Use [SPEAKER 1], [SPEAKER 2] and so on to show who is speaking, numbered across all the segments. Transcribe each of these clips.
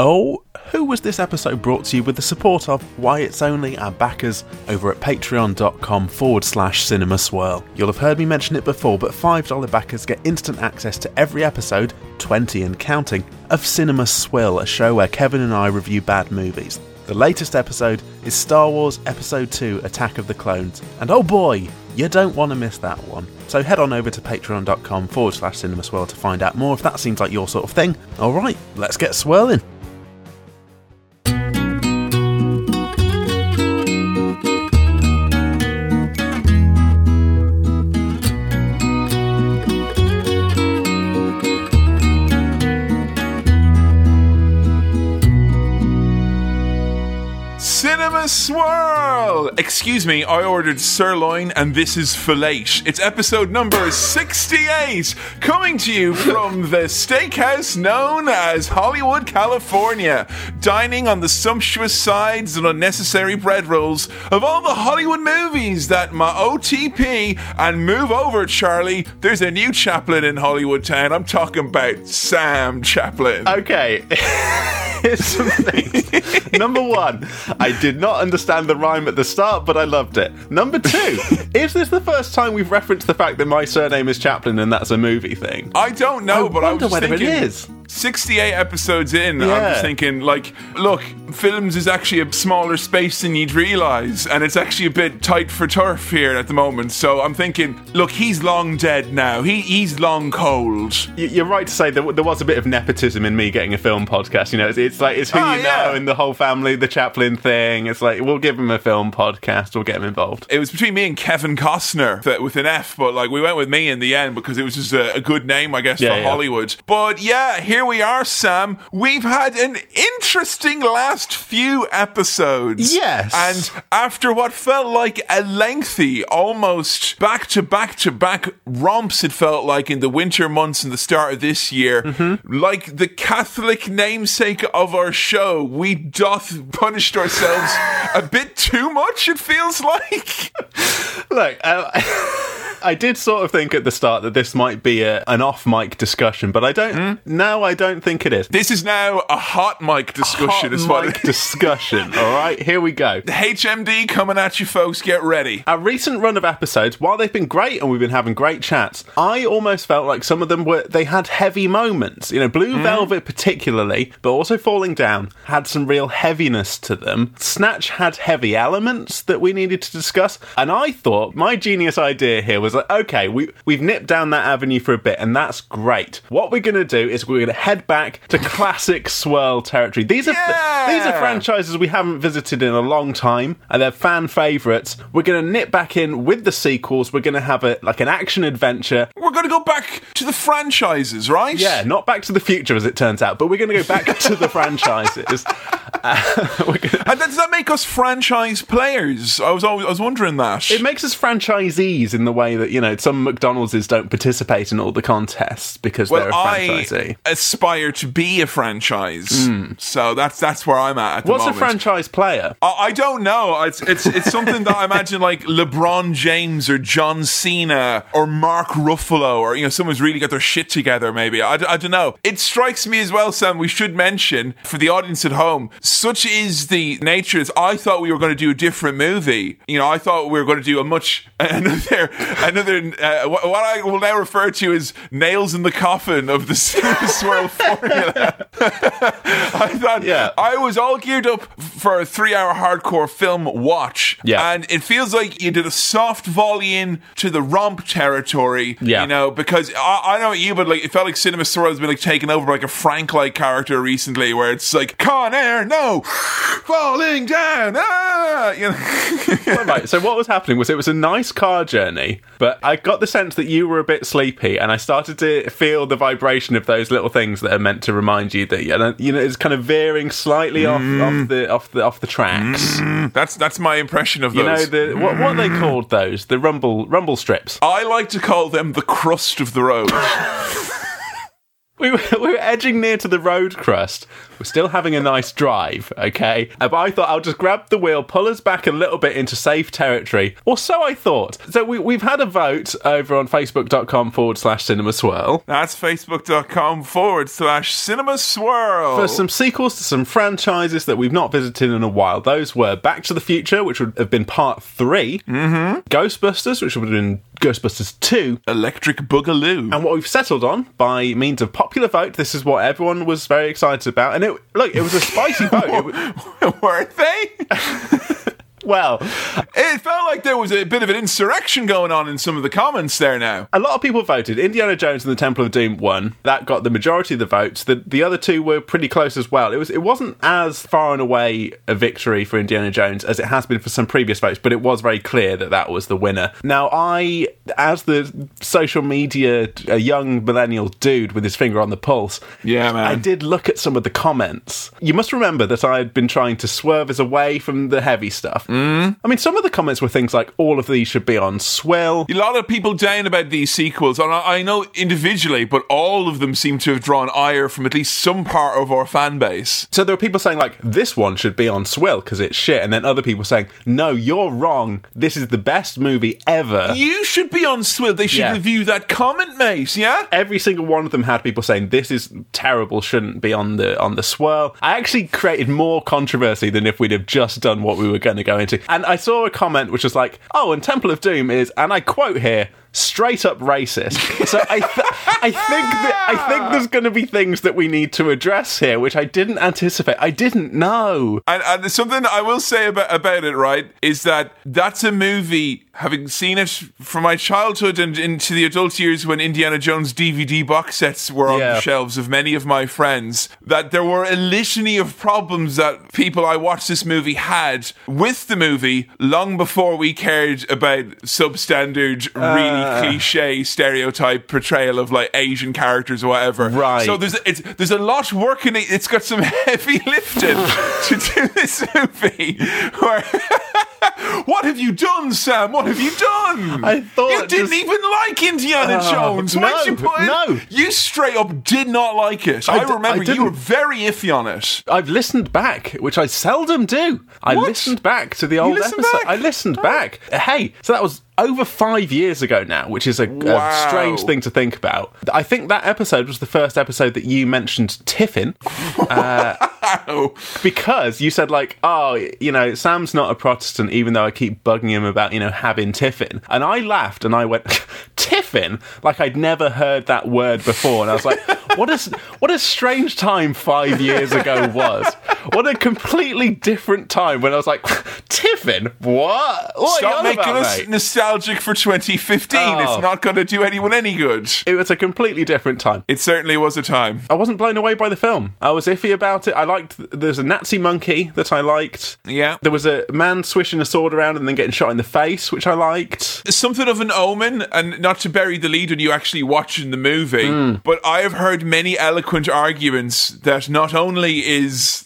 [SPEAKER 1] Oh, who was this episode brought to you with the support of Why It's Only our backers over at patreon.com forward slash cinema swirl. You'll have heard me mention it before, but $5 backers get instant access to every episode, 20 and counting, of Cinema Swirl, a show where Kevin and I review bad movies. The latest episode is Star Wars Episode 2 Attack of the Clones, and oh boy, you don't want to miss that one. So head on over to patreon.com forward slash cinema swirl to find out more if that seems like your sort of thing. Alright, let's get swirling.
[SPEAKER 2] Cinema Swirl! Excuse me, I ordered sirloin and this is filet. It's episode number 68, coming to you from the steakhouse known as Hollywood, California, dining on the sumptuous sides and unnecessary bread rolls of all the Hollywood movies that my OTP and move over, Charlie. There's a new chaplain in Hollywood town. I'm talking about Sam Chaplin.
[SPEAKER 1] Okay. Here's some things. Number one, I did not understand the rhyme at the start, but I loved it. Number two, is this the first time we've referenced the fact that my surname is Chaplin and that's a movie thing?
[SPEAKER 2] I don't know,
[SPEAKER 1] I
[SPEAKER 2] but I
[SPEAKER 1] wonder
[SPEAKER 2] was
[SPEAKER 1] whether it
[SPEAKER 2] thinking,
[SPEAKER 1] is.
[SPEAKER 2] 68 episodes in, I'm just thinking, like, look, films is actually a smaller space than you'd realise, and it's actually a bit tight for turf here at the moment. So I'm thinking, look, he's long dead now. He he's long cold.
[SPEAKER 1] You're right to say that there was a bit of nepotism in me getting a film podcast. You know, it's, it's like it's who
[SPEAKER 2] Ah,
[SPEAKER 1] you
[SPEAKER 2] yeah.
[SPEAKER 1] know and the whole family, the Chaplin thing. It's like we'll give him a film podcast, we'll get him involved.
[SPEAKER 2] It was between me and Kevin Costner with an F, but like we went with me in the end because it was just a, a good name, I guess,
[SPEAKER 1] Yeah,
[SPEAKER 2] for
[SPEAKER 1] yeah.
[SPEAKER 2] Hollywood. But yeah, here we are, Sam. We've had an interesting last few episodes.
[SPEAKER 1] Yes.
[SPEAKER 2] And after what felt like a lengthy, almost back to back to back romps, it felt like in the winter months and the start of this year,
[SPEAKER 1] Mm-hmm.
[SPEAKER 2] like the Catholic namesake of our show, we doth punished ourselves a bit too much, it feels like.
[SPEAKER 1] Look, uh, I did sort of think at the start that this might be a, an off mic discussion, but I don't. No, I don't think it is.
[SPEAKER 2] This is now a hot mic discussion,
[SPEAKER 1] Hot mic
[SPEAKER 2] it
[SPEAKER 1] discussion. All right, here we go.
[SPEAKER 2] The HMD coming at you, folks. Get ready.
[SPEAKER 1] Our recent run of episodes, while they've been great and we've been having great chats, I almost felt like some of them were they had heavy moments. You know, Blue
[SPEAKER 2] Hmm?
[SPEAKER 1] Velvet particularly, but also Falling Down had some real heaviness to them. Snatch had heavy elements that we needed to discuss, and I thought my genius idea here was like, okay, we we've nipped down that avenue for a bit, and that's great. What we're gonna do is we're gonna head back to classic swirl territory. These are
[SPEAKER 2] Yeah!
[SPEAKER 1] these are franchises we haven't visited in a long time, and they're fan favourites. We're going to nip back in with the sequels. We're going to have a like an action adventure.
[SPEAKER 2] We're going to go back to the franchises, right?
[SPEAKER 1] Yeah, not Back to the Future as it turns out, but we're going to go back to the franchises. Uh, gonna-
[SPEAKER 2] And does that make us franchise players? I was always, I was wondering that.
[SPEAKER 1] it makes us franchisees in the way that you know some McDonald's don't participate in all the contests because
[SPEAKER 2] well,
[SPEAKER 1] they're a
[SPEAKER 2] I
[SPEAKER 1] franchisee.
[SPEAKER 2] aspire to be a franchise, hmm. so that's that's where I'm at. at.
[SPEAKER 1] What's a franchise player?
[SPEAKER 2] I I don't know. It's it's it's something that I imagine like LeBron James or John Cena or Mark Ruffalo or you know someone's really got their shit together. Maybe I, I don't know. It strikes me as well, Sam. We should mention for the audience at home. Such is the nature. Is I thought we were going to do a different movie. You know, I thought we were going to do a much another another uh, what, I will now refer to as nails in the coffin of the Cinema Swirl formula. I thought
[SPEAKER 1] Yeah.
[SPEAKER 2] I was all geared up for a three hour hardcore film watch.
[SPEAKER 1] Yeah.
[SPEAKER 2] And it feels like you did a soft volley in to the romp territory.
[SPEAKER 1] Yeah.
[SPEAKER 2] You know, because I, I know you, but like it felt like Cinema Swirl has been like taken over by like a Frank like character recently where it's like Con Air, no, falling down. Ah, you know.
[SPEAKER 1] right. So what was happening was it was a nice car journey, but I got the sense that you were a bit sleepy, and I started to feel the vibration of those little things that are meant to remind you that you know, it's kind of veering slightly off, mm-hmm. off the off the off the tracks. Mm-hmm.
[SPEAKER 2] that's that's my impression of
[SPEAKER 1] You know
[SPEAKER 2] those.
[SPEAKER 1] the what what are they mm-hmm. called those the rumble rumble strips.
[SPEAKER 2] I like to call them the crust of the road.
[SPEAKER 1] We were, we were edging near to the road crust. We're still having a nice drive, okay? But I thought I'll just grab the wheel, pull us back a little bit into safe territory. Or so I thought. So we, we've had a vote over on facebook.com forward slash cinema swirl
[SPEAKER 2] That's facebook.com forward slash cinema swirl.
[SPEAKER 1] for some sequels to some franchises that we've not visited in a while. Those were Back to the Future, which would have been part 3 mm-hmm. Ghostbusters, which would have been Ghostbusters 2,
[SPEAKER 2] Electric Boogaloo.
[SPEAKER 1] And what we've settled on by means of popular vote, this is what everyone was very excited about. And it look, it was a spicy vote. It
[SPEAKER 2] Were they?
[SPEAKER 1] well,
[SPEAKER 2] It felt like there was a bit of an insurrection going on in some of the comments there now.
[SPEAKER 1] a lot of people voted. Indiana Jones and the Temple of Doom won. That got the majority of the votes. The the other two were pretty close as well. It was it wasn't as far and away a victory for Indiana Jones as it has been for some previous votes, but it was very clear that that was the winner. Now, I, as the social media, a young millennial dude with his finger on the pulse,
[SPEAKER 2] Yeah, man.
[SPEAKER 1] I did look at some of the comments. You must remember that I had been trying to swerve us away from the heavy stuff. Mm. I mean, some of the comments were things like, all of these should be on swill.
[SPEAKER 2] A lot of people down about these sequels, and I I know individually, but all of them seem to have drawn ire from at least some part of our fan base.
[SPEAKER 1] So there were people saying, like, this one should be on swill because it's shit. And then other people saying, no, you're wrong. This is the best movie ever.
[SPEAKER 2] You should be on Swill. They should
[SPEAKER 1] Yeah.
[SPEAKER 2] review that comment, mate. Yeah.
[SPEAKER 1] Every single one of them had people saying this is terrible, shouldn't be on the on the swirl. I actually created more controversy than if we'd have just done what we were going to go into. And I saw a comment which was like, "Oh, and Temple of Doom is," and I quote here. Straight up racist. So I, th- I think that I think there's going to be things that we need to address here, which I didn't anticipate. I didn't know.
[SPEAKER 2] And, and something I will say about about it, right, is that that's a movie. Having seen it from my childhood and into the adult years when Indiana Jones DVD box sets were on
[SPEAKER 1] Yeah.
[SPEAKER 2] the shelves of many of my friends, that there were a litany of problems that people I watched this movie had with the movie long before we cared about substandard, really
[SPEAKER 1] Uh.
[SPEAKER 2] Cliche stereotype portrayal of like Asian characters or whatever.
[SPEAKER 1] Right.
[SPEAKER 2] So there's it's there's a lot working. it. It's got some heavy lifting to do this movie. Where what have you done, Sam? What have you done?
[SPEAKER 1] I thought
[SPEAKER 2] you didn't
[SPEAKER 1] just-
[SPEAKER 2] even like Indiana
[SPEAKER 1] Oh,
[SPEAKER 2] Jones.
[SPEAKER 1] No,
[SPEAKER 2] you put it?
[SPEAKER 1] no.
[SPEAKER 2] You straight up did not like it. I,
[SPEAKER 1] d-
[SPEAKER 2] remember
[SPEAKER 1] I
[SPEAKER 2] you were very iffy on it.
[SPEAKER 1] I've listened back, which I seldom do. I
[SPEAKER 2] What?
[SPEAKER 1] listened back to the old episode.
[SPEAKER 2] back?
[SPEAKER 1] I listened oh. back. Hey, so that was over five years ago now, which is a, a strange thing to think about. I think that episode was the first episode that you mentioned Tiffin
[SPEAKER 2] Oh,
[SPEAKER 1] because you said like, oh, you know, Sam's not a Protestant, even though I keep bugging him about you know having Tiffin, and I laughed and I went Tiffin, like I'd never heard that word before, and I was like, what a what a strange time five years ago was. What a completely different time when I was like, Tiffin, what? What
[SPEAKER 2] stop making us
[SPEAKER 1] mate?
[SPEAKER 2] Nostalgic for 2015.
[SPEAKER 1] Oh.
[SPEAKER 2] It's not going to do anyone any good.
[SPEAKER 1] It was a completely different time.
[SPEAKER 2] It certainly was a time.
[SPEAKER 1] I wasn't blown away by the film. I was iffy about it. I liked. There's a Nazi monkey that I liked.
[SPEAKER 2] Yeah.
[SPEAKER 1] There was a man swishing a sword around and then getting shot in the face, which I liked.
[SPEAKER 2] something of an omen, and not to bury the lead when you actually watching the movie, hmm. but I have heard many eloquent arguments that not only is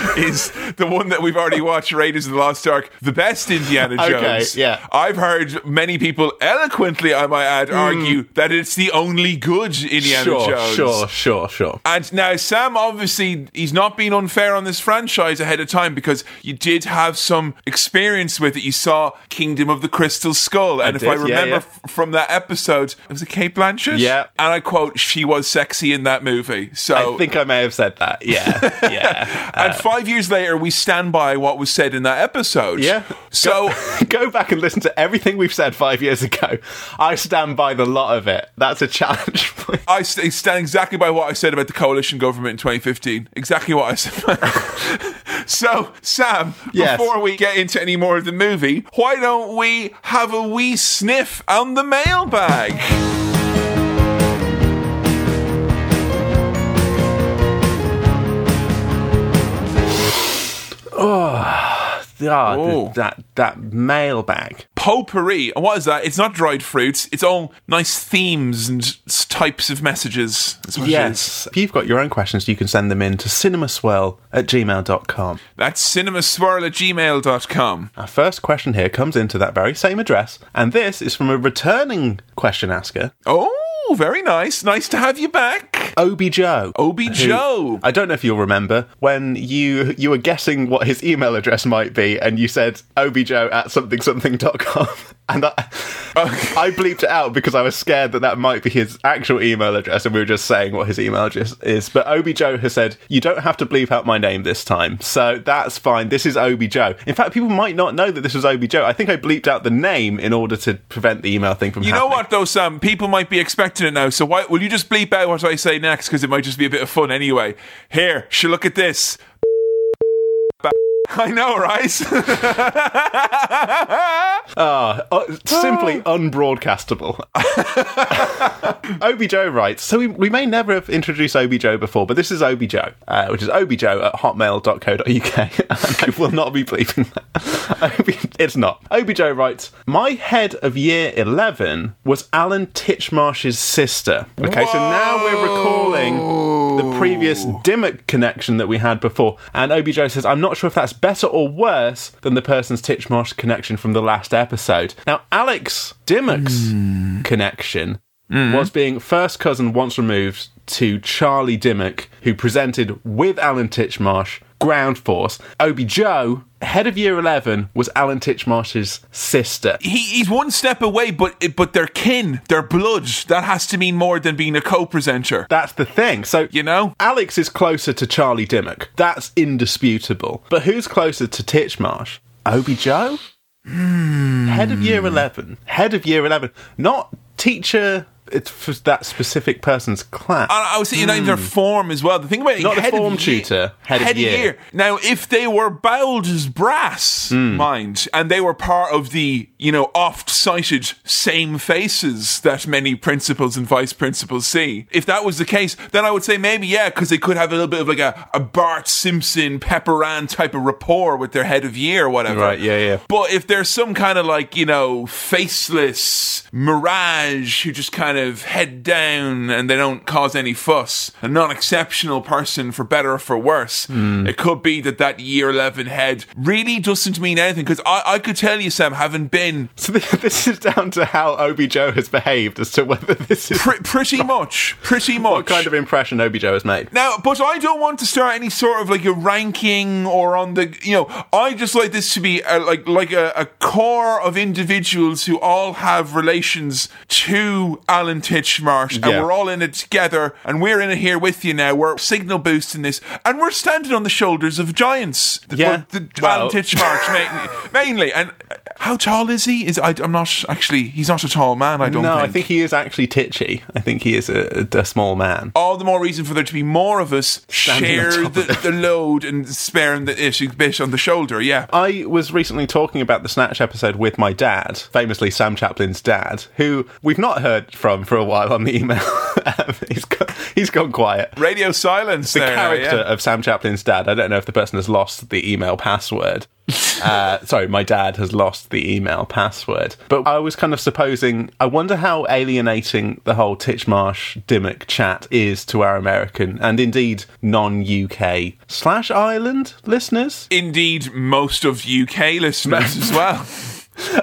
[SPEAKER 2] is the one that we've already watched, Raiders of the Lost Ark, the best Indiana
[SPEAKER 1] Okay,
[SPEAKER 2] Jones.
[SPEAKER 1] yeah.
[SPEAKER 2] I've heard many people eloquently, I might add, hmm. argue that it's the only good Indiana
[SPEAKER 1] sure,
[SPEAKER 2] Jones.
[SPEAKER 1] sure, sure, sure.
[SPEAKER 2] And now Sam obviously he's not being unfair on this franchise ahead of time because you did have some experience with it. You saw Kingdom of the Crystal Skull, and if
[SPEAKER 1] did,
[SPEAKER 2] I remember
[SPEAKER 1] yeah.
[SPEAKER 2] f- from that episode, it was a Cate Blanchett?
[SPEAKER 1] Yeah.
[SPEAKER 2] and I quote, "She was sexy in that movie." So
[SPEAKER 1] I think I may have said that. Yeah, yeah,
[SPEAKER 2] and uh, five years later, we stand by what was said in that episode.
[SPEAKER 1] yeah.
[SPEAKER 2] So.
[SPEAKER 1] go back and listen to everything we've said five years ago. I stand by the lot of it. That's a challenge.
[SPEAKER 2] I st- stand exactly by what I said about the coalition government in 2015. Exactly what I said. so, Sam,
[SPEAKER 1] Yes.
[SPEAKER 2] before we get into any more of the movie, why don't we have a wee sniff on the mailbag?
[SPEAKER 1] Ah,
[SPEAKER 2] Oh.
[SPEAKER 1] th- that that mailbag.
[SPEAKER 2] Potpourri. And What is that? It's not dried fruits. It's all nice themes and types of messages. That's what it is.
[SPEAKER 1] Yes. If you've got your own questions, you can send them in to cinemaswirl at gmail.com.
[SPEAKER 2] That's cinemaswirl at gmail.com.
[SPEAKER 1] Our first question here comes into that very same address, and this is from a returning question asker.
[SPEAKER 2] Oh, very nice. Nice to have you back.
[SPEAKER 1] Obi Joe.
[SPEAKER 2] Obi
[SPEAKER 1] who-
[SPEAKER 2] Joe.
[SPEAKER 1] I don't know if you'll remember when you you were guessing what his email address might be, and you said Obi Joe at something something.com. And I, I bleeped it out because I was scared that that might be his actual email address, and we were just saying what his email address is. But Obi Joe has said, You don't have to bleep out my name this time. So that's fine. This is Obi Joe. In fact, people might not know that this was Obi Joe. I think I bleeped out the name in order to prevent the email thing from
[SPEAKER 2] You know what, though, Sam? People might be expecting it now. So why will you just bleep out what I say next? Because it might just be a bit of fun anyway. Here, she look at this. I know, right?
[SPEAKER 1] Uh, simply unbroadcastable. Obi Joe writes, so we, we may never have introduced Obi Joe before, but this is Obi Joe, uh, which is obijoe at hotmail.co.uk. and I will not be bleeping that. Obi, it's not. Obi Joe writes, my head of year 11 was Alan Titchmarsh's sister. Okay, so now we're recalling the previous Dimmock connection that we had before. And Obi Joe says, I'm not sure if that's better or worse than the person's Titchmarsh connection from the last episode. Now, Alex Dimmock's hmm. connection hmm. was being first cousin once removed to Charlie Dimmock, who presented with Alan Titchmarsh Ground Force. Obi Joe, head of year 11, was Alan Titchmarsh's sister.
[SPEAKER 2] he, he's one step away, but but they're kin, they're blood. That has to mean more than being a co-presenter.
[SPEAKER 1] That's the thing. So,
[SPEAKER 2] You know?
[SPEAKER 1] Alex is closer to Charlie Dimmock. That's indisputable. But who's closer to Titchmarsh? Obi Joe? Hmm. Head of year 11. Head of year 11. Not teacher it's for that specific person's class.
[SPEAKER 2] I, I was thinking not even their form as well. The thing about it,
[SPEAKER 1] Not the
[SPEAKER 2] head of
[SPEAKER 1] form
[SPEAKER 2] year-
[SPEAKER 1] tutor, head of year.
[SPEAKER 2] Now, if they were bold as brass,
[SPEAKER 1] Hmm.
[SPEAKER 2] mind, and they were part of the you know oft-cited same faces that many principals and vice principals see, if that was the case, then I would say maybe yeah, because they could have a little bit of like a, a Bart Simpson, Pepperan type of rapport with their head of year or whatever.
[SPEAKER 1] Right, yeah, yeah.
[SPEAKER 2] But if there's some kind of like, you know, faceless mirage who just kind of head down and they don't cause any fuss, a non exceptional person for better or for worse,
[SPEAKER 1] Hmm.
[SPEAKER 2] it could be that that year 11 head really doesn't mean anything. Because I, I could tell you, Sam, having been
[SPEAKER 1] so this is down to how Obi Joe has behaved as to whether this is
[SPEAKER 2] pr- pretty much, pretty much.
[SPEAKER 1] what kind of impression Obi Joe has made.
[SPEAKER 2] Now, but I don't want to start any sort of like a ranking or on the, you know, I just like this to be a, like like a, a core of individuals who all have relations to Alan Titchmarsh, and
[SPEAKER 1] Yeah.
[SPEAKER 2] we're all in it together, and we're in it here with you now. We're signal boosting this, and we're standing on the shoulders of giants. The-
[SPEAKER 1] Yeah.
[SPEAKER 2] the,
[SPEAKER 1] Well-
[SPEAKER 2] Alan Titchmarsh ma- mainly. And how tall is he? Is I, I'm not actually. He's not a tall man. I don't
[SPEAKER 1] No,
[SPEAKER 2] think.
[SPEAKER 1] I think he is actually titchy. I think he is a, a small man.
[SPEAKER 2] all the more reason for there to be more of us
[SPEAKER 1] Standing
[SPEAKER 2] share the, the load and sparing the issue bit on the shoulder. Yeah.
[SPEAKER 1] I was recently talking about the Snatch episode with my dad, famously Sam Chaplin's dad, who we've not heard from for a while on the email. Um, he's, gone, he's gone quiet.
[SPEAKER 2] Radio silence.
[SPEAKER 1] The
[SPEAKER 2] there,
[SPEAKER 1] character
[SPEAKER 2] yeah.
[SPEAKER 1] of Sam Chaplin's dad, I don't know if the person has lost the email password. uh, sorry, my dad has lost the email password. But I was kind of supposing, I wonder how alienating the whole Titchmarsh Dimmock chat is to our American and indeed non UK slash Ireland listeners.
[SPEAKER 2] Indeed, most of UK listeners as well.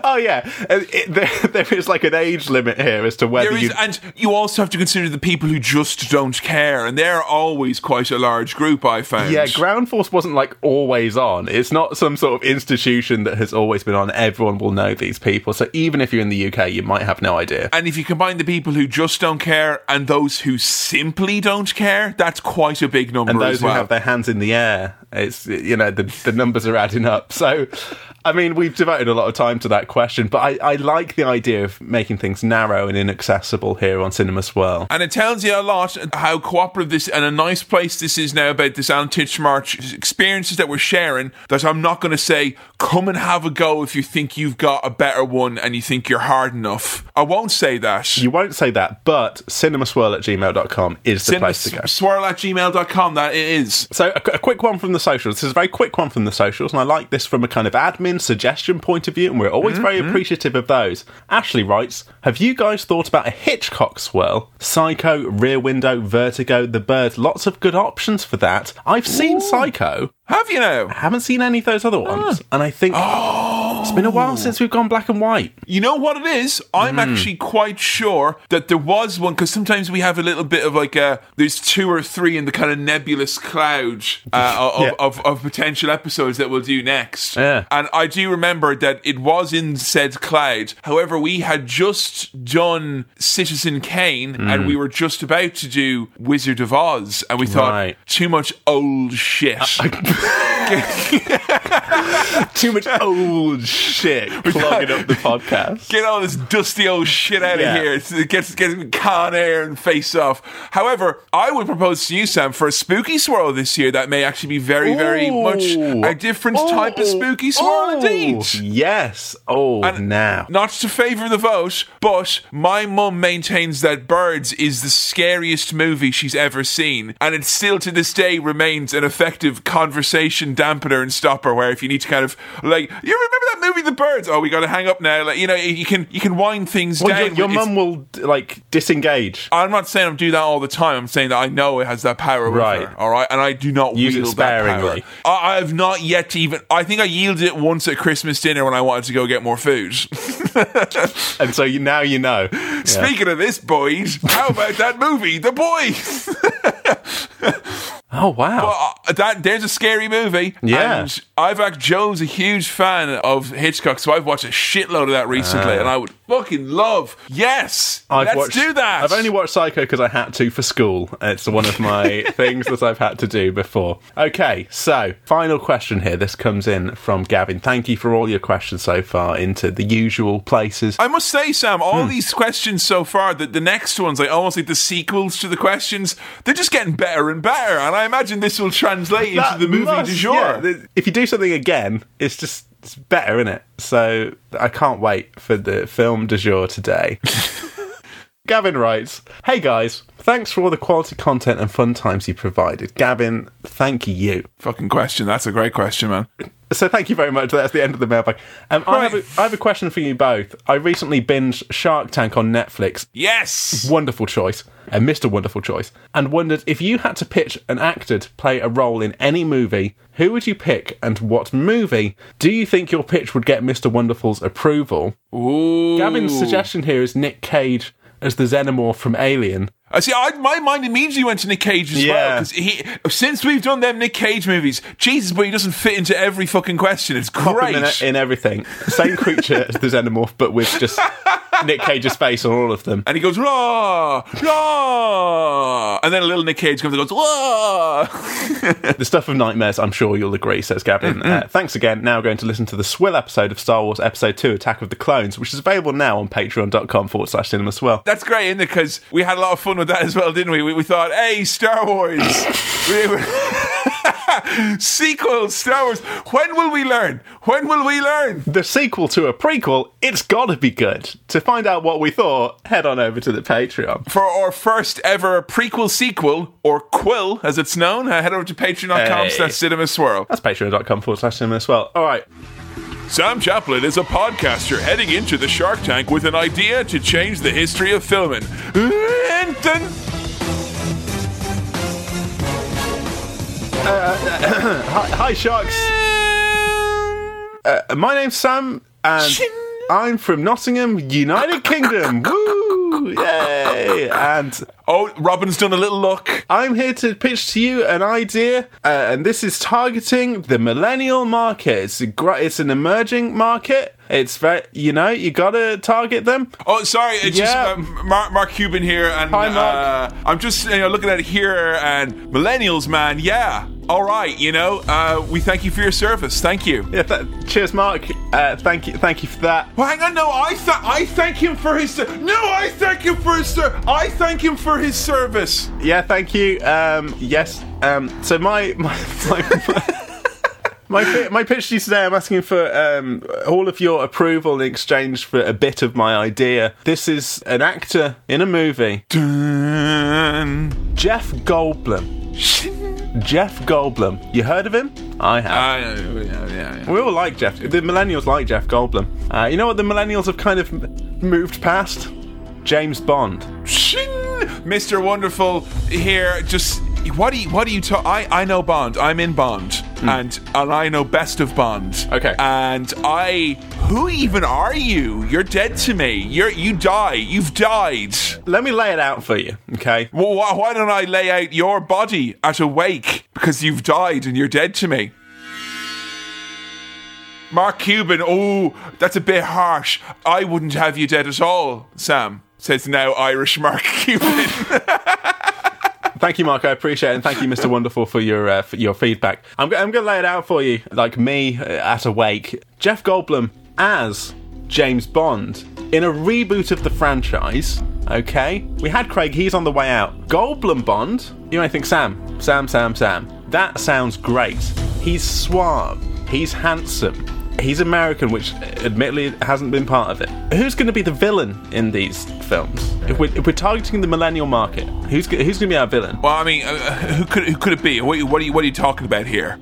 [SPEAKER 1] Oh yeah, it, there, there is like an age limit here as to whether
[SPEAKER 2] There
[SPEAKER 1] you.
[SPEAKER 2] and you also have to consider the people who just don't care, and they're always quite a large group. I found.
[SPEAKER 1] yeah, Ground Force wasn't like always on. It's not some sort of institution that has always been on. Everyone will know these people. So even if you're in the UK, you might have no idea.
[SPEAKER 2] and if you combine the people who just don't care and those who simply don't care, that's quite a big number
[SPEAKER 1] And those
[SPEAKER 2] well.
[SPEAKER 1] who have their hands in the air, it's you know the the numbers are adding up. So, I mean, we've devoted a lot of time to that question, but I, I like the idea of making things narrow and inaccessible here on Cinema Swirl.
[SPEAKER 2] And it tells you a lot how cooperative this and a nice place this is now about this Alan Titchmarsh experiences that we're sharing. That I'm not going to say, come and have a go if you think you've got a better one and you think you're hard enough. I won't say that.
[SPEAKER 1] You won't say that, but cinemaswirl at gmail.com is the place to go.
[SPEAKER 2] Swirl at gmail.com, that it is.
[SPEAKER 1] So, a, a quick one from the socials. This is a very quick one from the socials, and I like this from a kind of admin suggestion point of view, and we're always mm-hmm, very mm-hmm. appreciative of those. Ashley writes Have you guys thought about a Hitchcock swirl? Psycho, Rear Window, Vertigo, The Bird. Lots of good options for that. I've seen Psycho.
[SPEAKER 2] Have you now?
[SPEAKER 1] I haven't seen any of those other ones, ah. and I think oh, It's been a while since we've gone black and white.
[SPEAKER 2] You know what it is? I'm
[SPEAKER 1] Hmm.
[SPEAKER 2] actually quite sure that there was one because sometimes we have a little bit of like a there's two or three in the kind of nebulous cloud uh, of,
[SPEAKER 1] Yeah.
[SPEAKER 2] of, of potential episodes that we'll do next.
[SPEAKER 1] Yeah.
[SPEAKER 2] And I do remember that it was in said cloud. However, we had just done Citizen Kane and we were just about to do Wizard of Oz, and we thought
[SPEAKER 1] Right.
[SPEAKER 2] too much old shit.
[SPEAKER 1] Too much old shit clogging up the podcast.
[SPEAKER 2] Get all this dusty old shit out
[SPEAKER 1] Yeah.
[SPEAKER 2] of here. It's- It gets, gets Con Air and Face Off. However, I would propose to you, Sam, for a spooky swirl this year that may actually be very, very much a different type of spooky swirl indeed.
[SPEAKER 1] Yes. Oh,
[SPEAKER 2] And
[SPEAKER 1] now.
[SPEAKER 2] Not to favour the vote, but my mum maintains that Birds is the scariest movie she's ever seen, and it still to this day remains an effective conversation dampener and stopper. Where if you need to kind of like, you remember that movie, The Birds? Oh, we got to hang up now. Like you know, you can you can wind things
[SPEAKER 1] Well,
[SPEAKER 2] down.
[SPEAKER 1] your, your mum will like disengage.
[SPEAKER 2] I'm not saying I'm do that all the time. I'm saying that I know it has that power with
[SPEAKER 1] Right.
[SPEAKER 2] her. All right, and I do not
[SPEAKER 1] Use it
[SPEAKER 2] that
[SPEAKER 1] sparingly.
[SPEAKER 2] I, I have not yet even. I think I yielded it once at Christmas dinner when I wanted to go get more food.
[SPEAKER 1] And so you, now you know. Yeah.
[SPEAKER 2] Speaking of this, boys, how about that movie, The Boys?
[SPEAKER 1] Oh, wow.
[SPEAKER 2] Uh, that there's a scary movie.
[SPEAKER 1] Yeah.
[SPEAKER 2] and actually Joe's a huge fan of Hitchcock, so I've watched a shitload of that recently, and I would fucking love. Yes.
[SPEAKER 1] I've
[SPEAKER 2] let's
[SPEAKER 1] watched,
[SPEAKER 2] do that.
[SPEAKER 1] I've only watched Psycho because I had to for school. It's one of my things that I've had to do before. Okay, so final question here. This comes in from Gavin. Thank you for all your questions so far into the usual places.
[SPEAKER 2] I must say, Sam, all
[SPEAKER 1] Hmm.
[SPEAKER 2] these questions so far, the, the next ones, like almost like the sequels to the questions, they're just getting better and better. And I imagine this will translate into the movie
[SPEAKER 1] must-
[SPEAKER 2] du jour.
[SPEAKER 1] yeah, if you do something again, it's just it's better, isn't it? So I can't wait for the film du jour today. Gavin writes, Hey guys, thanks for all the quality content and fun times you provided. Gavin, thank you.
[SPEAKER 2] Fucking question. That's a great question, man.
[SPEAKER 1] So thank you very much. That's the end of the mailbag. Um, I, have a, I have a question for you both. I recently binged Shark Tank on Netflix.
[SPEAKER 2] Yes.
[SPEAKER 1] Wonderful choice, and Mr. Wonderful choice, and wondered if you had to pitch an actor to play a role in any movie, who would you pick and what movie? Do you think your pitch would get Mr. Wonderful's approval?
[SPEAKER 2] Ooh.
[SPEAKER 1] Gavin's suggestion here is Nick Cage as the xenomorph from Alien.
[SPEAKER 2] I see. I, my mind immediately went to Nick Cage as well
[SPEAKER 1] Yeah.
[SPEAKER 2] because he. Since we've done them Nick Cage movies, Jesus, but he doesn't fit into every fucking question. It's great.
[SPEAKER 1] in, in everything. Same creature as the xenomorph, but with just Nick Cage's face on all of them.
[SPEAKER 2] and he goes rah rah, and then a little Nick Cage comes and goes rah.
[SPEAKER 1] The stuff of nightmares, I'm sure you'll agree, says Gavin. Uh, thanks again. Now going to listen to the Swill episode of Star Wars Episode 2 Attack of the Clones, which is available now on patreon.com forward slash cinema swirl.
[SPEAKER 2] That's great, isn't it? Because we had a lot of fun with that as well, didn't we? We, we thought, hey, Star Wars. We were- Sequels, Star Wars. When will we learn? When will we learn?
[SPEAKER 1] The sequel to a prequel, it's gotta be good. To find out what we thought, head on over to the Patreon.
[SPEAKER 2] For our first ever prequel sequel, or Quill as it's known, uh, head over to patreon.com
[SPEAKER 1] Hey.
[SPEAKER 2] slash cinema swirl.
[SPEAKER 1] That's patreon.com forward slash cinema swirl. All right.
[SPEAKER 2] Sam Chaplin is a podcaster heading into the Shark Tank with an idea to change the history of filming. Then-
[SPEAKER 1] Hi, hi Sharks. Uh, my name's Sam, and I'm from Nottingham, United Kingdom. Woo! Yay! And
[SPEAKER 2] Oh, Robin's done a little look.
[SPEAKER 1] I'm here to pitch to you an idea, uh, and this is targeting the millennial market. It's a gr- it's an emerging market. It's very, you know, you gotta target them.
[SPEAKER 2] Oh, sorry, it's
[SPEAKER 1] Yeah.
[SPEAKER 2] just uh, Mark, Mark Cuban here, and
[SPEAKER 1] Hi, Mark.
[SPEAKER 2] Uh, I'm just you know looking at it here, and millennials, man, yeah, all right, you know, uh, we thank you for your service, thank you.
[SPEAKER 1] Yeah, th- cheers, Mark. Uh, thank you, thank you for that.
[SPEAKER 2] Well, hang on, no, I th- I thank him for his ser- no, I thank him for his ser- I thank him for his service.
[SPEAKER 1] Yeah, thank you. Um, yes. Um, so my my my. My, pi- my pitch to you today, I'm asking for um, all of your approval in exchange for a bit of my idea. This is an actor in a movie,
[SPEAKER 2] Dun.
[SPEAKER 1] Jeff Goldblum. Jeff Goldblum. You heard of him? I have.
[SPEAKER 2] Uh, yeah, yeah, yeah.
[SPEAKER 1] we all like Jeff. The millennials like Jeff Goldblum. Uh, you know what the millennials have kind of moved past? James Bond.
[SPEAKER 2] Shing! Mr. Wonderful here. Just what do you what do you talk? I I know Bond. I'm in Bond. Hmm. and and I know best of Bond.
[SPEAKER 1] Okay.
[SPEAKER 2] And I, who even are you? You're dead to me. You're you die. You've died.
[SPEAKER 1] Let me lay it out for you, okay?
[SPEAKER 2] Well, why, why don't I lay out your body at a wake because you've died and you're dead to me? Mark Cuban, oh, that's a bit harsh. I wouldn't have you dead at all, Sam, says now Irish Mark Cuban.
[SPEAKER 1] Thank you, Mark. I appreciate it, and thank you, Mr. Wonderful, for your uh, for your feedback. I'm, go- I'm going to lay it out for you, like me uh, at a wake. Jeff Goldblum as James Bond in a reboot of the franchise. Okay, we had Craig. He's on the way out. Goldblum Bond. You might think Sam, Sam, Sam, Sam. That sounds great. He's suave. He's handsome. He's American, which admittedly hasn't been part of it. Who's going to be the villain in these films? If we're, if we're targeting the millennial market, who's who's going to be our villain?
[SPEAKER 2] well, I mean, uh, who could who could it be? What, what, are you, what are you talking about here?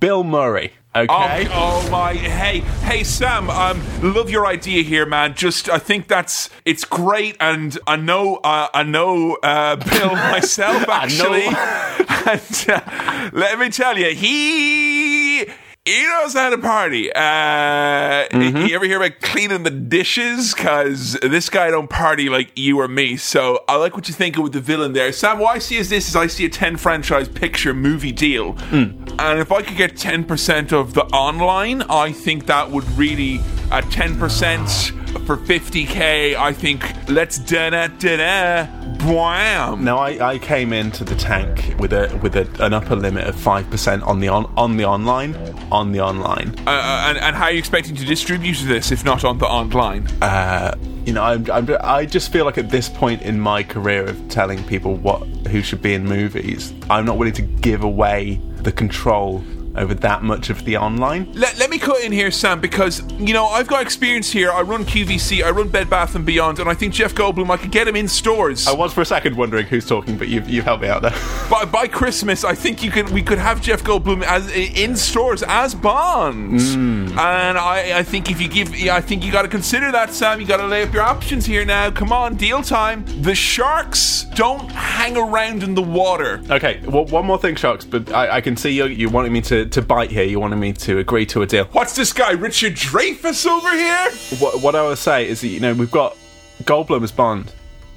[SPEAKER 1] Bill Murray. Okay.
[SPEAKER 2] Oh, oh my! Hey, hey, Sam. Um, love your idea here, man. Just, I think that's it's great, and I know, uh, I know uh, Bill myself actually. and uh, let me tell you, he he knows how to party. Uh, You ever hear about cleaning the dishes? Because this guy don't party like you or me. So I like what you're thinking with the villain there, Sam. What I see is this: is I see a ten franchise picture movie deal, and if I could get ten percent of the online, I think that would really at ten percent for fifty k. I think let's da da da da bam.
[SPEAKER 1] Now I, I came into the tank with a with a, an upper limit of five percent on the on on the online on the online.
[SPEAKER 2] Uh, uh, and, and how are you expecting to distribute this if not on the online?
[SPEAKER 1] Uh, you know, I'm, I'm, I just feel like at this point in my career of telling people what who should be in movies, I'm not willing to give away the control over that much of the online.
[SPEAKER 2] Let, let me cut in here, Sam, because you know I've got experience here. I run QVC, I run Bed Bath and Beyond, and I think Jeff Goldblum. I could get him in stores.
[SPEAKER 1] I was for a second wondering who's talking, but you've, you've helped me out there.
[SPEAKER 2] by, by Christmas, I think you could we could have Jeff Goldblum as in stores as Bond. Hmm. And I, I think if you give, I think you got to consider that, Sam. You got to lay up your options here now. Come on, deal time. The sharks don't hang around in the water.
[SPEAKER 1] okay, well, one more thing, Sharks, but I, I can see you, you wanting me to, to bite here. You wanted me to agree to a deal.
[SPEAKER 2] What's this guy, Richard Dreyfuss, over here?
[SPEAKER 1] What, what I would say is that, you know, we've got Goldblum as Bond,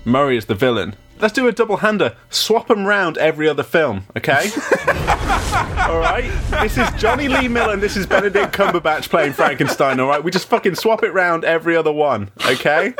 [SPEAKER 1] Murray as the villain. Let's do a double hander. Swap them round every other film, okay? all right? This is Jonny Lee Miller and this is Benedict Cumberbatch playing Frankenstein, all right? We just fucking swap it round every other one, okay?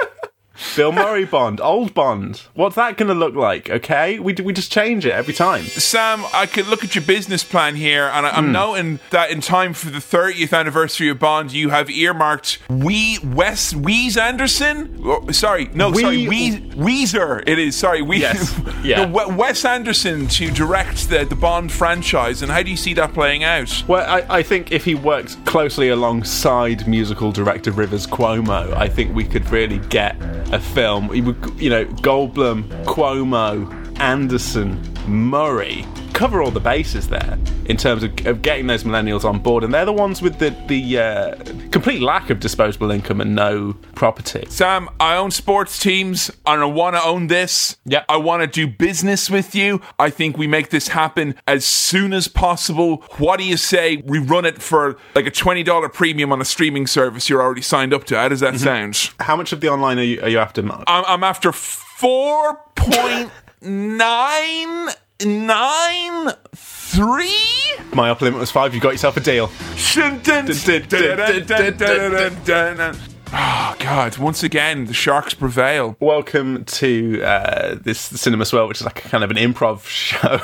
[SPEAKER 1] Bill Murray Bond, old Bond. What's that going to look like, okay? We, we just change it every time.
[SPEAKER 2] Sam, I could look at your business plan here, and I, I'm
[SPEAKER 1] Hmm.
[SPEAKER 2] noting that in time for the 30th anniversary of Bond, you have earmarked Wee Wes Weeze Anderson. Oh, sorry, no, sorry,
[SPEAKER 1] Wee-
[SPEAKER 2] Wee Weezer. It is sorry, Wee.
[SPEAKER 1] Yes, yeah.
[SPEAKER 2] No, Wes Anderson to direct the the Bond franchise, and how do you see that playing out?
[SPEAKER 1] Well, I, I think if he worked closely alongside musical director Rivers Cuomo, I think we could really get a film. You know, Goldblum, Cuomo, Anderson, Murray cover all the bases there in terms of, of getting those millennials on board, and they're the ones with the the uh, complete lack of disposable income and no property.
[SPEAKER 2] Sam, I own sports teams and I want to own this.
[SPEAKER 1] Yeah.
[SPEAKER 2] I want to do business with you. I think we make this happen as soon as possible. What do you say we run it for like a $20 premium on a streaming service you're already signed up to? How does that sound?
[SPEAKER 1] How much of the online are you, are you after, Mark?
[SPEAKER 2] I'm, I'm after 4.993.
[SPEAKER 1] My upper limit was five. You got yourself a deal.
[SPEAKER 2] Oh, God. Once again, the Sharks prevail.
[SPEAKER 1] Welcome to uh, this Cinema swirl, which is like a kind of an improv show.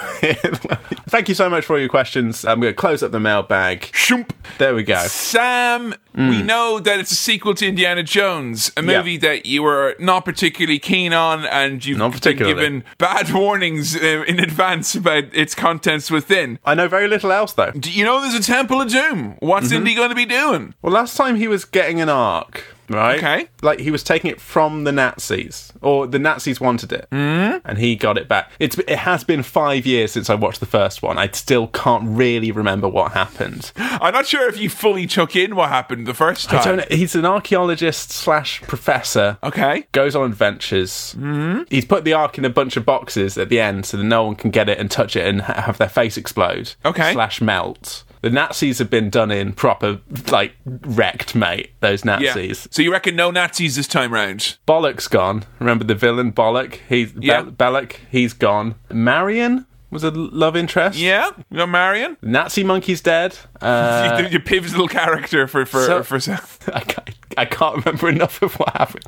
[SPEAKER 1] Thank you so much for all your questions. I'm going to close up the mailbag.
[SPEAKER 2] Shoomp.
[SPEAKER 1] There we go.
[SPEAKER 2] Sam, we know that it's a sequel to Indiana Jones, a
[SPEAKER 1] Hmm. Yeah.
[SPEAKER 2] movie that you were not particularly keen on, and you've
[SPEAKER 1] Not
[SPEAKER 2] been given bad warnings uh, in advance about its contents within.
[SPEAKER 1] I know very little else though.
[SPEAKER 2] Do you know there's a Temple of Doom? What's
[SPEAKER 1] Mm-hmm.
[SPEAKER 2] Indy going to be doing?
[SPEAKER 1] Well, last time he was getting an arc, right?
[SPEAKER 2] Okay.
[SPEAKER 1] Like he was taking it from the Nazis, or the Nazis wanted it, mm. and he got it back. It's it has been five years since I watched the first one. I still can't really remember what happened.
[SPEAKER 2] I'm not sure if you fully took in what happened the first time.
[SPEAKER 1] I don't know. He's an archaeologist slash professor.
[SPEAKER 2] Okay.
[SPEAKER 1] Goes on adventures. Mm-hmm. He's put the ark in a bunch of boxes at the end so that no one can get it and touch it and ha- have their face explode.
[SPEAKER 2] Okay.
[SPEAKER 1] Slash melt. The Nazis have been done in proper, like, wrecked, mate. Those
[SPEAKER 2] Yeah.
[SPEAKER 1] Nazis.
[SPEAKER 2] So you reckon no Nazis this time round?
[SPEAKER 1] Bollock's gone. Remember the villain Bollock? He's
[SPEAKER 2] Yeah.
[SPEAKER 1] Bel- Belloq. He's gone. Marion was a love interest.
[SPEAKER 2] Yeah. You know Marion?
[SPEAKER 1] Nazi monkey's dead. Uh,
[SPEAKER 2] your pivotal character for for
[SPEAKER 1] so-
[SPEAKER 2] for.
[SPEAKER 1] I can't, I can't remember enough of what happened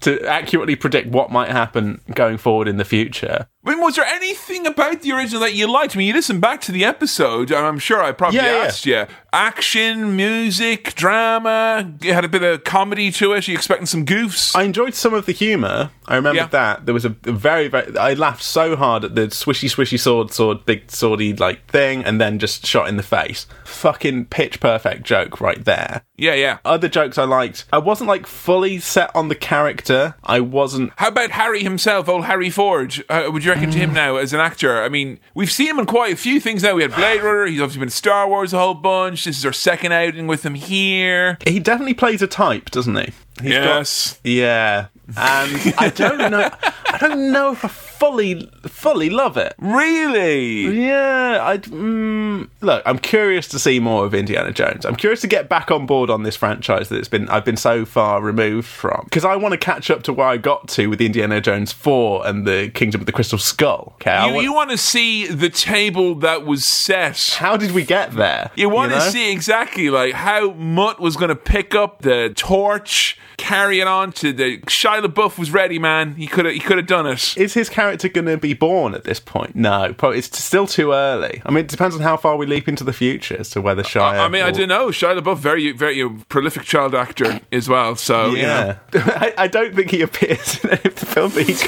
[SPEAKER 1] to accurately predict what might happen going forward in the future.
[SPEAKER 2] I mean, was there anything about the original that you liked? I mean, you listen back to the episode, and I'm sure I probably
[SPEAKER 1] Yeah, yeah.
[SPEAKER 2] asked you. Action, music, drama, It had a bit of comedy to it. Are you expecting some goofs?
[SPEAKER 1] I enjoyed some of the humour. I remember
[SPEAKER 2] Yeah.
[SPEAKER 1] that there was a, a very, very. I laughed so hard at the swishy, swishy sword, sword, big swordy like thing, and then just shot in the face. Fucking pitch perfect joke right there.
[SPEAKER 2] yeah, yeah.
[SPEAKER 1] Other jokes I liked. I wasn't like fully set on the character. I wasn't.
[SPEAKER 2] How about Harry himself, old Harry Forge? Uh, would you reckon to him now as an actor? I mean, we've seen him in quite a few things now. We had Blade Runner. He's obviously been in Star Wars a whole bunch. This is our second outing with him here.
[SPEAKER 1] He definitely plays a type, doesn't he? He's got-
[SPEAKER 2] yes.
[SPEAKER 1] yeah, and I don't know. I don't know if I fully, fully love it.
[SPEAKER 2] Really?
[SPEAKER 1] Yeah, I mm, look. I'm curious to see more of Indiana Jones. I'm curious to get back on board on this franchise that it's been I've been so far removed from because I want to catch up to where I got to with Indiana Jones Four and the Kingdom of the Crystal Skull. Okay,
[SPEAKER 2] You,
[SPEAKER 1] want-
[SPEAKER 2] you want to see the table that was set.
[SPEAKER 1] how did we get there?
[SPEAKER 2] You want
[SPEAKER 1] know?
[SPEAKER 2] to see exactly like how Mutt was going to pick up the torch, carry it on to the Shia LaBeouf was ready, man. He could have he could have done it.
[SPEAKER 1] Is his character going to be born at this point? No, probably it's still too early. I mean, it depends on how far we leap into the future as to whether Shia.
[SPEAKER 2] I mean, I don't know. Shia LaBeouf, very, very prolific child actor as well. So you know.
[SPEAKER 1] Yeah, I, I don't think he appears in any of the film that he's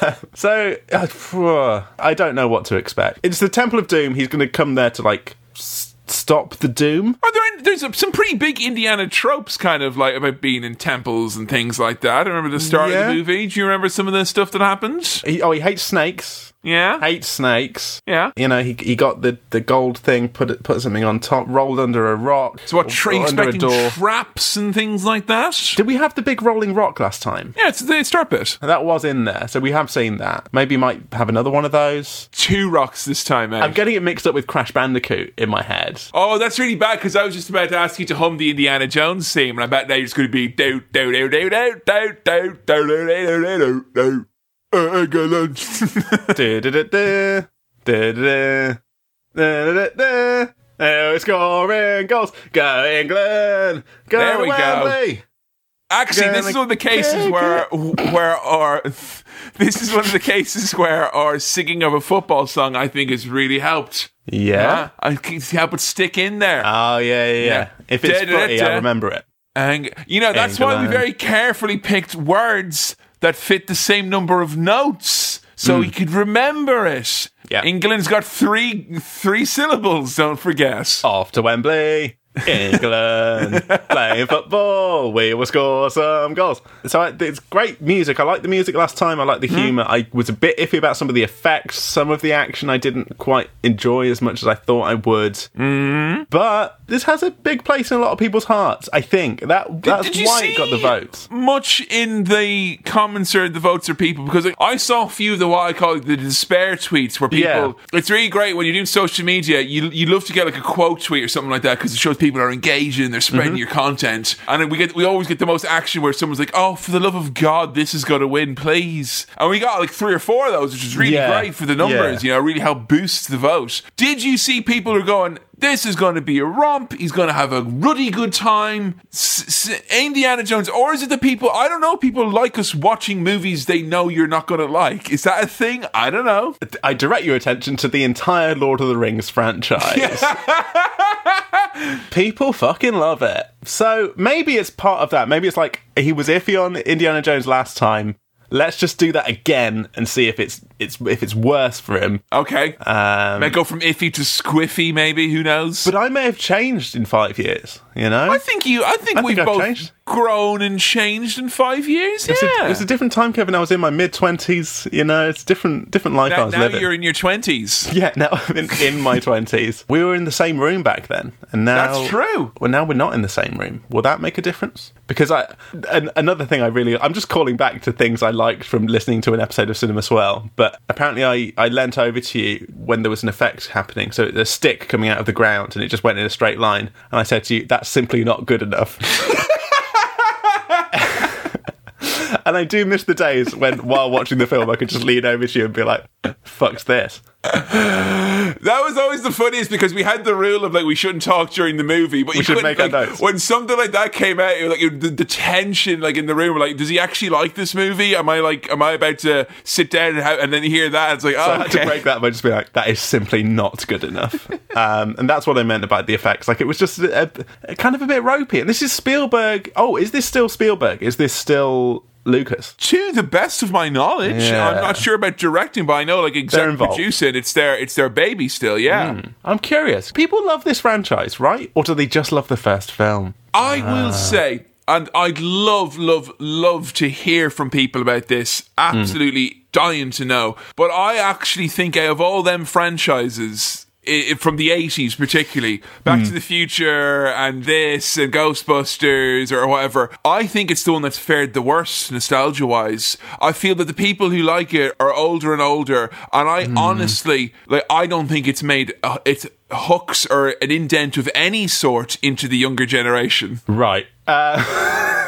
[SPEAKER 1] so uh, I don't know what to expect. It's the Temple of Doom. He's going to come there to like stop the Doom.
[SPEAKER 2] Are there any, there's some pretty big Indiana tropes, kind of like about being in temples and things like that. I remember the start of the movie. Do you remember some of the stuff that happened?
[SPEAKER 1] He, oh, he hates snakes.
[SPEAKER 2] Yeah,
[SPEAKER 1] Hates snakes.
[SPEAKER 2] yeah.
[SPEAKER 1] You know, he he got the, the gold thing, put it, put something on top, rolled under a rock.
[SPEAKER 2] So what? Tra-
[SPEAKER 1] under a door.
[SPEAKER 2] traps and things like that.
[SPEAKER 1] Did we have the big rolling rock last time?
[SPEAKER 2] Yeah, it's the start bit.
[SPEAKER 1] That was in there, so we have seen that. Maybe might have another one of those.
[SPEAKER 2] Two rocks this time, eh?
[SPEAKER 1] I'm getting it mixed up with Crash Bandicoot in my head.
[SPEAKER 2] Oh, that's really bad because I was just about to ask you to hum the Indiana Jones theme, and I bet now you're just going to be do do do do do do do do do do do do. Uh, England.
[SPEAKER 1] Oh, it's scoring goals. Go England. Go
[SPEAKER 2] There we go.
[SPEAKER 1] Wembley.
[SPEAKER 2] Actually, this is one of the cases where where our this is one of the cases where our singing of a football song I think has really helped.
[SPEAKER 1] Yeah.
[SPEAKER 2] I can help it stick in there.
[SPEAKER 1] Oh, yeah, yeah, yeah. If it's
[SPEAKER 2] Da-da-da-da.
[SPEAKER 1] I remember it.
[SPEAKER 2] And you know that's why we very carefully picked words that fit the same number of notes, so we hmm. could remember it.
[SPEAKER 1] Yeah.
[SPEAKER 2] England's got three three syllables. Don't forget.
[SPEAKER 1] Off to Wembley. England playing football. We will score some goals. So I, it's great music. I liked the music last time. I like the humour. I was a bit iffy about some of the effects. Some of the action I didn't quite enjoy as much as I thought I would. Mm. But this has a big place in a lot of people's hearts. I think that that's
[SPEAKER 2] did you
[SPEAKER 1] why it got the votes.
[SPEAKER 2] Much in the comments or the votes or people because like, I saw a few of the what I call the despair tweets where people.
[SPEAKER 1] Yeah.
[SPEAKER 2] It's really great when you're doing social media. You you love to get like a quote tweet or something like that because it shows people are engaging, they're spreading
[SPEAKER 1] Mm-hmm.
[SPEAKER 2] your content, and we get we always get the most action where someone's like, "Oh, for the love of God, this is going to win, please!" And we got like three or four of those, which is really
[SPEAKER 1] Yeah.
[SPEAKER 2] great for the numbers. You know, really help boost the vote. Did you see people who are going? This is going to be a romp. He's going to have a ruddy good time. S- S- Indiana Jones, or is it the people? I don't know. People like us watching movies they know you're not going to like. Is that a thing? I don't know.
[SPEAKER 1] I direct your attention to the entire Lord of the Rings franchise. People fucking love it. So maybe it's part of that. Maybe it's like he was iffy on Indiana Jones last time. Let's just do that again and see if it's it's if it's worse for him.
[SPEAKER 2] Okay.
[SPEAKER 1] Um,
[SPEAKER 2] May go from iffy to squiffy, maybe. Who knows?
[SPEAKER 1] but I may have changed in five years. You know,
[SPEAKER 2] I think you. I think
[SPEAKER 1] I
[SPEAKER 2] we've
[SPEAKER 1] think
[SPEAKER 2] both
[SPEAKER 1] changed.
[SPEAKER 2] grown and changed in five years.
[SPEAKER 1] It's,
[SPEAKER 2] yeah.
[SPEAKER 1] a, it's a different time, Kevin. I was in my mid twenties. You know, it's different different life I was
[SPEAKER 2] now
[SPEAKER 1] living.
[SPEAKER 2] you're in your twenties.
[SPEAKER 1] Yeah, now I'm in, in my twenties. We were in the same room back then, and now
[SPEAKER 2] That's true.
[SPEAKER 1] Well, now we're not in the same room. Will that make a difference? Because I, an, another thing I really, I'm just calling back to things I liked from listening to an episode of Cinema Swirl. But apparently, I I leant over to you when there was an effect happening. So a stick coming out of the ground, and it just went in a straight line. And I said to you, "That's simply not good enough." And I do miss the days when, while watching the film, I could just lean over to you and be like, "Fuck's this."
[SPEAKER 2] That was always the funniest because we had the rule of like we shouldn't talk during the movie, but you
[SPEAKER 1] should make our
[SPEAKER 2] like,
[SPEAKER 1] notes.
[SPEAKER 2] when something like that came out. It was like the, the tension, like in the room, we're like, does he actually like this movie? Am I like, am I about to sit down and, have, and then hear that? It's like,
[SPEAKER 1] So
[SPEAKER 2] oh,
[SPEAKER 1] I had to break that by just being like, that is simply not good enough. um, and that's what I meant about the effects. Like, it was just a, a- kind of a bit ropey. And this is Spielberg. Oh, is this still Spielberg? Is this still Lucas?
[SPEAKER 2] To the best of my knowledge,
[SPEAKER 1] Yeah.
[SPEAKER 2] I'm not sure about directing, but I know like
[SPEAKER 1] involved.
[SPEAKER 2] producing, it's their it's their baby still. Yeah, hmm.
[SPEAKER 1] I'm curious. People love this franchise, right? Or do they just love the first film?
[SPEAKER 2] I will ah. say, and I'd love, love, love to hear from people about this. Hmm. Absolutely dying to know. But I actually think out of all them franchises. I- from the 80s, particularly Back to the Future and this and Ghostbusters or whatever, I think it's the one that's fared the worst nostalgia wise. I feel that the people who like it are older and older, and I honestly, like, I don't think it's made, uh, it's hooks or an indent of any sort into the younger generation.
[SPEAKER 1] Right. Uh,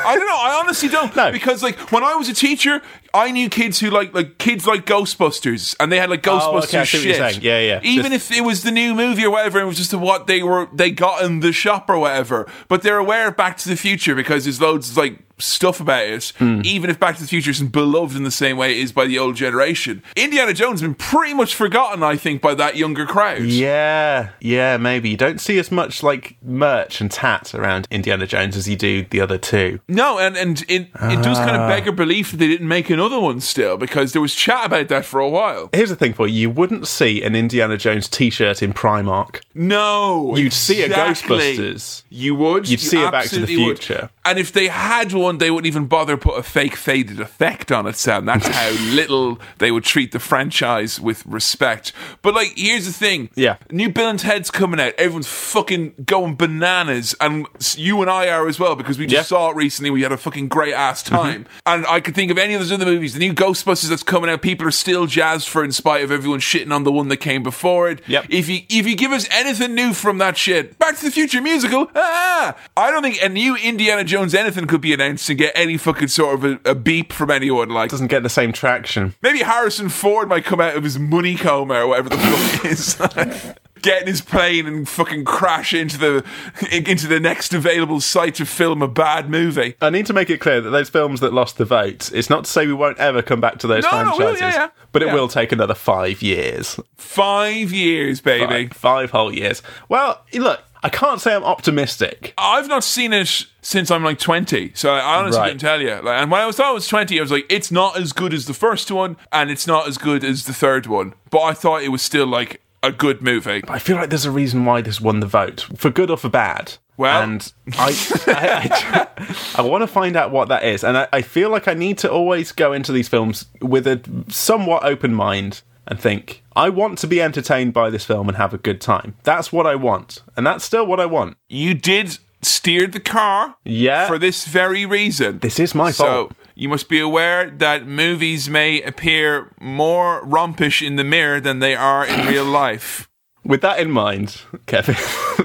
[SPEAKER 2] I don't know. I honestly don't.
[SPEAKER 1] No.
[SPEAKER 2] Because like when I was a teacher, I knew kids who like like kids like Ghostbusters, and they had like
[SPEAKER 1] Oh,
[SPEAKER 2] Ghostbusters
[SPEAKER 1] okay, what you're
[SPEAKER 2] shit.
[SPEAKER 1] Yeah, yeah.
[SPEAKER 2] Even
[SPEAKER 1] Just-
[SPEAKER 2] if it was the new movie or whatever, it was just what they were they got in the shop or whatever. But they're aware of Back to the Future because there's loads of like stuff about it.
[SPEAKER 1] Hmm.
[SPEAKER 2] Even if Back to the Future isn't beloved in the same way it is by the old generation, Indiana Jones has been pretty much forgotten, I think, by that younger crowd.
[SPEAKER 1] yeah. Yeah, maybe. You don't see as much, like, merch and tat around Indiana Jones as you do the other two.
[SPEAKER 2] No, and, and it, it does
[SPEAKER 1] Ah.
[SPEAKER 2] kind of beg a belief that they didn't make another one still because there was chat about that for a while.
[SPEAKER 1] Here's the thing for you. You wouldn't see an Indiana Jones t-shirt in Primark.
[SPEAKER 2] No,
[SPEAKER 1] You'd see a. Ghostbusters.
[SPEAKER 2] You would.
[SPEAKER 1] You'd
[SPEAKER 2] You
[SPEAKER 1] see a Back to the
[SPEAKER 2] absolutely would.
[SPEAKER 1] Future.
[SPEAKER 2] And if they had one, they wouldn't even bother put a fake faded effect on it, Sam. That's how little they would treat the franchise with respect. But like, here's the thing.
[SPEAKER 1] Yeah.
[SPEAKER 2] New Bill and Ted's coming out. Everyone's fucking going bananas, and you and I are as well because we just
[SPEAKER 1] Yeah. Mm-hmm.
[SPEAKER 2] saw it recently. We had a fucking great ass time, and I could think of any of those other movies. The new Ghostbusters that's coming out, people are still jazzed for, in spite of everyone shitting on the one that came before it.
[SPEAKER 1] Yep.
[SPEAKER 2] If you if you give us anything new from that shit, Back to the Future musical, ah, I don't think a new Indiana Jones anything could be announced and get any fucking sort of a, a beep from anyone. Like
[SPEAKER 1] Doesn't get the same traction.
[SPEAKER 2] maybe Harrison Ford might come out of his money coma or whatever the fuck it is. Get in his plane and fucking crash into the into the next available site to film a bad movie.
[SPEAKER 1] I need to make it clear that those films that lost the vote, it's not to say we won't ever come back to those
[SPEAKER 2] No, no,
[SPEAKER 1] franchises,
[SPEAKER 2] we'll- yeah, yeah.
[SPEAKER 1] but it
[SPEAKER 2] Yeah.
[SPEAKER 1] will take another five years.
[SPEAKER 2] Five years, baby.
[SPEAKER 1] Five, five whole years. Well, look, I can't say I'm optimistic.
[SPEAKER 2] I've not seen it since I'm like 20, so I honestly
[SPEAKER 1] Right.
[SPEAKER 2] couldn't tell you. Like, and when I was thought I was 20, I was like, it's not as good as the first one, and it's not as good as the third one. But I thought it was still like a good movie.
[SPEAKER 1] I feel like there's a reason why this won the vote, for good or for bad.
[SPEAKER 2] Well-
[SPEAKER 1] and I, I, I, I want to find out what that is, and I, I feel like I need to always go into these films with a somewhat open mind and think I want to be entertained by this film and have a good time. That's what I want, and that's still what I want.
[SPEAKER 2] You did steer the car
[SPEAKER 1] Yeah.
[SPEAKER 2] for this very reason.
[SPEAKER 1] This is my
[SPEAKER 2] so
[SPEAKER 1] fault.
[SPEAKER 2] You must be aware that movies may appear more rompish in the mirror than they are in real life.
[SPEAKER 1] With that in mind, Kevin.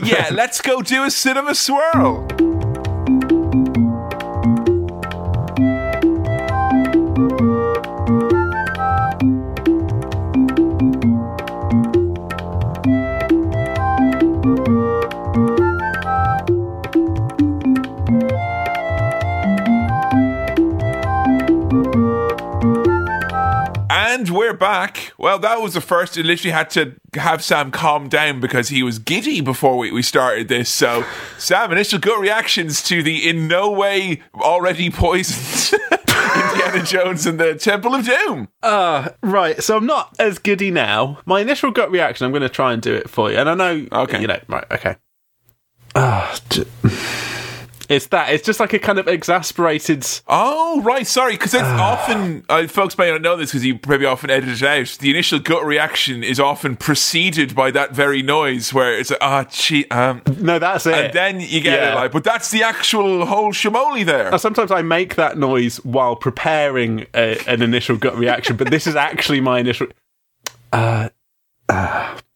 [SPEAKER 2] Yeah, let's go do a cinema swirl. And we're back. Well, that was the first. I literally had to have Sam calm down because he was giddy before we, we started this. So, Sam, initial gut reactions to the in no way already poisoned Indiana Jones and the Temple of Doom.
[SPEAKER 1] Uh, right, so I'm not as goody now. My initial gut reaction, I'm going to try and do it for you. And I know,
[SPEAKER 2] Okay.
[SPEAKER 1] you know, right, okay. Ah, j- it's that. It's just like a kind of exasperated.
[SPEAKER 2] Oh, right. Sorry, because it's
[SPEAKER 1] Ah.
[SPEAKER 2] often, uh, folks may not know this because you probably often edit it out. The initial gut reaction is often preceded by that very noise where it's like, ah, gee, um,
[SPEAKER 1] No, that's it.
[SPEAKER 2] and then you get
[SPEAKER 1] Yeah.
[SPEAKER 2] it like, but that's the actual whole shamoli there.
[SPEAKER 1] Now, Sometimes I make that noise while preparing a, an initial gut reaction, but this is actually my initial.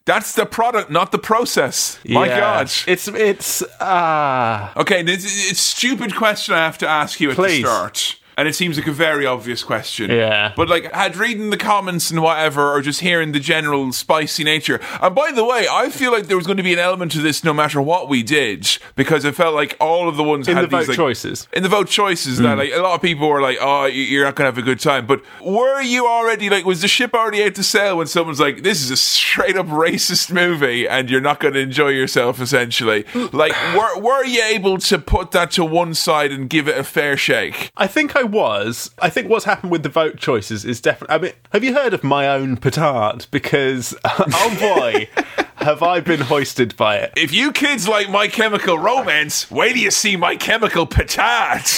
[SPEAKER 2] That's the product, not the process. My
[SPEAKER 1] Yeah.
[SPEAKER 2] God.
[SPEAKER 1] it's it's ah.
[SPEAKER 2] Okay, this it's a stupid question I have to ask you at
[SPEAKER 1] Please.
[SPEAKER 2] the start. And it seems like a very obvious question.
[SPEAKER 1] Yeah.
[SPEAKER 2] But like had reading the comments and whatever, or just hearing the general spicy nature. And by the way, I feel like there was going to be an element to this no matter what we did, because it felt like all of the ones
[SPEAKER 1] in
[SPEAKER 2] had
[SPEAKER 1] the
[SPEAKER 2] these
[SPEAKER 1] vote
[SPEAKER 2] like,
[SPEAKER 1] choices.
[SPEAKER 2] in the vote choices that mm. like a lot of people were like, "Oh, you- you're not gonna have a good time." But were you already like, was the ship already out to sail when someone's like, "This is a straight up racist movie and you're not going to enjoy yourself"? Essentially, like, were were you able to put that to one side and give it a fair shake?
[SPEAKER 1] I think I was. I think what's happened with the vote choices is definitely. I mean, have you heard of my own petard? Because oh boy, have I been hoisted by it.
[SPEAKER 2] If you kids like My Chemical Romance, wait till you see My Chemical Petard.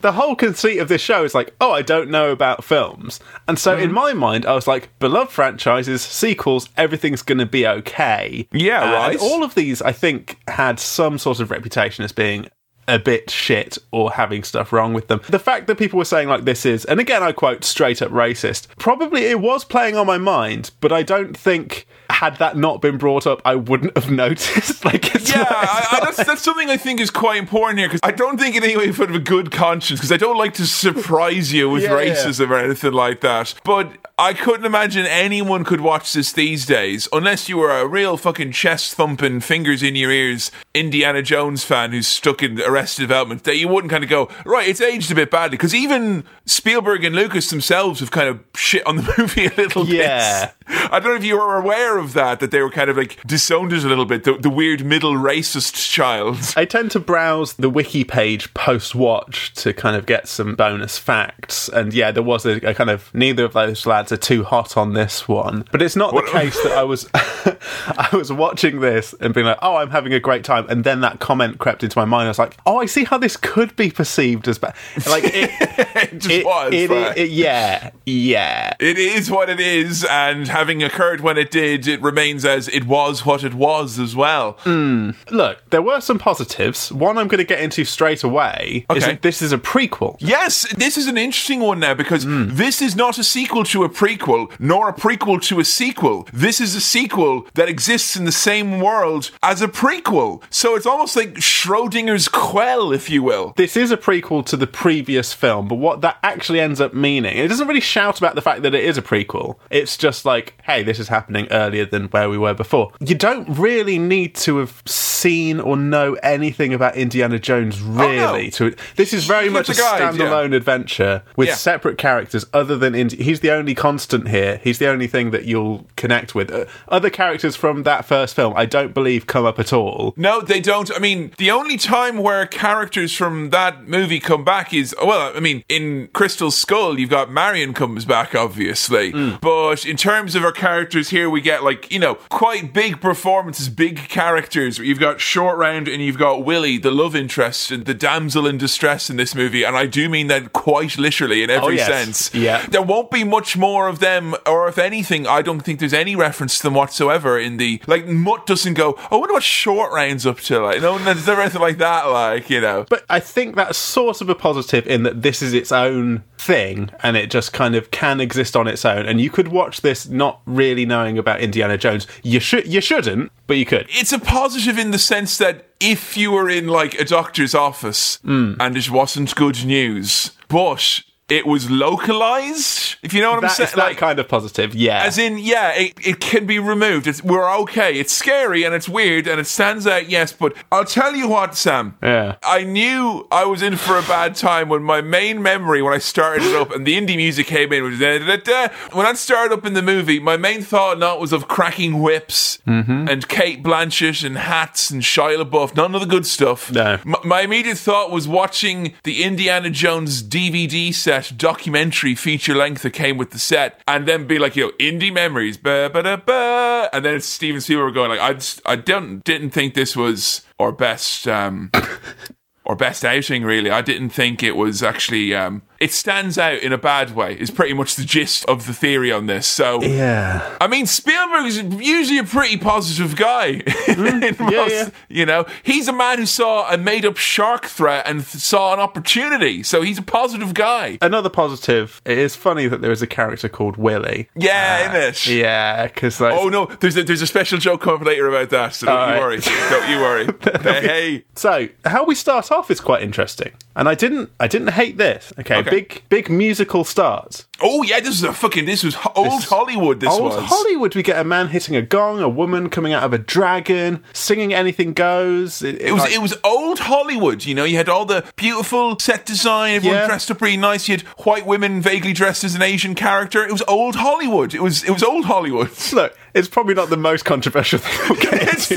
[SPEAKER 1] The whole conceit of this show is like, oh, I don't know about films, and so
[SPEAKER 2] Mm-hmm.
[SPEAKER 1] in my mind, I was like, beloved franchises, sequels, everything's going to be okay.
[SPEAKER 2] Yeah,
[SPEAKER 1] And
[SPEAKER 2] right.
[SPEAKER 1] All of these, I think, had some sort of reputation as being a bit shit or having stuff wrong with them. The fact that people were saying like this is, and again I quote straight up racist, probably it was playing on my mind, but I don't think had that not been brought up, I wouldn't have noticed. like, it's
[SPEAKER 2] Yeah, I, I, that's, that's something I think is quite important here because I don't think in any way have a good conscience because I don't like to surprise you with
[SPEAKER 1] Yeah, yeah.
[SPEAKER 2] racism or anything like that. But I couldn't imagine anyone could watch this these days unless you were a real fucking chest thumping, fingers in your ears Indiana Jones fan who's stuck in Arrested Development that you wouldn't kind of go, right, it's aged a bit badly because even Spielberg and Lucas themselves have kind of shit on the movie a little
[SPEAKER 1] Yeah.
[SPEAKER 2] bit. I don't know if you were aware of that, that they were kind of like disowned it a little bit, the, the weird middle racist child.
[SPEAKER 1] I tend to browse the wiki page post watch to kind of get some bonus facts. And yeah, there was a, a kind of neither of those lads are too hot on this one. But it's not
[SPEAKER 2] What-
[SPEAKER 1] the case that I was I was watching this and being like, oh, I'm having a great time. And then that comment crept into my mind. I was like, oh, I see how this could be perceived as bad. Like it,
[SPEAKER 2] It just
[SPEAKER 1] it-
[SPEAKER 2] was.
[SPEAKER 1] it- yeah, yeah.
[SPEAKER 2] it is what it is, and having occurred when it did, it remains as it was what it was as well.
[SPEAKER 1] Mm. Look, there were some positives. One I'm going to get into straight away is that this is a prequel.
[SPEAKER 2] Yes, this is an interesting one now because
[SPEAKER 1] Hmm.
[SPEAKER 2] this is not a sequel to a prequel, nor a prequel to a sequel. This is a sequel that exists in the same world as a prequel. So it's almost like Schrodinger's Quell, if you will.
[SPEAKER 1] this is a prequel to the previous film, but what that actually ends up meaning, it doesn't really shout about the fact that it is a prequel. It's just like, hey, this is happening earlier than where we were before. You don't really need to have seen or know anything about Indiana Jones, really. To this is very
[SPEAKER 2] You
[SPEAKER 1] much a
[SPEAKER 2] guide, yeah.
[SPEAKER 1] standalone adventure with
[SPEAKER 2] Yeah.
[SPEAKER 1] separate characters. Other than Indi- he's the only constant here. He's the only thing that you'll connect with. Uh, other characters from that first film, I don't believe come up at all.
[SPEAKER 2] No, they don't. I mean, the only time where characters from that movie come back is, well, I mean, in Crystal Skull, you've got Marion comes back, obviously. But in terms of our characters here, we get, like, you know, quite big performances, big characters. You've got Short Round and you've got Willie, the love interest, and the damsel in distress in this movie. And I do mean that quite literally in every oh,
[SPEAKER 1] yes.
[SPEAKER 2] sense.
[SPEAKER 1] Yeah.
[SPEAKER 2] There won't be much more of them, or if anything, I don't think there's any reference to them whatsoever in the like. Mutt doesn't go. I wonder what short rounds up to. Like, no, there's never anything like that. Like, you know.
[SPEAKER 1] But I think that's sort of a positive in that this is its own thing and it just kind of can exist on its own. And you could watch this not really knowing about Indiana Jones. You should you shouldn't, but you could.
[SPEAKER 2] it's a positive in the sense that if you were in like a doctor's office hmm. and it wasn't good news, but it was localized, if you know what I'm saying,
[SPEAKER 1] that kind of positive, yeah.
[SPEAKER 2] As in, yeah, it, it can be removed. It's, we're okay. It's scary and it's weird and it stands out, yes. But I'll tell you what, Sam.
[SPEAKER 1] Yeah.
[SPEAKER 2] I knew I was in for a bad time when my main memory, when I started it up and the indie music came in, was da, da, da, da. when I started up in the movie, my main thought not was of cracking whips
[SPEAKER 1] Mm-hmm.
[SPEAKER 2] and Cate Blanchett and hats and Shia LaBeouf. None of the good stuff.
[SPEAKER 1] No.
[SPEAKER 2] M- my immediate thought was watching the Indiana Jones DVD set set documentary feature length that came with the set, and then be like, you know, indie memories, ba ba da ba, and then it's Steven Spielberg going like, I just, I don't didn't think this was our best um or best outing really. I didn't think it was actually um it stands out in a bad way. Is pretty much the gist of the theory on this. So
[SPEAKER 1] Yeah.
[SPEAKER 2] I mean, Spielberg is usually a pretty positive guy. Mm, in
[SPEAKER 1] yeah,
[SPEAKER 2] most-
[SPEAKER 1] yeah.
[SPEAKER 2] You know, he's a man who saw a made up shark threat and th- saw an opportunity. So he's a positive guy.
[SPEAKER 1] Another positive, it is funny that there is a character called Willie.
[SPEAKER 2] Yeah, uh, isn't it?
[SPEAKER 1] Yeah, because like,
[SPEAKER 2] Oh no, there's a, there's a special joke coming later about that. So don't you
[SPEAKER 1] right.
[SPEAKER 2] worry. Don't you worry. hey,
[SPEAKER 1] So how we start off is quite interesting, and I didn't I didn't hate this. Okay,
[SPEAKER 2] Okay.
[SPEAKER 1] Big big musical start.
[SPEAKER 2] Oh yeah, this is a fucking this was old Hollywood. This
[SPEAKER 1] Old
[SPEAKER 2] was.
[SPEAKER 1] Hollywood, we get a man hitting a gong, a woman coming out of a dragon, singing "Anything Goes." It,
[SPEAKER 2] It was
[SPEAKER 1] like-
[SPEAKER 2] it was old Hollywood, you know. You had all the beautiful set design, everyone
[SPEAKER 1] Yeah.
[SPEAKER 2] dressed up really nice. You had white women vaguely dressed as an Asian character. It was old Hollywood. It was it was old Hollywood.
[SPEAKER 1] look. It's probably not the most controversial thing we'll
[SPEAKER 2] It's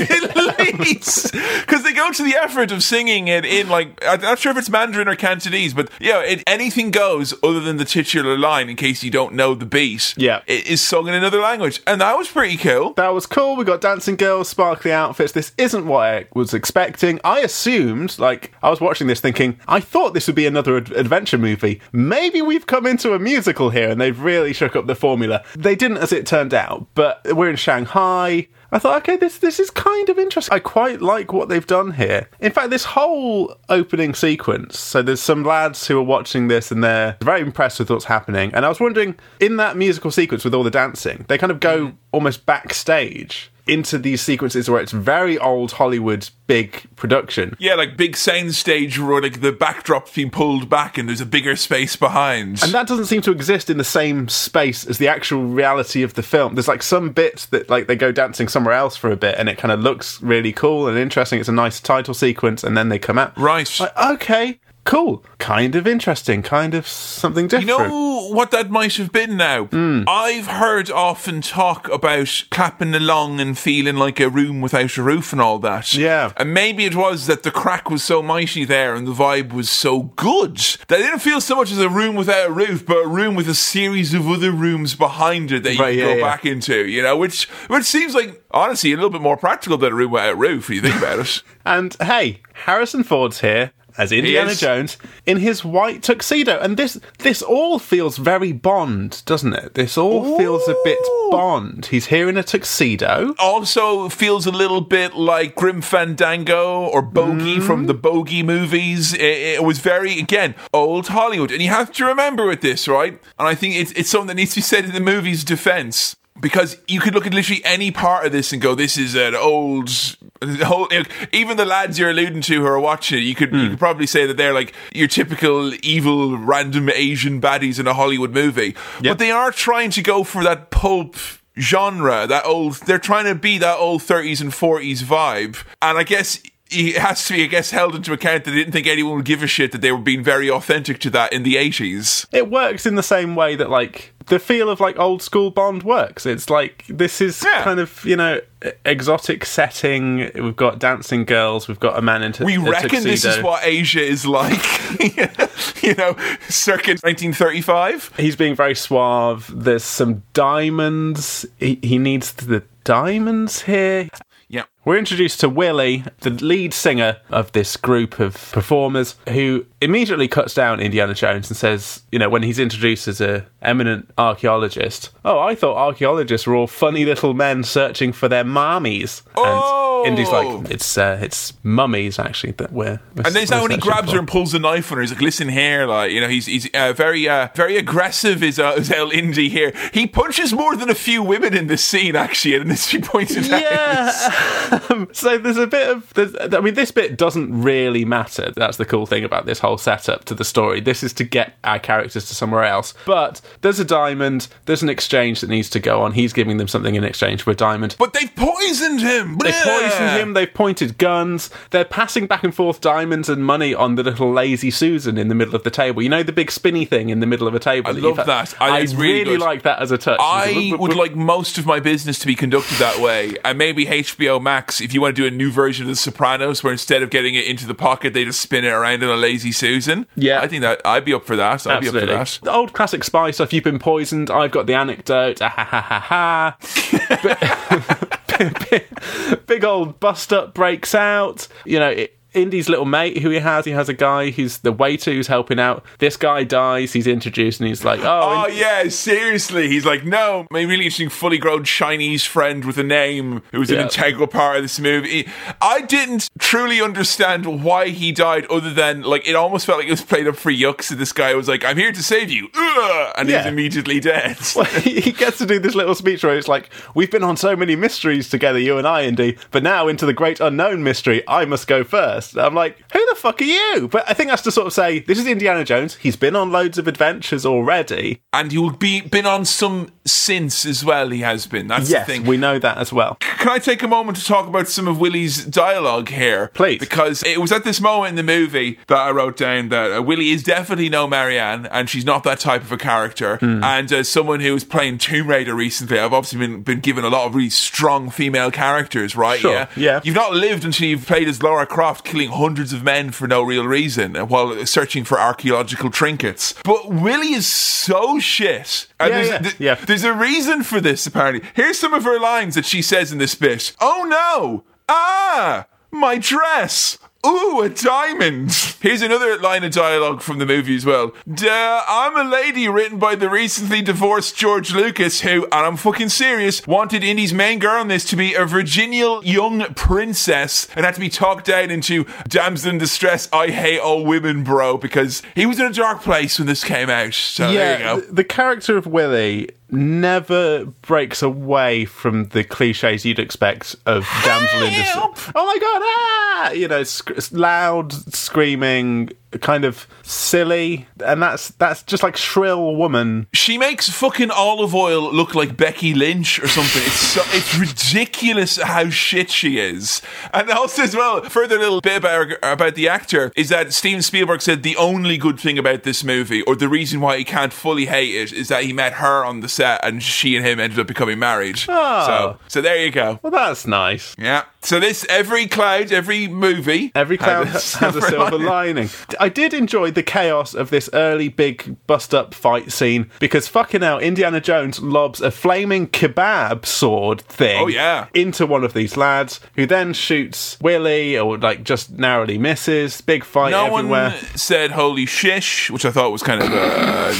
[SPEAKER 2] least because they go to the effort of singing it in like I'm not sure if it's Mandarin or Cantonese, but yeah, it, anything goes other than the titular line. In case you don't know the beat,
[SPEAKER 1] Yeah.
[SPEAKER 2] it is sung in another language, and that was pretty cool.
[SPEAKER 1] That was cool. We got dancing girls, sparkly outfits. This isn't what I was expecting. I assumed, like, I was watching this thinking, I thought this would be another ad- adventure movie. Maybe we've come into a musical here and they've really shook up the formula. They didn't, as it turned out, but we're in Shanghai. I thought, okay, this this is kind of interesting. I quite like what they've done here. In fact, this whole opening sequence. So there's some lads who are watching this and they're very impressed with what's happening. And I was wondering, in that musical sequence with all the dancing, they kind of go mm-hmm. almost backstage into these sequences where it's very old Hollywood big production.
[SPEAKER 2] Yeah, like big sound stage where like the backdrop's being pulled back and there's a bigger space behind.
[SPEAKER 1] And that doesn't seem to exist in the same space as the actual reality of the film. There's like some bits that like they go dancing somewhere else for a bit and it kind of looks really cool and interesting. It's a nice title sequence and then they come out.
[SPEAKER 2] right.
[SPEAKER 1] Like, okay, cool. Kind of interesting, kind of something different.
[SPEAKER 2] You know what that might have been now?
[SPEAKER 1] Hmm.
[SPEAKER 2] I've heard often talk about clapping along and feeling like a room without a roof and all that.
[SPEAKER 1] Yeah.
[SPEAKER 2] And maybe it was that the crack was so mighty there and the vibe was so good that it didn't feel so much as a room without a roof, but a room with a series of other rooms behind it that you
[SPEAKER 1] Right,
[SPEAKER 2] can
[SPEAKER 1] yeah,
[SPEAKER 2] go
[SPEAKER 1] yeah.
[SPEAKER 2] back into, you know, which which seems like honestly a little bit more practical than a room without a roof if you think about it.
[SPEAKER 1] And hey, Harrison Ford's here as Indiana. Jones in his white tuxedo, and this this all feels very Bond, doesn't it? This all feels a bit
[SPEAKER 2] Ooh.
[SPEAKER 1] Bond. He's here in a tuxedo.
[SPEAKER 2] also feels a little bit like Grim Fandango or Bogey
[SPEAKER 1] Mm.
[SPEAKER 2] from the Bogey movies. It, it was very, again, old Hollywood. And you have to remember with this, right? And I think it's, it's something that needs to be said in the movie's defense. Because you could look at literally any part of this and go, "This is an old, whole." Even the lads you're alluding to who are watching it, you could you could hmm. probably say that they're like your typical evil, random Asian baddies in a Hollywood movie. But they are trying to go for that pulp genre, that old. They're trying to be that old 30s and 40s vibe, and I guess. It has to be, I guess, held into account that they didn't think anyone would give a shit that they were being very authentic to that in the 80s.
[SPEAKER 1] It works in the same way that like the feel of like old school Bond works. It's like this is
[SPEAKER 2] Yeah.
[SPEAKER 1] kind of you know exotic setting. We've got dancing girls. We've got a man in tu-
[SPEAKER 2] We reckon this is what Asia is like, you know, circa 1935.
[SPEAKER 1] He's being very suave. There's some diamonds. He, he needs the diamonds here.
[SPEAKER 2] Yeah.
[SPEAKER 1] We're introduced to Willie, the lead singer of this group of performers, who immediately cuts down Indiana Jones and says, you know, when he's introduced as a eminent archaeologist, oh, I thought archaeologists were all funny little men searching for their mommies.
[SPEAKER 2] Oh!
[SPEAKER 1] And Indy's like, it's uh, it's mummies actually that we're. we're
[SPEAKER 2] And then that when he grabs
[SPEAKER 1] for."
[SPEAKER 2] her and pulls the knife on her, he's like, "Listen here, like you know, he's he's uh, very uh, very aggressive." Is uh, is El Indy here? He punches more than a few women in this scene, actually, and this she pointed out.
[SPEAKER 1] Yeah. Um, so there's a bit of. There's, I mean, this bit doesn't really matter. That's the cool thing about this whole setup to the story. This is to get our characters to somewhere else. But there's a diamond. There's an exchange that needs to go on. He's giving them something in exchange for a diamond.
[SPEAKER 2] But they've poisoned him.
[SPEAKER 1] They
[SPEAKER 2] Blah!
[SPEAKER 1] Chasing him. They've pointed guns. They're passing back and forth diamonds and money on the little lazy Susan in the middle of the table. You know the big spinny thing in the middle of a table.
[SPEAKER 2] I
[SPEAKER 1] that
[SPEAKER 2] love that. I-
[SPEAKER 1] I,
[SPEAKER 2] really
[SPEAKER 1] really like that as a touch.
[SPEAKER 2] I would like most of my business to be conducted that way, and maybe HBO Max, if you want to do a new version of The Sopranos, where instead of getting it into the pocket, they just spin it around in a lazy Susan.
[SPEAKER 1] Yeah.
[SPEAKER 2] I think that I'd be up for that. I'd
[SPEAKER 1] Absolutely.
[SPEAKER 2] be up for that.
[SPEAKER 1] The old classic spy stuff. You've been poisoned. I've got the anecdote. Ah, ha ha ha ha. big, old bust up breaks out. You know, it, Indy's little mate who he has, he has a guy who's the waiter who's helping out. This guy dies. He's introduced and he's like, oh,
[SPEAKER 2] Oh yeah, seriously. He's like, no, my really interesting, fully grown Chinese friend with a name who was an
[SPEAKER 1] Yeah.
[SPEAKER 2] integral part of this movie. I didn't truly understand why he died, other than like it almost felt like it was played up for yucks. And this guy was like, "I'm here to save you," Ugh! and
[SPEAKER 1] Yeah.
[SPEAKER 2] he's immediately dead.
[SPEAKER 1] he gets to do this little speech where it's like, We've been on so many mysteries together, you and I, Indy, but now into the great unknown mystery, I must go first. I'm like, Who the fuck are you? But I think that's to sort of say, This is Indiana Jones. He's been on loads of adventures already.
[SPEAKER 2] and he'll be been on some since as well. He has been. That's the thing.
[SPEAKER 1] we know that as well.
[SPEAKER 2] Can I take a moment to talk about some of Willie's dialogue here?
[SPEAKER 1] Please.
[SPEAKER 2] Because it was at this moment in the movie that I wrote down that uh, Willie is definitely no Marion, and she's not that type of a character.
[SPEAKER 1] Hmm.
[SPEAKER 2] And as someone who was playing Tomb Raider recently, I've obviously been, been given a lot of really strong female characters, right?
[SPEAKER 1] Sure,
[SPEAKER 2] Yeah.
[SPEAKER 1] yeah.
[SPEAKER 2] You've not lived until you've played as Lara Croft, killing hundreds of men for no real reason while searching for archaeological trinkets. But Willie is so shit.
[SPEAKER 1] Yeah,
[SPEAKER 2] there's,
[SPEAKER 1] yeah,
[SPEAKER 2] th-
[SPEAKER 1] yeah.
[SPEAKER 2] there's a reason for this, apparently. Here's some of her lines that she says in this bit. Oh no! Ah! My dress! Ooh, a diamond! Here's another line of dialogue from the movie as well. Duh, I'm a lady written by the recently divorced George Lucas who, and I'm fucking serious, wanted Indy's main girl in this to be a Virginial young princess and had to be talked down into damsel in distress, I hate all women, bro, because he was in a dark place when this came out. So there you go.
[SPEAKER 1] the, the character of Willie never breaks away from the cliches you'd expect of damsel in distress. Oh my god! Ah! You know, sc- loud screaming, kind of silly, and that's that's just like shrill woman.
[SPEAKER 2] She makes fucking Olive Oyl look like Becky Lynch or something. It's so, it's ridiculous how shit she is. And also as well, further little bit about about the actor is that Steven Spielberg said the only good thing about this movie, or the reason why he can't fully hate it, is that he met her on the set and she and him ended up becoming married.
[SPEAKER 1] Oh.
[SPEAKER 2] So so there you go.
[SPEAKER 1] Well, that's nice.
[SPEAKER 2] Yeah. So this every cloud, every movie,
[SPEAKER 1] Every cloud
[SPEAKER 2] has
[SPEAKER 1] has a silver lining. I did enjoy the chaos of this early big bust up fight scene because fucking hell, Indiana Jones lobs a flaming kebab sword thing
[SPEAKER 2] Oh, yeah.
[SPEAKER 1] into one of these lads who then shoots Willie or like just narrowly misses. Big fight
[SPEAKER 2] No
[SPEAKER 1] everywhere.
[SPEAKER 2] one said "holy shish," which I thought was kind of a,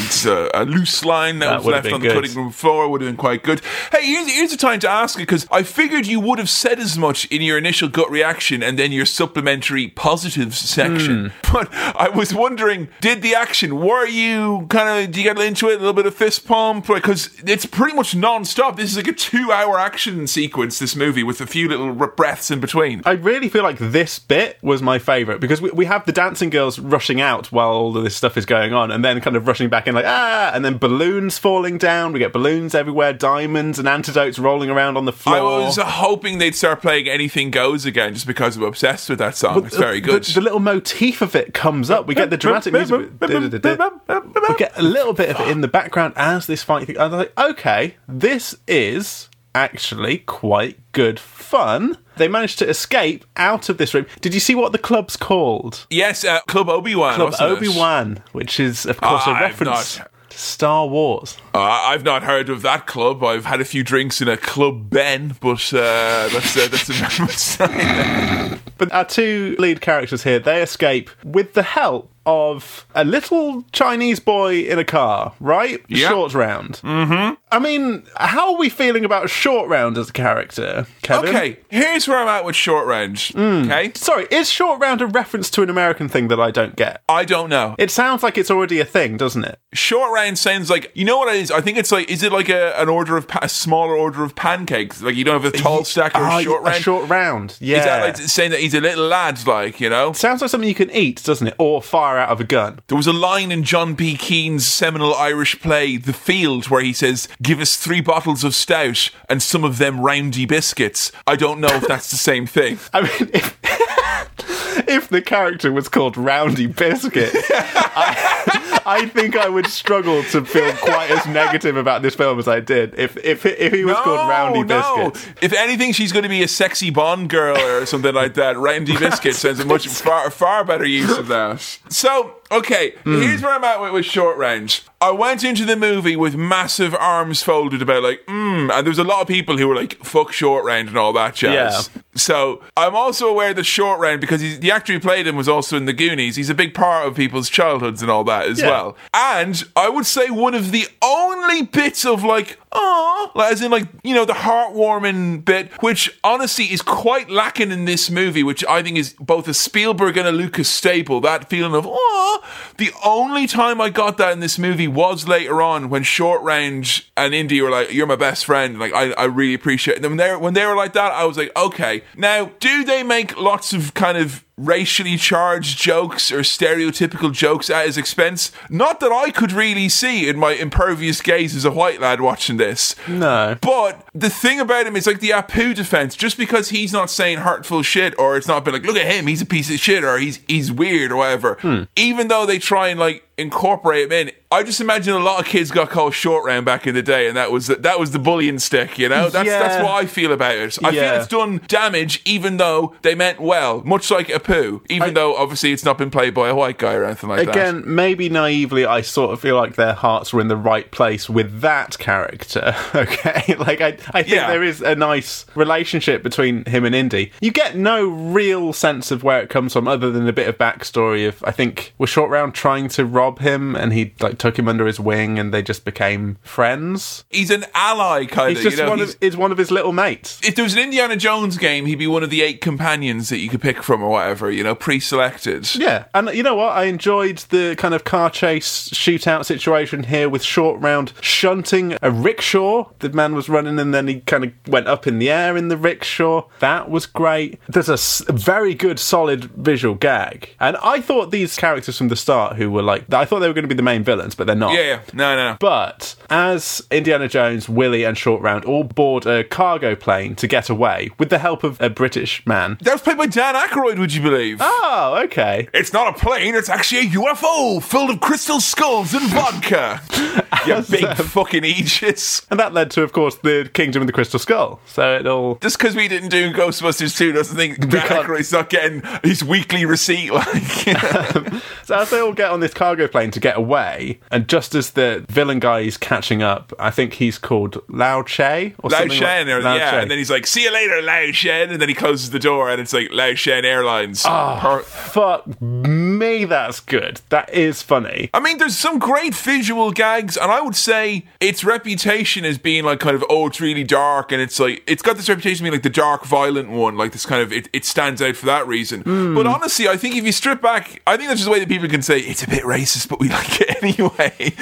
[SPEAKER 2] a, a loose line that,
[SPEAKER 1] That
[SPEAKER 2] was left on the cutting room floor. Would have been quite good. Hey, here's, here's the time to ask it because I figured you would have said as much in your initial gut reaction and then your supplementary positives section.
[SPEAKER 1] Hmm.
[SPEAKER 2] But I was wondering, did the action? Were you kind of? Do you get into it? A little bit of fist pump because it's pretty much non-stop. This is like a two-hour action sequence. This movie with a few little breaths in between.
[SPEAKER 1] I really feel like this bit was my favourite because we, we have the dancing girls rushing out while all of this stuff is going on and then kind of rushing back in like, ah, and then balloons falling down. We get balloons everywhere, diamonds and antidotes rolling around on the floor.
[SPEAKER 2] I was hoping they'd start playing Anything Goes again just because I'm obsessed with that song. it's very good.
[SPEAKER 1] The, little motif of it comes up. We get the dramatic music. We get a little bit of it in the background as this fight. thing- I was like, okay, this is actually quite good fun. They managed to escape out of this room. Did you see what the club's called?
[SPEAKER 2] yes, uh, Club Obi-Wan.
[SPEAKER 1] Club? Obi Wan, which is of course a
[SPEAKER 2] I've
[SPEAKER 1] reference Star Wars.
[SPEAKER 2] Uh, I've not heard of that club. I've had a few drinks in a Club Ben, but uh, that's, uh, that's a very much sign.
[SPEAKER 1] But our two lead characters here, they escape with the help of a little Chinese boy in a car, right?
[SPEAKER 2] Yeah.
[SPEAKER 1] Short round. Mm-hmm. I mean, how are we feeling about Short Round as a character, Kevin?
[SPEAKER 2] Okay, here's where I'm at with Short Range.
[SPEAKER 1] Hmm.
[SPEAKER 2] Okay?
[SPEAKER 1] Sorry, is Short Round a reference to an American thing that I don't get?
[SPEAKER 2] I don't know.
[SPEAKER 1] It sounds like it's already a thing, doesn't it?
[SPEAKER 2] Short round sounds like you know what it is. I think it's like is it like a, an order of pa- a smaller order of pancakes? Like you don't have a tall stack or
[SPEAKER 1] Ah,
[SPEAKER 2] a short round.
[SPEAKER 1] A short round. Yeah.
[SPEAKER 2] Is that like saying that he's a little lad? Like you know?
[SPEAKER 1] Sounds like something you can eat, doesn't it? Or fire fire out of a gun.
[SPEAKER 2] There was a line in John B. Keane's seminal Irish play, The Field, where he says, Give us three bottles of stout and some of them roundy biscuits. I don't know if that's the same thing.
[SPEAKER 1] I mean, if, if the character was called Roundy Biscuit, I, I think I would struggle to feel quite as negative about this film as I did if if if he was called Roundy Biscuit.
[SPEAKER 2] If anything, she's going to be a sexy Bond girl or something like that. Roundy Biscuit sounds a much far far better use of that. So Okay, here's where I'm at with, with short range. I went into the movie with massive arms folded about like, mm, and there was a lot of people who were like, fuck short range and all that jazz.
[SPEAKER 1] Yeah.
[SPEAKER 2] So I'm also aware that short range, because he's, the actor who played him was also in the Goonies, he's a big part of people's childhoods and all that as
[SPEAKER 1] Yeah.
[SPEAKER 2] well. And I would say one of the only bits of like, oh, as in like, you know, the heartwarming bit, which honestly is quite lacking in this movie, which I think is both a Spielberg and a Lucas staple. That feeling of, oh, the only time I got that in this movie was later on when Short Range and Indy were like, you're my best friend. Like, I, I really appreciate it. And when they, when they were like that, I was like, okay. Now, do they make lots of kind of racially charged jokes or stereotypical jokes at his expense. Not that I could really see in my impervious gaze as a white lad watching this.
[SPEAKER 1] No.
[SPEAKER 2] But the thing about him is like the Apu defense, just because he's not saying hurtful shit or it's not been like, look at him, he's a piece of shit or he's he's weird or whatever. Hmm. Even though they try and like incorporate him in, I just imagine a lot of kids got called short round back in the day, and that was that was the bullying stick, you know? That's that's what I feel about it. I feel it's done damage even though they meant well, much like Apu, even though obviously it's not been played by a white guy or anything like that.
[SPEAKER 1] Again, maybe naively, I sort of feel like their hearts were in the right place with that character. Okay, like I, I think
[SPEAKER 2] Yeah.
[SPEAKER 1] there is a nice relationship between him and Indy. You get no real sense of where it comes from, other than a bit of backstory of I think was Short Round trying to rob him, and he like took him under his wing, and they just became friends.
[SPEAKER 2] He's an ally kind
[SPEAKER 1] He's
[SPEAKER 2] of,
[SPEAKER 1] just
[SPEAKER 2] you know.
[SPEAKER 1] one
[SPEAKER 2] he's-
[SPEAKER 1] of is one of his little mates.
[SPEAKER 2] if there was an Indiana Jones game, he'd be one of the eight companions that you could pick from or whatever, you know, pre-selected.
[SPEAKER 1] Yeah, and you know what? I enjoyed the kind of car chase shootout situation here with Short Round shunting a rickshaw. The man was running and then he kind of went up in the air in the rickshaw. That was great. There's a s- very good, solid visual gag. And I thought these characters from the start who were like, I thought they were going to be the main villains, but they're not.
[SPEAKER 2] Yeah, yeah. No, no, no.
[SPEAKER 1] But as Indiana Jones, Willie, and Short Round all board a cargo plane to get away with the help of a British man.
[SPEAKER 2] That was played by Dan Aykroyd, would you believe?
[SPEAKER 1] Oh, okay.
[SPEAKER 2] It's not a plane, it's actually a UFO filled of crystal skulls and vodka. you big fucking Aegis.
[SPEAKER 1] And that led to, of course, the Kingdom of the Crystal Skull. So it all.
[SPEAKER 2] Just because we didn't do Ghostbusters 2 doesn't think Dan Aykroyd's not getting his weekly receipt, like.
[SPEAKER 1] So as they all get on this cargo plane to get away, and just as the villain guy is catching up, I think he's called Lao Che or
[SPEAKER 2] Lao
[SPEAKER 1] something.
[SPEAKER 2] Shen,
[SPEAKER 1] like,
[SPEAKER 2] or,
[SPEAKER 1] Lao
[SPEAKER 2] yeah,
[SPEAKER 1] Che.
[SPEAKER 2] and then he's like, "See you later, Lao Shen," and then he closes the door, and it's like Lao Shen Airlines.
[SPEAKER 1] Oh,
[SPEAKER 2] Per-
[SPEAKER 1] Fuck me, that's good. That is funny.
[SPEAKER 2] I mean, there's some great visual gags, and I would say its reputation as being like kind of oh, it's really dark, and it's like it's got this reputation being like the dark, violent one. Like this kind of it, it stands out for that reason.
[SPEAKER 1] Hmm.
[SPEAKER 2] But honestly, I think if you strip back, I think that's just the way that people can say it's a bit racist, but we like it anyway.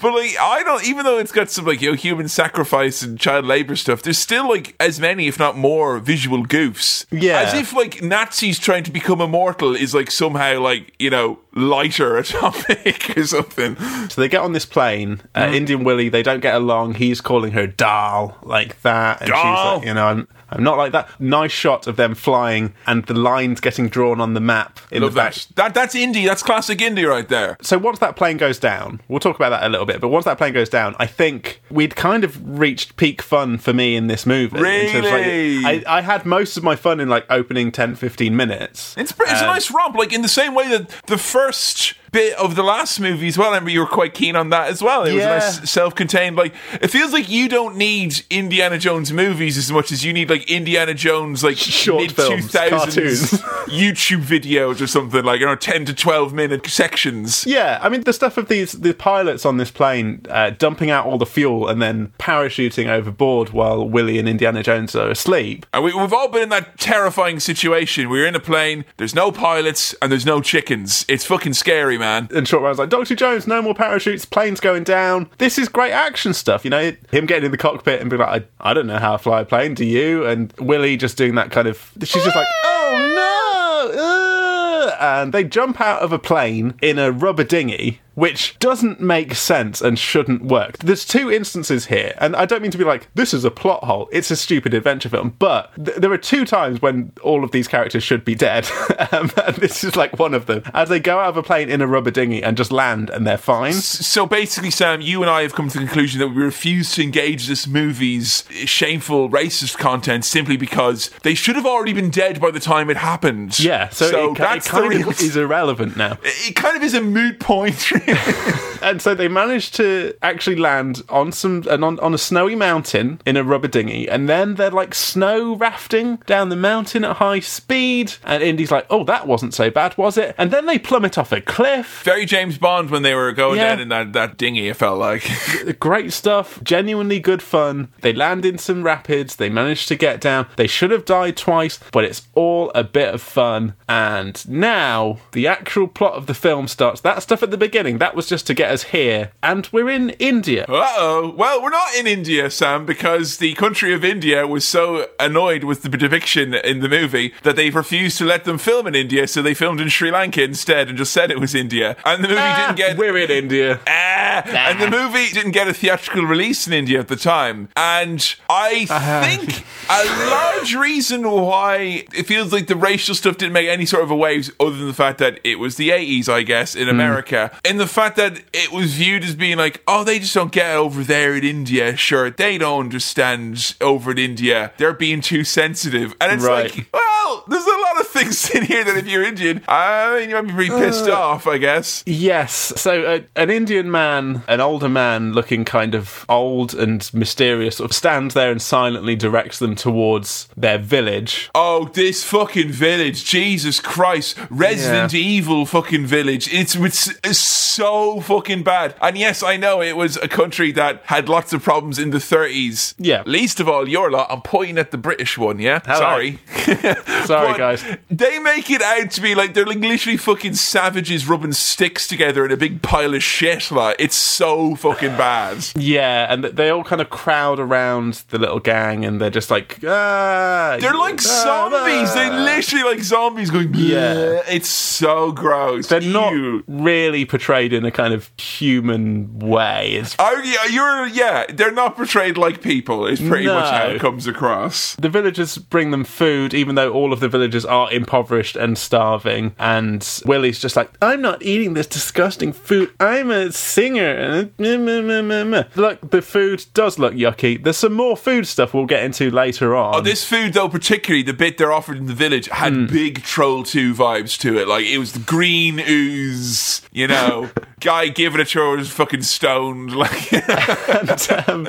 [SPEAKER 2] but like, I don't. Even though it's got some like you know human sacrifice and child labor stuff, there's still like as many, if not more, visual goofs.
[SPEAKER 1] Yeah.
[SPEAKER 2] as if like Nazis trying to become immortal is like somehow like you know lighter a topic or something.
[SPEAKER 1] So they get on this plane. Uh,
[SPEAKER 2] Mm.
[SPEAKER 1] Indian Willie, they don't get along. He's calling her doll like that, and she's like, you know, I'm, I'm not like that. Nice shot of them flying and the lines getting drawn on the map in
[SPEAKER 2] Love
[SPEAKER 1] the back.
[SPEAKER 2] that. That that's indie. That's classic indie right there.
[SPEAKER 1] So once that plane goes down, we'll talk about that a little bit. But once that plane goes down, I think we'd kind of reached peak fun for me in this movie. In like,
[SPEAKER 2] Really?
[SPEAKER 1] I, I had most of my fun in like opening 10, 15 minutes.
[SPEAKER 2] It's it's a
[SPEAKER 1] Uh,
[SPEAKER 2] nice romp, like in the same way that the first bit of the last movie as well. I remember you were quite keen on that as well. It
[SPEAKER 1] Yeah.
[SPEAKER 2] was a nice self-contained. Like it feels like you don't need Indiana Jones movies as much as you need like Indiana Jones like
[SPEAKER 1] Short
[SPEAKER 2] mid
[SPEAKER 1] films, cartoons.
[SPEAKER 2] YouTube videos or something like you know ten to twelve minute sections.
[SPEAKER 1] Yeah, I mean the stuff of these the pilots on this plane uh, dumping out all the fuel and then parachuting overboard while Willie and Indiana Jones are asleep.
[SPEAKER 2] And we, we've all been in that terrifying situation. We're in a plane, there's no pilots, and there's no chickens. It's fucking scary, man.
[SPEAKER 1] And Short Round's like, Doctor Jones, no more parachutes, plane's going down. This is great action stuff, you know. Him getting in the cockpit and being like, I, I don't know how to fly a plane, do you? And Willie just doing that kind of. She's just like, oh no! uh," and they jump out of a plane in a rubber dinghy which doesn't make sense and shouldn't work. There's two instances here, and I don't mean to be like, this is a plot hole, it's a stupid adventure film, but th- there are two times when all of these characters should be dead, um, and this is like one of them. As they go out of a plane in a rubber dinghy and just land, and they're fine.
[SPEAKER 2] So basically, Sam, you and I have come to the conclusion that we refuse to engage this movie's shameful racist content simply because they should have already been dead by the time it happened.
[SPEAKER 1] Yeah, so,
[SPEAKER 2] so
[SPEAKER 1] it, ki- it
[SPEAKER 2] that's the
[SPEAKER 1] kind
[SPEAKER 2] real-
[SPEAKER 1] of is irrelevant now.
[SPEAKER 2] It kind of is a moot point.
[SPEAKER 1] and so they managed to actually land on some on, on a snowy mountain in a rubber dinghy. And then they're like snow rafting down the mountain at high speed. And indy's like oh that wasn't so bad was it? And then they plummet off a cliff.
[SPEAKER 2] Very James Bond when they were going
[SPEAKER 1] Yeah.
[SPEAKER 2] down in that, that dinghy, it felt like.
[SPEAKER 1] great stuff. Genuinely good fun. They land in some rapids. They manage to get down. They should have died twice but it's all a bit of fun. And now the actual plot of the film starts. That stuff at the beginning that was just to get us here and we're in india
[SPEAKER 2] Uh oh. Well, we're not in India, Sam, because the country of India was so annoyed with the depiction in the movie that they refused to let them film in India, so they filmed in Sri Lanka instead and just said it was India. And the movie didn't get.
[SPEAKER 1] we're in india
[SPEAKER 2] Ah, and the movie didn't get a theatrical release in India at the time. And I
[SPEAKER 1] Uh-huh.
[SPEAKER 2] think a large reason why it feels like the racial stuff didn't make any sort of a waves, other than the fact that it was the 80s, I guess,
[SPEAKER 1] Hmm.
[SPEAKER 2] in America, in the fact that it was viewed as being like, oh, they just don't get over there in India. Sure, they don't understand over in India. They're being too sensitive. And it's
[SPEAKER 1] Right.
[SPEAKER 2] like, well, there's a lot of things in here that if you're Indian, I mean, you might be pretty pissed
[SPEAKER 1] Uh.
[SPEAKER 2] off, I guess.
[SPEAKER 1] Yes. So uh, an Indian man, an older man looking kind of old and mysterious, sort of stands there and silently directs them towards their village.
[SPEAKER 2] Oh, this fucking village. Jesus Christ. Resident Evil fucking village. It's, it's, it's so fucking bad. And yes, I know it was a country that had lots of problems in the 30s.
[SPEAKER 1] Yeah.
[SPEAKER 2] Least of all your lot. I'm pointing at the British one, yeah?
[SPEAKER 1] Hello.
[SPEAKER 2] Sorry.
[SPEAKER 1] Sorry,
[SPEAKER 2] But
[SPEAKER 1] guys.
[SPEAKER 2] They make it out to be like they're like literally fucking savages rubbing sticks together in a big pile of shit. Like, it's so fucking bad.
[SPEAKER 1] Yeah, and they all kind of crowd around the little gang, and they're just like, ah.
[SPEAKER 2] They're like
[SPEAKER 1] ah,
[SPEAKER 2] zombies. They're
[SPEAKER 1] ah."
[SPEAKER 2] literally like zombies going,
[SPEAKER 1] Yeah.
[SPEAKER 2] yeah. It's so gross.
[SPEAKER 1] They're not really portrayed in a kind of human way. It's
[SPEAKER 2] Oh, yeah, you're, yeah, they're not portrayed like people, is pretty
[SPEAKER 1] No.
[SPEAKER 2] much how it comes across.
[SPEAKER 1] the villagers bring them food, even though all of the villagers are impoverished and starving. And Willie's just like, I'm not eating this disgusting food. I'm a singer. Look, the food does look yucky. There's some more food stuff we'll get into later on.
[SPEAKER 2] Oh, this food, though, particularly the bit they're offered in the village, had
[SPEAKER 1] Hmm.
[SPEAKER 2] big Troll 2 vibes to it. Like, it was the green ooze, you know, guy giving a to her was fucking stoned. Like,
[SPEAKER 1] and, um,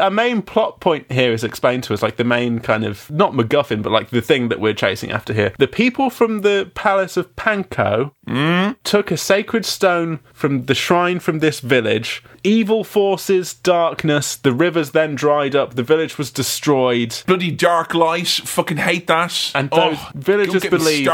[SPEAKER 1] our main plot point here is explained to us like the main kind of not MacGuffin, but like the thing that we're chasing after here. The people from the palace of Pankot took a sacred stone from the shrine from this village. Evil forces, darkness. The rivers then dried up. The village was destroyed.
[SPEAKER 2] bloody dark light. Fucking hate that.
[SPEAKER 1] And those
[SPEAKER 2] Oh,
[SPEAKER 1] villagers
[SPEAKER 2] don't get me
[SPEAKER 1] believe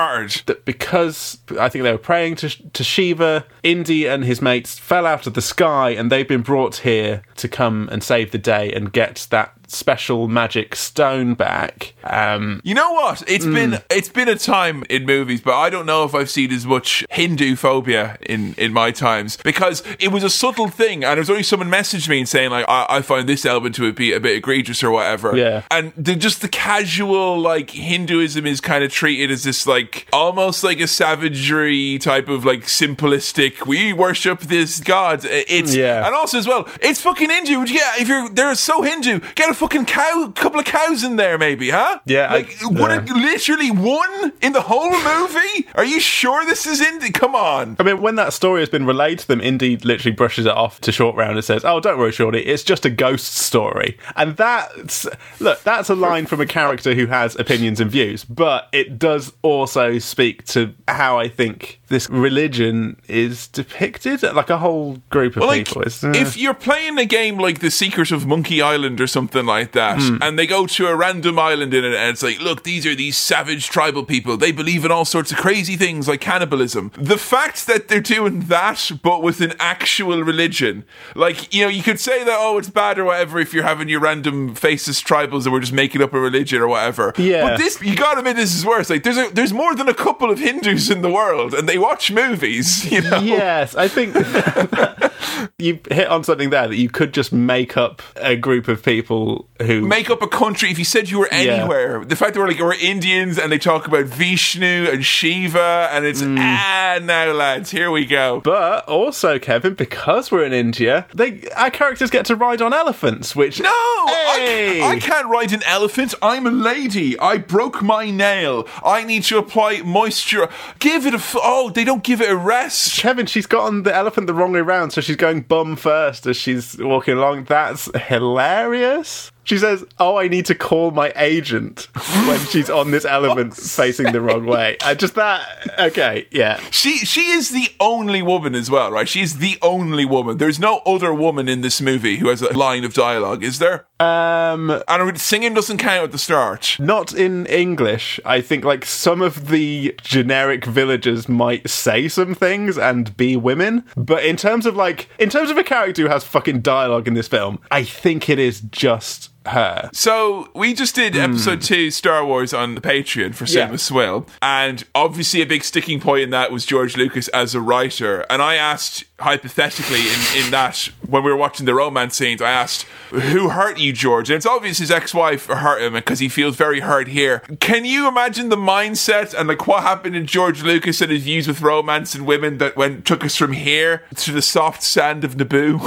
[SPEAKER 1] that because I think they were praying to, to Shiva, Indy and his mates fell out of the sky and they've been brought here to come and save the day and get that special magic stone back. Um,
[SPEAKER 2] You know what? It's
[SPEAKER 1] Hmm.
[SPEAKER 2] been it's been a time in movies, but I don't know if I've seen as much Hindu phobia in in my times because it was a subtle thing, and there was only someone messaged me and saying like I, I find this element to it be a bit egregious or whatever.
[SPEAKER 1] Yeah.
[SPEAKER 2] and the, just the casual like Hinduism is kind of treated as this like almost like a savagery type of like simplistic. We worship this god. It's
[SPEAKER 1] Yeah.
[SPEAKER 2] and also as well, it's fucking Hindu. You if you're they're so Hindu, get a fucking cow, couple of cows in there, maybe, huh?
[SPEAKER 1] Yeah, I-
[SPEAKER 2] like. A, literally one in the whole movie. Are you sure this is Hindu? Come on.
[SPEAKER 1] I mean, when that story has been relayed to them, Indy literally brushes it off to Short Round and says, "Oh, don't worry, Shorty, it's just a ghost story." And that's look, that's a line from a character who has opinions and views, but it does also speak to how I think this religion is depicted, like a whole group of
[SPEAKER 2] Well, like
[SPEAKER 1] people. It's, uh,
[SPEAKER 2] if you're playing a game like The Secret of Monkey Island or something like that. And they go to a random island in it, and it's like, look, these are these savage tribal people. They believe in all sorts of crazy things like cannibalism. The fact that they're doing that, but with an actual religion, like, you know, you could say that, oh, it's bad or whatever if you're having your random faceless tribals and we're just making up a religion or whatever.
[SPEAKER 1] Yeah.
[SPEAKER 2] But this, you gotta admit, this is worse. Like, there's a, there's more than a couple of Hindus in the world, and they watch movies, you know?
[SPEAKER 1] Yes, I think you hit on something there that you could just make up a group of people who
[SPEAKER 2] make up a country if you said you were anywhere. The fact that we're like we're Indians and they talk about Vishnu and Shiva and it's ah now lads, here we go.
[SPEAKER 1] But also, Kevin, because we're in India, they our characters get to ride on elephants, which
[SPEAKER 2] no, I,
[SPEAKER 1] Hey!
[SPEAKER 2] ca- I can't ride an elephant. I'm a lady. I broke my nail. I need to apply moisture. Give it a f- oh, they don't give it a rest.
[SPEAKER 1] Kevin, she's got on the elephant the wrong way round, so she's going bum first as she's walking along. That's hilarious. She says, "Oh, I need to call my agent" when she's on this elephant facing the wrong way. I just that okay, yeah.
[SPEAKER 2] She she is the only woman as well, right? She's the only woman. There's no other woman in this movie who has a line of dialogue, is there?
[SPEAKER 1] Um,
[SPEAKER 2] And singing doesn't count at the start.
[SPEAKER 1] not in English. I think like some of the generic villagers might say some things and be women, but in terms of like in terms of a character who has fucking dialogue in this film, I think it is just her.
[SPEAKER 2] So we just did hmm. episode two Star Wars on the Patreon for Cinema
[SPEAKER 1] Yeah.
[SPEAKER 2] Swirl, and obviously a big sticking point in that was George Lucas as a writer. And I asked hypothetically in, in that when we were watching the romance scenes, I asked who hurt you, George? And it's obvious his ex-wife hurt him because he feels very hurt here. Can you imagine the mindset and like what happened in George Lucas and his views with romance and women that went took us from here to the soft sand of Naboo?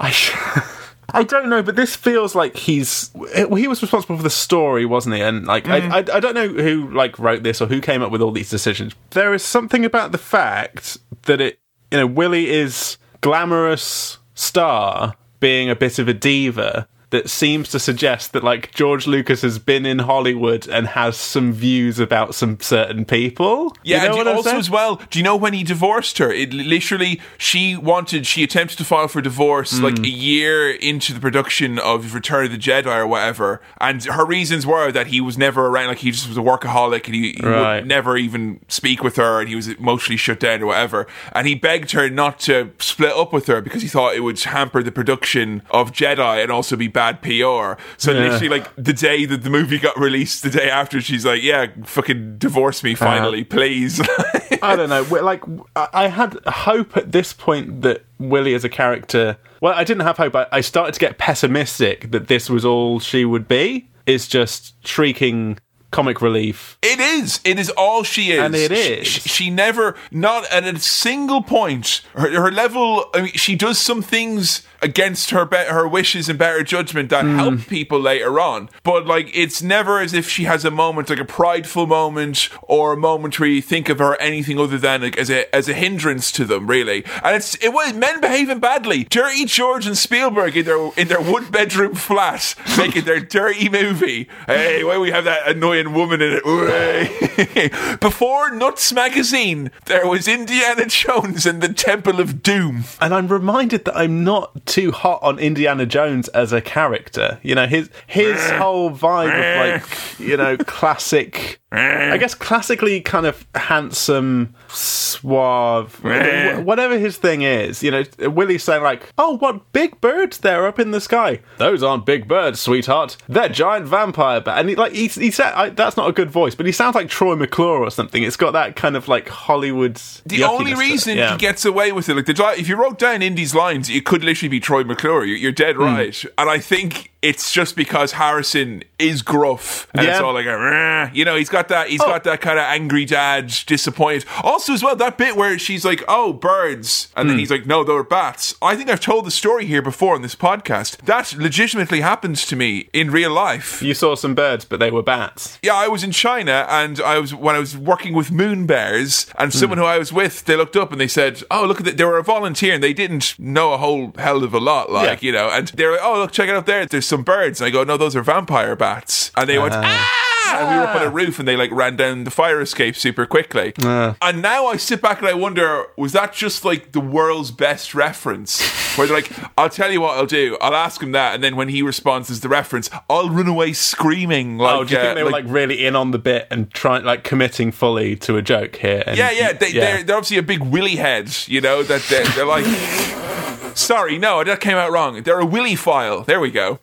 [SPEAKER 1] I. I don't know, but this feels like he's he was responsible for the story, wasn't he? And like, I, mm. I, I don't know who like wrote this or who came up with all these decisions. There is something about the fact that it, you know, Willie is glamorous star being a bit of a diva that seems to suggest that like George Lucas has been in Hollywood and has some views about some certain people.
[SPEAKER 2] Yeah,
[SPEAKER 1] you know
[SPEAKER 2] and do- also
[SPEAKER 1] saying?
[SPEAKER 2] as well, do you know when he divorced her? It literally, she wanted, she attempted to file for divorce
[SPEAKER 1] Hmm.
[SPEAKER 2] like a year into the production of Return of the Jedi or whatever, and her reasons were that he was never around, like he just was a workaholic and he, he
[SPEAKER 1] Right.
[SPEAKER 2] would never even speak with her, and he was emotionally shut down or whatever. And he begged her not to split up with her because he thought it would hamper the production of Jedi and also be bad PR. So
[SPEAKER 1] Yeah.
[SPEAKER 2] literally, like the day that the movie got released, the day after, she's like, "Yeah, fucking divorce me finally, uh-huh. please."
[SPEAKER 1] I don't know. Like, I had hope at this point that Willie as a character. Well, I didn't have hope. I, started to get pessimistic that this was all she would be. Is just shrieking comic relief.
[SPEAKER 2] It is. It is all she is.
[SPEAKER 1] And it is.
[SPEAKER 2] She- She, she never, not at a single point, her, her level. I mean, she does some things against her be- her wishes and better judgment that hmm. help people later on. But like, it's never as if she has a moment, like a prideful moment, or a moment where you think of her anything other than like as a as a hindrance to them, really. And it's it was men behaving badly. Dirty George and Spielberg in their in their one bedroom flat making their dirty movie. Hey, why we have that annoying woman in it? Before Nuts magazine, there was Indiana Jones and the Temple of Doom.
[SPEAKER 1] And I'm reminded that I'm not too hot on Indiana Jones as a character. You know, his his whole vibe of like, you know, classic Eh. I guess classically kind of handsome, suave, eh. whatever his thing is. You know, Willie's saying like, "Oh, what big birds there up in the sky? Those aren't big birds, sweetheart. They're giant vampire." But and he, like he, he said, I, "That's not a good voice," but he sounds like Troy McClure or something. It's got that kind of like Hollywood.
[SPEAKER 2] The only reason he gets away with it, like the if you wrote down Indy's lines, it could literally be Troy McClure. You're, you're dead hmm. right, and I think it's just because Harrison is gruff, and it's all like, a, you know, he's got that, he's oh. got that kind of angry dad, disappointed. Also, as well, that bit where she's like, "Oh, birds," and then hmm. he's like, "No, they're bats." I think I've told the story here before on this podcast. That legitimately happens to me in real life.
[SPEAKER 1] You saw some birds, but they were bats.
[SPEAKER 2] Yeah, I was in China and I was when I was working with moon bears and hmm. someone who I was with, they looked up and they said, "Oh, look at that! They were a volunteer and they didn't know a whole hell of a lot, like
[SPEAKER 1] Yeah.
[SPEAKER 2] you know." And they're like, "Oh, look, check it out there. There's some birds." And I go, "No, those are vampire bats." And they went, "Ah!" Ah, and we were up on a roof, and they like ran down the fire escape super quickly. And now I sit back and I wonder, was that just like the world's best reference? Where they're like, I'll tell you what I'll do. I'll ask him that, and then when he responds as the reference, I'll run away screaming. Like,
[SPEAKER 1] Oh, do you
[SPEAKER 2] uh,
[SPEAKER 1] think they were like really in on the bit and trying like committing fully to a joke here? And-
[SPEAKER 2] Yeah, yeah, they, They're, they're obviously a big willy head, you know, that they're, they're like. Sorry, no, that came out wrong. They're a willy file. There we go.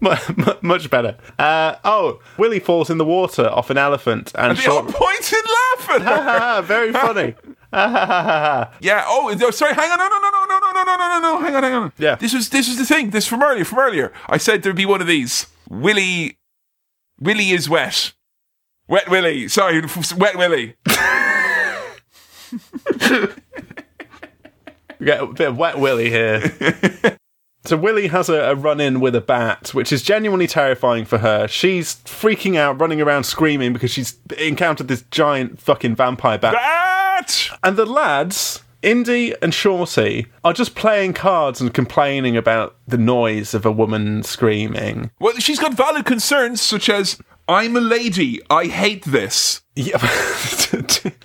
[SPEAKER 1] Mu- mu- much better. Uh, oh, Willie falls in the water off an elephant and
[SPEAKER 2] They all
[SPEAKER 1] short.
[SPEAKER 2] point and laugh at her.
[SPEAKER 1] Ah, very funny.
[SPEAKER 2] Yeah. Oh, sorry. Hang on. No, no, no, no, no, no, no, no, no, no. Hang on, hang on.
[SPEAKER 1] Yeah.
[SPEAKER 2] This was this was the thing. This from earlier. From earlier. I said there'd be one of these. Willie. Willie is wet. Wet Willie. Sorry, wet Willie.
[SPEAKER 1] We get a bit of wet Willie here. So Willie has a, a run in with a bat, which is genuinely terrifying for her. She's freaking out, running around screaming because she's encountered this giant fucking vampire bat.
[SPEAKER 2] Bat.
[SPEAKER 1] And the lads, Indy and Shorty, are just playing cards and complaining about the noise of a woman screaming.
[SPEAKER 2] Well, she's got valid concerns such as, "I'm a lady. I hate this."
[SPEAKER 1] Yeah.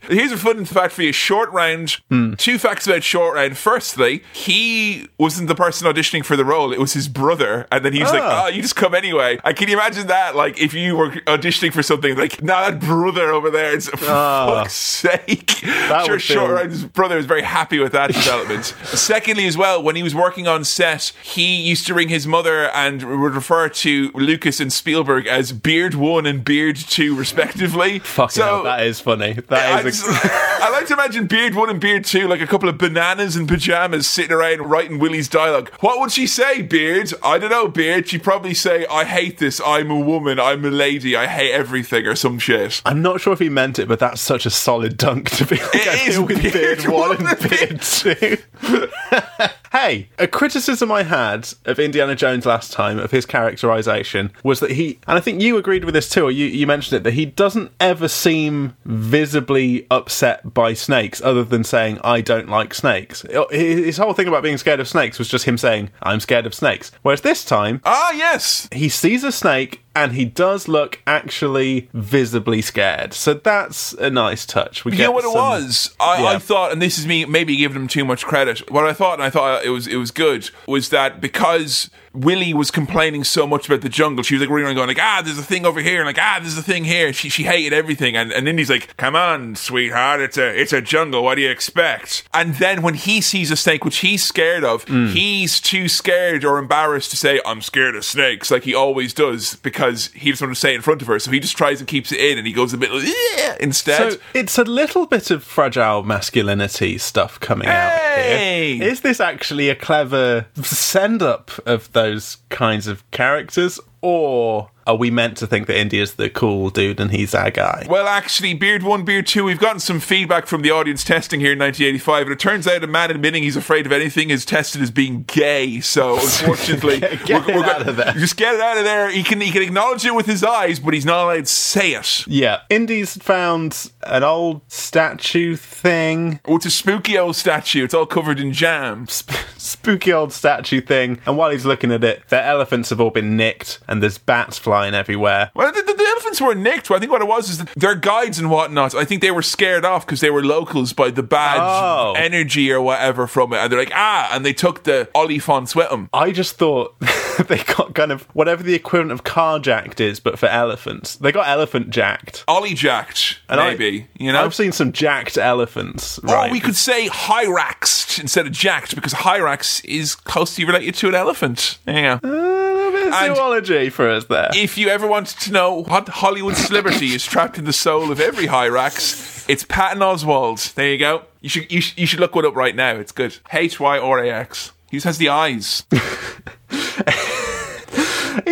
[SPEAKER 2] Here's a fun fact for you. Short round. Two facts about short round. Firstly, he wasn't the person auditioning for the role. It was his brother. And then he was like,
[SPEAKER 1] Ah.
[SPEAKER 2] oh, you just come anyway. And can you imagine that? Like, if you were auditioning for something, like, nah, that brother over there, it's, for fuck's sake. sure,
[SPEAKER 1] would
[SPEAKER 2] short
[SPEAKER 1] feel-
[SPEAKER 2] round's brother was very happy with that development. Secondly, as well, when he was working on set, he used to ring his mother and would refer to Lucas and Spielberg as Beard 1 and Beard 2, respectively.
[SPEAKER 1] Fucking hell, that is funny. That
[SPEAKER 2] I,
[SPEAKER 1] is.
[SPEAKER 2] just- like to imagine Beard One and Beard Two, like a couple of bananas in pajamas sitting around writing Willie's dialogue. What would she say, Beard? I don't know, Beard. She'd probably say, I hate this. I'm a woman. I'm a lady. I hate everything or some shit.
[SPEAKER 1] I'm not sure if he meant it, but that's such a solid dunk to be like,
[SPEAKER 2] It
[SPEAKER 1] I with
[SPEAKER 2] Beard
[SPEAKER 1] beard one
[SPEAKER 2] one
[SPEAKER 1] and
[SPEAKER 2] and
[SPEAKER 1] beard two. hey, a criticism I had of Indiana Jones last time of his characterization was that he, and I think you agreed with this too, you, you mentioned it, that he doesn't ever seem visibly upset by snakes, other than saying I don't like snakes. His whole thing about being scared of snakes was just him saying I'm scared of snakes. Whereas this time,
[SPEAKER 2] Ah, yes.
[SPEAKER 1] he sees a snake and he does look actually visibly scared. So that's a nice touch. We
[SPEAKER 2] You
[SPEAKER 1] get
[SPEAKER 2] know what it was? I, I thought, and this is me maybe giving him too much credit. What I thought, and I thought it was it was good, was that because Willie was complaining so much about the jungle, she was like running around going like, ah, there's a thing over here, and like, ah, there's a thing here. She she hated everything, and and Indy's like, come on, sweetheart, it's a it's a jungle. What do you expect? And then when he sees a snake, which he's scared of,
[SPEAKER 1] Hmm.
[SPEAKER 2] he's too scared or embarrassed to say, I'm scared of snakes, like he always does, because he doesn't want to say it in front of her. So he just tries and keeps it in, and he goes a bit "Yeah," instead.
[SPEAKER 1] So it's a little bit of fragile masculinity stuff coming out
[SPEAKER 2] Hey!
[SPEAKER 1] here. Is this actually a clever send up of those kinds of characters, or are we meant to think that Indy's the cool dude and he's our guy?
[SPEAKER 2] Well, actually, Beard 1, Beard 2, we've gotten some feedback from the audience testing here in 1985, and it turns out a man admitting he's afraid of anything is tested as being gay. So, unfortunately,
[SPEAKER 1] Get- get it out of there.
[SPEAKER 2] Just get it out of there. He can, he can acknowledge it with his eyes, but he's not allowed to say it.
[SPEAKER 1] Yeah, Indy's found an old statue thing,
[SPEAKER 2] Oh, it's a spooky old statue. It's all covered in jam.
[SPEAKER 1] sp- spooky old statue thing, and while he's looking at it, their elephants have all been nicked, and there's bats flying everywhere.
[SPEAKER 2] Well, the, the, the elephants were nicked. I think what it was is their guides and whatnot. I think they were scared off because they were locals by the bad
[SPEAKER 1] Oh.
[SPEAKER 2] energy or whatever from it, and they're like, ah, and they took the olifants with them.
[SPEAKER 1] I just thought they got kind of whatever the equivalent of carjacked is, but for elephants. They got elephant jacked.
[SPEAKER 2] Ollie jacked,
[SPEAKER 1] And I-
[SPEAKER 2] you know?
[SPEAKER 1] I've seen some jacked elephants.
[SPEAKER 2] or
[SPEAKER 1] right.
[SPEAKER 2] we could say hyraxed instead of jacked because hyrax is closely related to an elephant. There you go.
[SPEAKER 1] a little bit of
[SPEAKER 2] And-
[SPEAKER 1] zoology for us there.
[SPEAKER 2] if you ever wanted to know what Hollywood celebrity is trapped in the soul of every hyrax, it's Patton Oswalt. There you go. You should you, should- you should look one up right now. It's good. H Y R A X. He just has the eyes.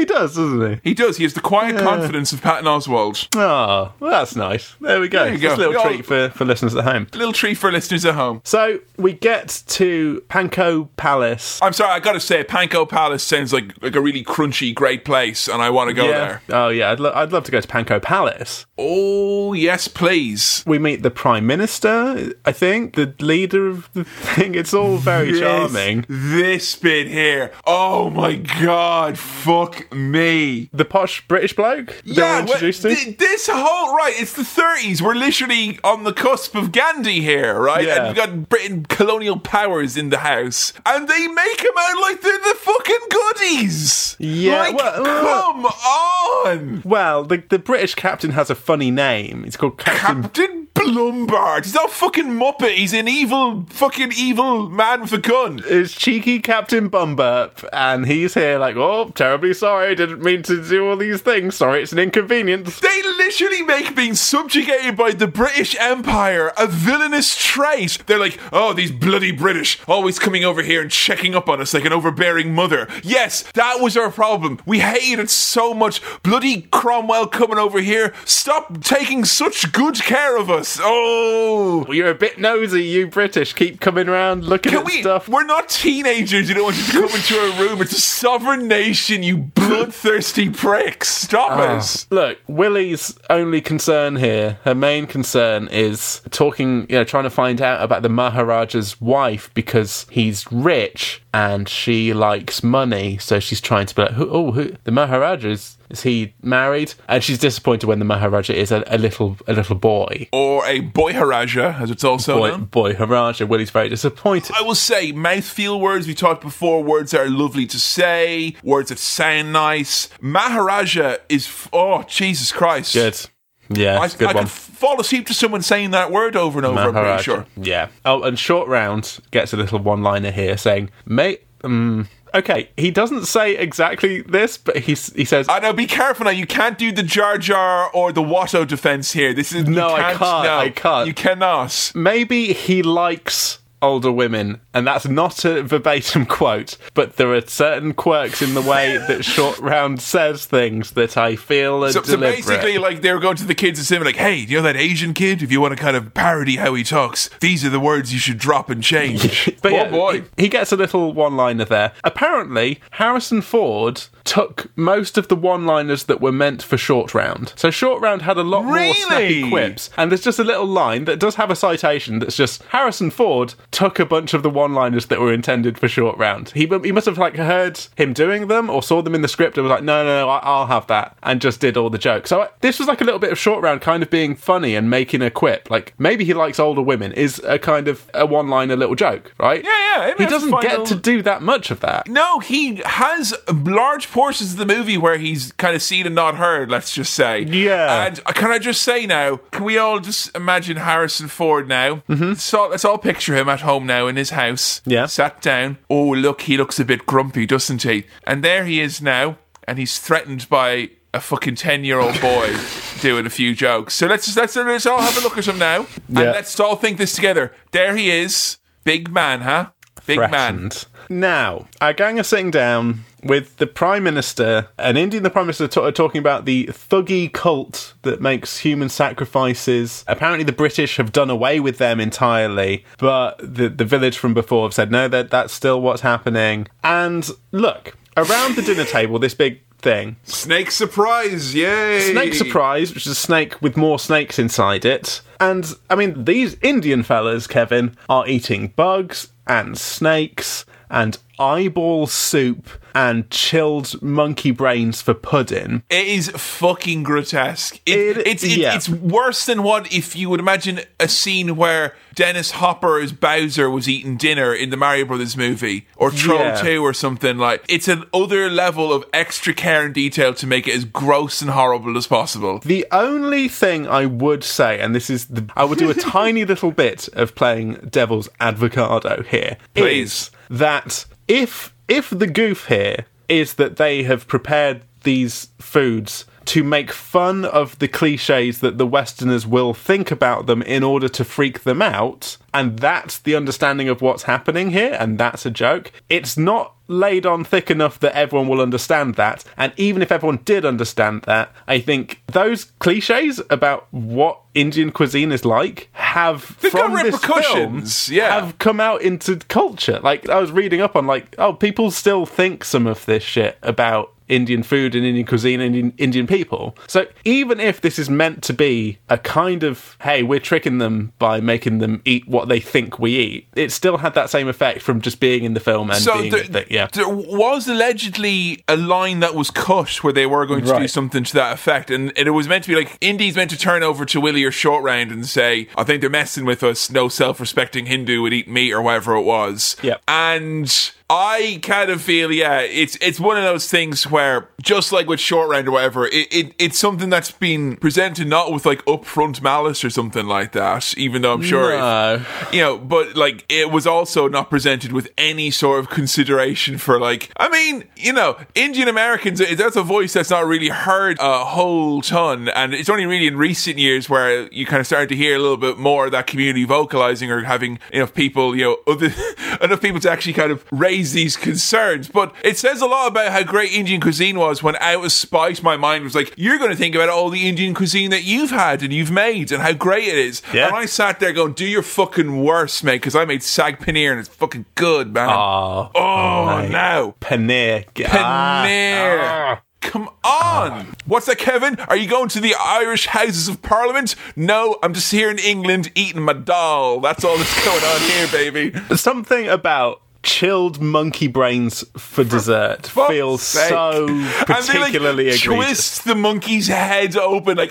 [SPEAKER 1] he does, doesn't he?
[SPEAKER 2] He does. He has the quiet confidence of Patton Oswalt.
[SPEAKER 1] Oh, well, that's nice. There we go.
[SPEAKER 2] There go.
[SPEAKER 1] a
[SPEAKER 2] We
[SPEAKER 1] little
[SPEAKER 2] all-
[SPEAKER 1] treat for, for listeners at home.
[SPEAKER 2] A little treat for listeners at home.
[SPEAKER 1] So we get to Panko Palace.
[SPEAKER 2] I'm sorry, I gotta say, Panko Palace sounds like like a really crunchy, great place, and I want to go there.
[SPEAKER 1] Oh yeah, I'd, lo- I'd love to go to Panko Palace.
[SPEAKER 2] Oh yes, please.
[SPEAKER 1] We meet the Prime Minister, I think, the leader of the thing. It's all very
[SPEAKER 2] This-
[SPEAKER 1] charming.
[SPEAKER 2] This bit here. Oh my god. Fuck me.
[SPEAKER 1] The posh British bloke
[SPEAKER 2] Yeah,
[SPEAKER 1] introduced to?
[SPEAKER 2] th- this whole right. It's the 30s. We're literally on the cusp of Gandhi here, right?
[SPEAKER 1] Yeah.
[SPEAKER 2] And we've got Britain colonial powers in the house, and they make him out like they're the fucking goodies.
[SPEAKER 1] Yeah,
[SPEAKER 2] like,
[SPEAKER 1] well, uh,
[SPEAKER 2] come on,
[SPEAKER 1] Well, the, the British captain has a funny name. It's called Captain.
[SPEAKER 2] Captain Blumburtt. He's not a fucking muppet. He's an evil, fucking evil man with a gun.
[SPEAKER 1] it's cheeky Captain Bumburp, and he's here like, oh, terribly sorry, didn't mean to do all these things. Sorry, it's an inconvenience.
[SPEAKER 2] They literally make being subjugated by the British Empire a villainous trait. They're like, oh, these bloody British, always coming over here and checking up on us like an overbearing mother. Yes, that was our problem. We hated so much. Bloody Cromwell coming over here. Stop taking such good care of us. Oh.
[SPEAKER 1] You're a bit nosy, you British. Keep coming around looking
[SPEAKER 2] Can
[SPEAKER 1] at
[SPEAKER 2] we?
[SPEAKER 1] stuff.
[SPEAKER 2] We're not teenagers. You don't want you to come into a room. It's a sovereign nation. You bloodthirsty pricks. Stop ah. us.
[SPEAKER 1] Look, Willie's only concern here, her main concern is talking, you know, trying to find out about the Maharaja's wife because he's rich and she likes money. So she's trying to be like, who, oh, who, the Maharaja's, is is he married? And she's disappointed when the Maharaja is a, a little, a little boy.
[SPEAKER 2] Or a boyharaja, as it's also
[SPEAKER 1] Boy,
[SPEAKER 2] known.
[SPEAKER 1] boy Haraja. Willie's very disappointed.
[SPEAKER 2] I will say, mouthfeel words, we talked before, words that are lovely to say, words that sound nice. Maharaja is, oh, Jesus Christ.
[SPEAKER 1] Good. Yeah,
[SPEAKER 2] I,
[SPEAKER 1] good
[SPEAKER 2] I
[SPEAKER 1] one.
[SPEAKER 2] could fall asleep to someone saying that word over and over, I'm pretty sure.
[SPEAKER 1] Yeah. Oh, and Short Round gets a little one liner here saying, mate, um, okay, he doesn't say exactly this, but he, he says,
[SPEAKER 2] I know, be careful now. You can't do the Jar Jar or the Watto defense here. This is
[SPEAKER 1] No, I
[SPEAKER 2] can't,
[SPEAKER 1] can't,
[SPEAKER 2] no,
[SPEAKER 1] I can't.
[SPEAKER 2] You cannot.
[SPEAKER 1] maybe he likes older women, and that's not a verbatim quote, but there are certain quirks in the way that Short Round says things that I feel are
[SPEAKER 2] So, so basically, like they were going to the kids and saying, like, "Hey, do you know that Asian kid? If you want to kind of parody how he talks, these are the words you should drop and change."
[SPEAKER 1] But
[SPEAKER 2] oh
[SPEAKER 1] yeah,
[SPEAKER 2] boy,
[SPEAKER 1] He, he gets a little one liner there. Apparently, Harrison Ford took most of the one liners that were meant for Short Round. So Short Round had a lot more snappy quips. And there's just a little line that does have a citation that's just Harrison Ford took a bunch of the one liners that were intended for Short Round. He, he must have like heard him doing them or saw them in the script and was like, no, no, no, I- I'll have that. And just did all the jokes. So uh, this was like a little bit of Short Round kind of being funny and making a quip. Like maybe he likes older women is a kind of a one liner little joke, right?
[SPEAKER 2] Yeah, yeah,
[SPEAKER 1] He doesn't
[SPEAKER 2] fine
[SPEAKER 1] get to do that much of that.
[SPEAKER 2] No, he has large portions of the movie where he's kind of seen and not heard, let's just say.
[SPEAKER 1] Yeah.
[SPEAKER 2] And uh, can I just say now, can we all just imagine Harrison Ford now? Mm-hmm. So let's all picture him at home now in his house.
[SPEAKER 1] Yeah.
[SPEAKER 2] Sat down. Oh, look, he looks a bit grumpy, doesn't he? And there he is now, and he's threatened by a fucking 10 year old boy doing a few jokes. So let's just, let's, let's all have a look at him now. And
[SPEAKER 1] Yeah.
[SPEAKER 2] let's all think this together. There he is. Big man, huh? Big man.
[SPEAKER 1] Now, our gang are sitting down with the Prime Minister, an Indian the Prime Minister ta- talking about the thuggy cult that makes human sacrifices. Apparently, the British have done away with them entirely, but the, the village from before have said, no, that, that's still what's happening. And look, around the dinner table, this big thing,
[SPEAKER 2] Snake surprise, yay!
[SPEAKER 1] Snake Surprise, which is a snake with more snakes inside it. And I mean, these Indian fellas, Kevin, are eating bugs and snakes and eyeball soup and chilled monkey brains for pudding.
[SPEAKER 2] It is fucking grotesque. It,
[SPEAKER 1] It-
[SPEAKER 2] it's it,
[SPEAKER 1] yeah.
[SPEAKER 2] it's worse than what if you would imagine a scene where Dennis Hopper as Bowser was eating dinner in the Mario Brothers movie or Troll
[SPEAKER 1] Yeah.
[SPEAKER 2] Two or something like. It's an other level of extra care and detail to make it as gross and horrible as possible.
[SPEAKER 1] The only thing I would say, and this is the, I would do a tiny little bit of playing devil's advocado here,
[SPEAKER 2] Please.
[SPEAKER 1] is that if if the goof here is that they have prepared these foods to make fun of the cliches that the Westerners will think about them in order to freak them out, and that's the understanding of what's happening here, and that's a joke. It's not laid on thick enough that everyone will understand that, and even if everyone did understand that, I think those cliches about what Indian cuisine is like have
[SPEAKER 2] They've got
[SPEAKER 1] from this
[SPEAKER 2] repercussions, yeah.
[SPEAKER 1] have come out into culture. Like I was reading up on, like, oh, people still think some of this shit about Indian food and Indian cuisine and Indian, Indian people. So even if this is meant to be a kind of, hey, we're tricking them by making them eat what they think we eat, it still had that same effect from just being in the film and
[SPEAKER 2] So
[SPEAKER 1] being
[SPEAKER 2] there,
[SPEAKER 1] the, yeah.
[SPEAKER 2] there was allegedly a line that was cut where they were going to do something to that effect, and it was meant to be like Indy's meant to turn over to Willie or Short Round and say, "I think they're messing with us. No self-respecting Hindu would eat meat or whatever it was."
[SPEAKER 1] Yep.
[SPEAKER 2] and. I kind of feel, yeah, it's it's one of those things where, just like with short round or whatever, it, it it's something that's been presented not with like upfront malice or something like that. Even though I'm sure, if-
[SPEAKER 1] No.
[SPEAKER 2] you know, but like it was also not presented with any sort of consideration for like, I mean, you know, Indian Americans that's a voice that's not really heard a whole ton. And it's only really in recent years where you kind of started to hear a little bit more of that community vocalizing or having enough people, you know, other, enough people to actually kind of raise these concerns. But it says a lot about how great Indian cuisine was when out of spite, my mind was like, you're going to think about all the Indian cuisine that you've had and you've made and how great it is.
[SPEAKER 1] Yeah.
[SPEAKER 2] And I sat there going, do your fucking worst, mate, because I made sag paneer and it's fucking good, man.
[SPEAKER 1] Oh,
[SPEAKER 2] oh,
[SPEAKER 1] mate.
[SPEAKER 2] no.
[SPEAKER 1] paneer.
[SPEAKER 2] Paneer.
[SPEAKER 1] Ah.
[SPEAKER 2] Come on. What's that, Kevin? Are you going to the Irish Houses of Parliament? No, I'm just here in England eating my dal. That's all that's going on here, baby.
[SPEAKER 1] Something about chilled monkey brains for dessert
[SPEAKER 2] Fuck's
[SPEAKER 1] feels
[SPEAKER 2] sake.
[SPEAKER 1] so
[SPEAKER 2] And
[SPEAKER 1] particularly
[SPEAKER 2] they, like, twist the monkey's head open, like,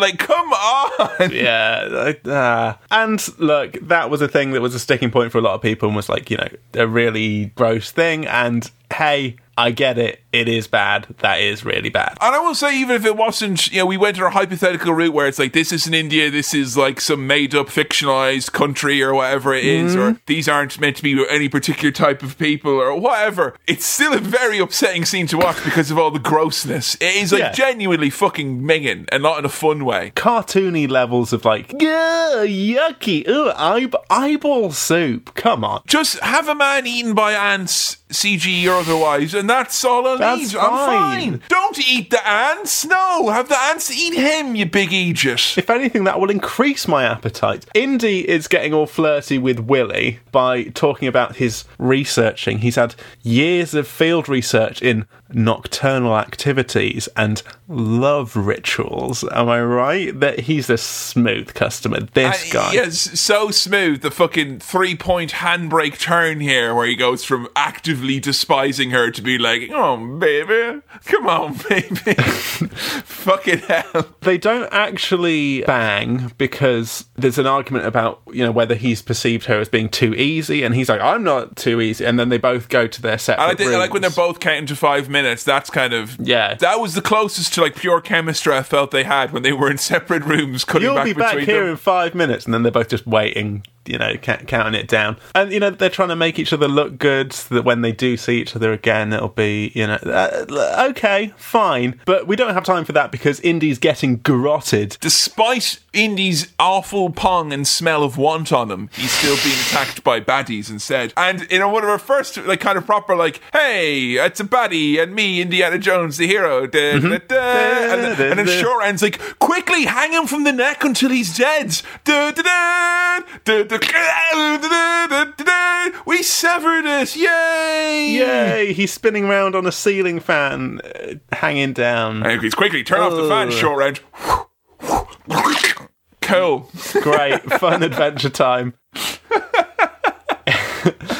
[SPEAKER 2] like, come on.
[SPEAKER 1] Yeah, like, ah. and look, that was a thing that was a sticking point for a lot of people, and was like, you know, a really gross thing. And hey, I get it; it is bad. That is really bad.
[SPEAKER 2] And I will say, even if it wasn't, you know, we went to a hypothetical route where it's like, this isn't India, this is like some made up fictionalized country or whatever it is, or mm-hmm. these aren't meant to be any particular type of people or whatever. It's still a very upsetting scene to watch because of all the grossness. It is like
[SPEAKER 1] Yeah.
[SPEAKER 2] genuinely fucking minging and not in a fun way.
[SPEAKER 1] Cartoony levels of like, yeah, yucky, ooh, eyeb- eyeball soup. Come on.
[SPEAKER 2] Just have a man eaten by ants, CG or otherwise, and that's all I
[SPEAKER 1] That's
[SPEAKER 2] need. I'm
[SPEAKER 1] fine.
[SPEAKER 2] fine. Don't eat the ants. No, have the ants eat him, you big Aegis.
[SPEAKER 1] If anything, that will increase my appetite. Indy is getting all flirty with Willie by talking about his researching. He's had years of field research in nocturnal activities and love rituals. Am I right? That he's a smooth customer. This
[SPEAKER 2] Uh,
[SPEAKER 1] guy.
[SPEAKER 2] Yes, so smooth. The fucking three point handbrake turn here, where he goes from actively despising her to be like, "Oh, baby, come on, baby, fucking hell."
[SPEAKER 1] They don't actually bang because there's an argument about you know whether he's perceived her as being too easy, and he's like, "I'm not too easy," and then they both go to their separate
[SPEAKER 2] I, did, I like when they're both counting to five minutes. That's kind of
[SPEAKER 1] Yeah.
[SPEAKER 2] That was the closest to like pure chemistry I felt they had when they were in separate rooms. Cutting
[SPEAKER 1] You'll
[SPEAKER 2] back
[SPEAKER 1] be back here
[SPEAKER 2] them.
[SPEAKER 1] in five minutes, and then they're both just waiting, you know, ca- counting it down. And you know, they're trying to make each other look good, so that when they do see each other again, it'll be, you know, uh, okay, fine. But we don't have time for that because Indy's getting garroted.
[SPEAKER 2] Despite Indy's awful pong and smell of want on him, he's still being attacked by baddies instead. And you know, one of her first, like, kind of proper, like, hey, it's a baddie and me, Indiana Jones, the hero. Da, da, da. And, then- and then Short Round's like, quickly hang him from the neck until he's dead. Da, da, da, da, We severed it. Yay!
[SPEAKER 1] Yay! He's spinning around on a ceiling fan, uh, hanging down.
[SPEAKER 2] And he's quickly turn off the fan, Short range. Cool.
[SPEAKER 1] Great, fun adventure time.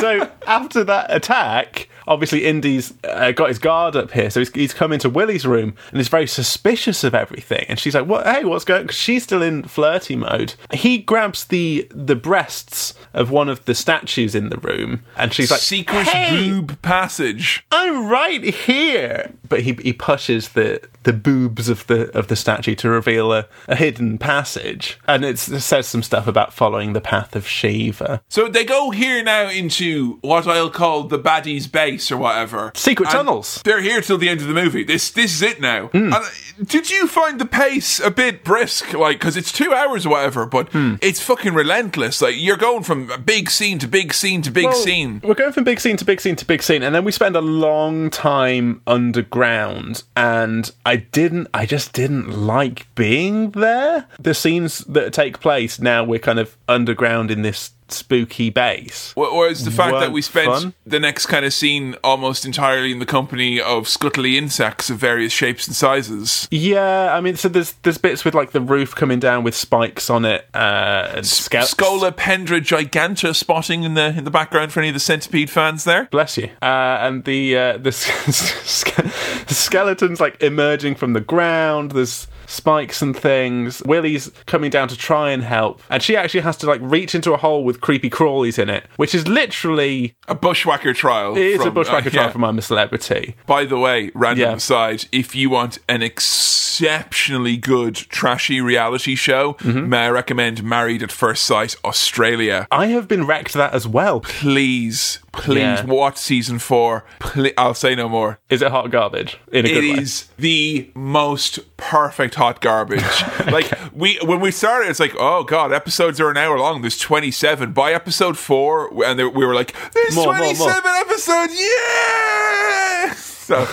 [SPEAKER 1] so after that attack, obviously Indy's uh, got his guard up here, so he's, he's come into Willie's room and is very suspicious of everything. And she's like, "What? Hey, what's going?" 'cause she's still in flirty mode. He grabs the the breasts of one of the statues in the room, and she's like,
[SPEAKER 2] Secret
[SPEAKER 1] "Hey,
[SPEAKER 2] boob passage.
[SPEAKER 1] I'm right here. But he he pushes the the boobs of the of the statue to reveal a, a hidden passage, and it's, it says some stuff about following the path of Shiva.
[SPEAKER 2] So they go here now into what I'll call the baddie's base or whatever.
[SPEAKER 1] Secret tunnels.
[SPEAKER 2] They're here till the end of the movie. This this is it now.
[SPEAKER 1] Hmm.
[SPEAKER 2] And, uh, did you find the pace a bit brisk? Like, because it's two hours or whatever, but
[SPEAKER 1] Hmm.
[SPEAKER 2] it's fucking relentless. Like, you're going from big scene to big scene to big
[SPEAKER 1] Well,
[SPEAKER 2] scene.
[SPEAKER 1] We're going from big scene to big scene to big scene, and then we spend a long time underground. And I didn't, I just didn't like being there. The scenes that take place now, we're kind of underground in this spooky base.
[SPEAKER 2] Wh- Whereas the fact that we spent
[SPEAKER 1] fun.
[SPEAKER 2] the next kind of scene almost entirely in the company of scuttly insects of various shapes and sizes.
[SPEAKER 1] Yeah, I mean, so there's there's bits with like the roof coming down with spikes on it, uh, and sca-
[SPEAKER 2] Scolopendra gigantea spotting in the in the background for any of the centipede fans there.
[SPEAKER 1] Bless you. Uh, and the uh, the, ske- the skeletons like emerging from the ground. There's spikes and things. Willie's coming down to try and help, and she actually has to like reach into a hole with creepy crawlies in it, which is literally
[SPEAKER 2] A bushwhacker trial.
[SPEAKER 1] it is a bushwhacker
[SPEAKER 2] uh,
[SPEAKER 1] trial
[SPEAKER 2] yeah.
[SPEAKER 1] from I'm a Celebrity.
[SPEAKER 2] By the way, random
[SPEAKER 1] Yeah.
[SPEAKER 2] aside, if you want an exceptionally good trashy reality show,
[SPEAKER 1] Mm-hmm.
[SPEAKER 2] may I recommend Married at First Sight Australia.
[SPEAKER 1] I have been wrecked that as well.
[SPEAKER 2] Please, please
[SPEAKER 1] Yeah.
[SPEAKER 2] watch season four. I'll say no more.
[SPEAKER 1] Is it hot garbage? In a
[SPEAKER 2] It
[SPEAKER 1] good way.
[SPEAKER 2] is the most perfect hot garbage. like we when we started, it's like, oh god, episodes are an hour long. There's 27. By episode four, and we were like, there's
[SPEAKER 1] More, more, more.
[SPEAKER 2] 27 episodes. Yeah. So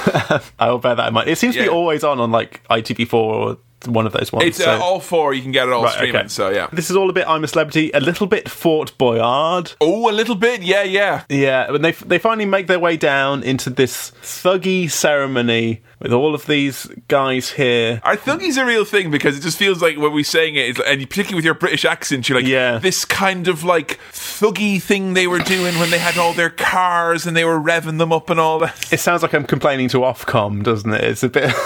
[SPEAKER 1] I'll bear that in mind. It seems to be always on on like ITV4 or one of those ones.
[SPEAKER 2] it's
[SPEAKER 1] so-
[SPEAKER 2] uh, all four. You can get it all
[SPEAKER 1] Right,
[SPEAKER 2] streaming.
[SPEAKER 1] okay.
[SPEAKER 2] So yeah.
[SPEAKER 1] This is all a bit I'm a Celebrity, a little bit Fort Boyard.
[SPEAKER 2] Oh, a little bit. Yeah, yeah.
[SPEAKER 1] Yeah, when they they finally make their way down into this thuggy ceremony with all of these guys here.
[SPEAKER 2] Are thuggies a real thing? Because it just feels like when we're saying it, and particularly with your British accent, you're like,
[SPEAKER 1] Yeah.
[SPEAKER 2] this kind of like thuggy thing they were doing when they had all their cars and they were revving them up and all that.
[SPEAKER 1] It sounds like I'm complaining to Ofcom, doesn't it? It's a bit.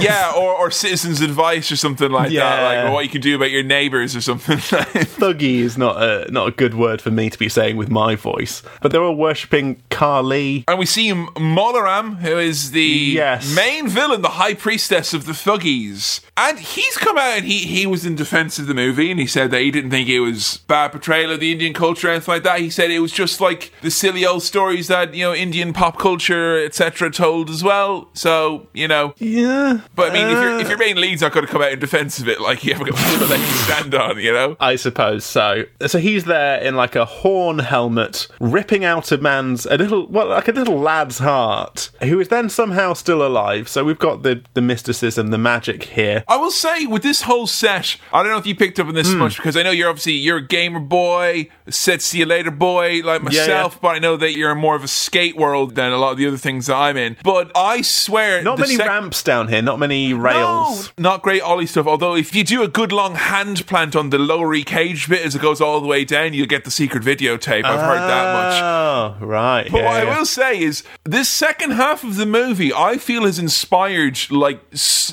[SPEAKER 2] yeah, or, or citizens' advice or something like that, like what you can do about your neighbours or something.
[SPEAKER 1] thuggy is not a not a good word for me to be saying with my voice. But they're all worshipping Kali.
[SPEAKER 2] and we see Mola Ram, who is the
[SPEAKER 1] Yes.
[SPEAKER 2] main villain, the high priestess of the thuggies. And he's come out and he, he was in defense of the movie and he said that he didn't think it was bad portrayal of the Indian culture or anything like that. He said it was just like the silly old stories that, you know, Indian pop culture, etc., told as well. So, you know.
[SPEAKER 1] Yeah,
[SPEAKER 2] But I mean, if,
[SPEAKER 1] Uh.
[SPEAKER 2] your if your main lead's not going to come out in defense of it, like you haven't got people that you stand on, you know?
[SPEAKER 1] I suppose so. So he's there in like a horn helmet, ripping out a man's a little, well, like a little lad's heart, who is then somehow still alive. So we've got the the mysticism, the magic here.
[SPEAKER 2] I will say with this whole set, I don't know if you picked up on this hmm. much because I know you're obviously you're a gamer boy, said see you later boy like myself,
[SPEAKER 1] yeah.
[SPEAKER 2] but I know that you're more of a skate world than a lot of the other things that I'm in. But I swear,
[SPEAKER 1] Not many
[SPEAKER 2] sec-
[SPEAKER 1] ramps down here, not many rails.
[SPEAKER 2] No, not great ollie stuff. Although if you do a good long hand plant on the lower cage bit as it goes all the way down, you'll get the secret videotape. I've heard that much.
[SPEAKER 1] Oh, right.
[SPEAKER 2] But
[SPEAKER 1] yeah,
[SPEAKER 2] what
[SPEAKER 1] yeah.
[SPEAKER 2] I will say is, this second half of the movie, I feel has inspired, like,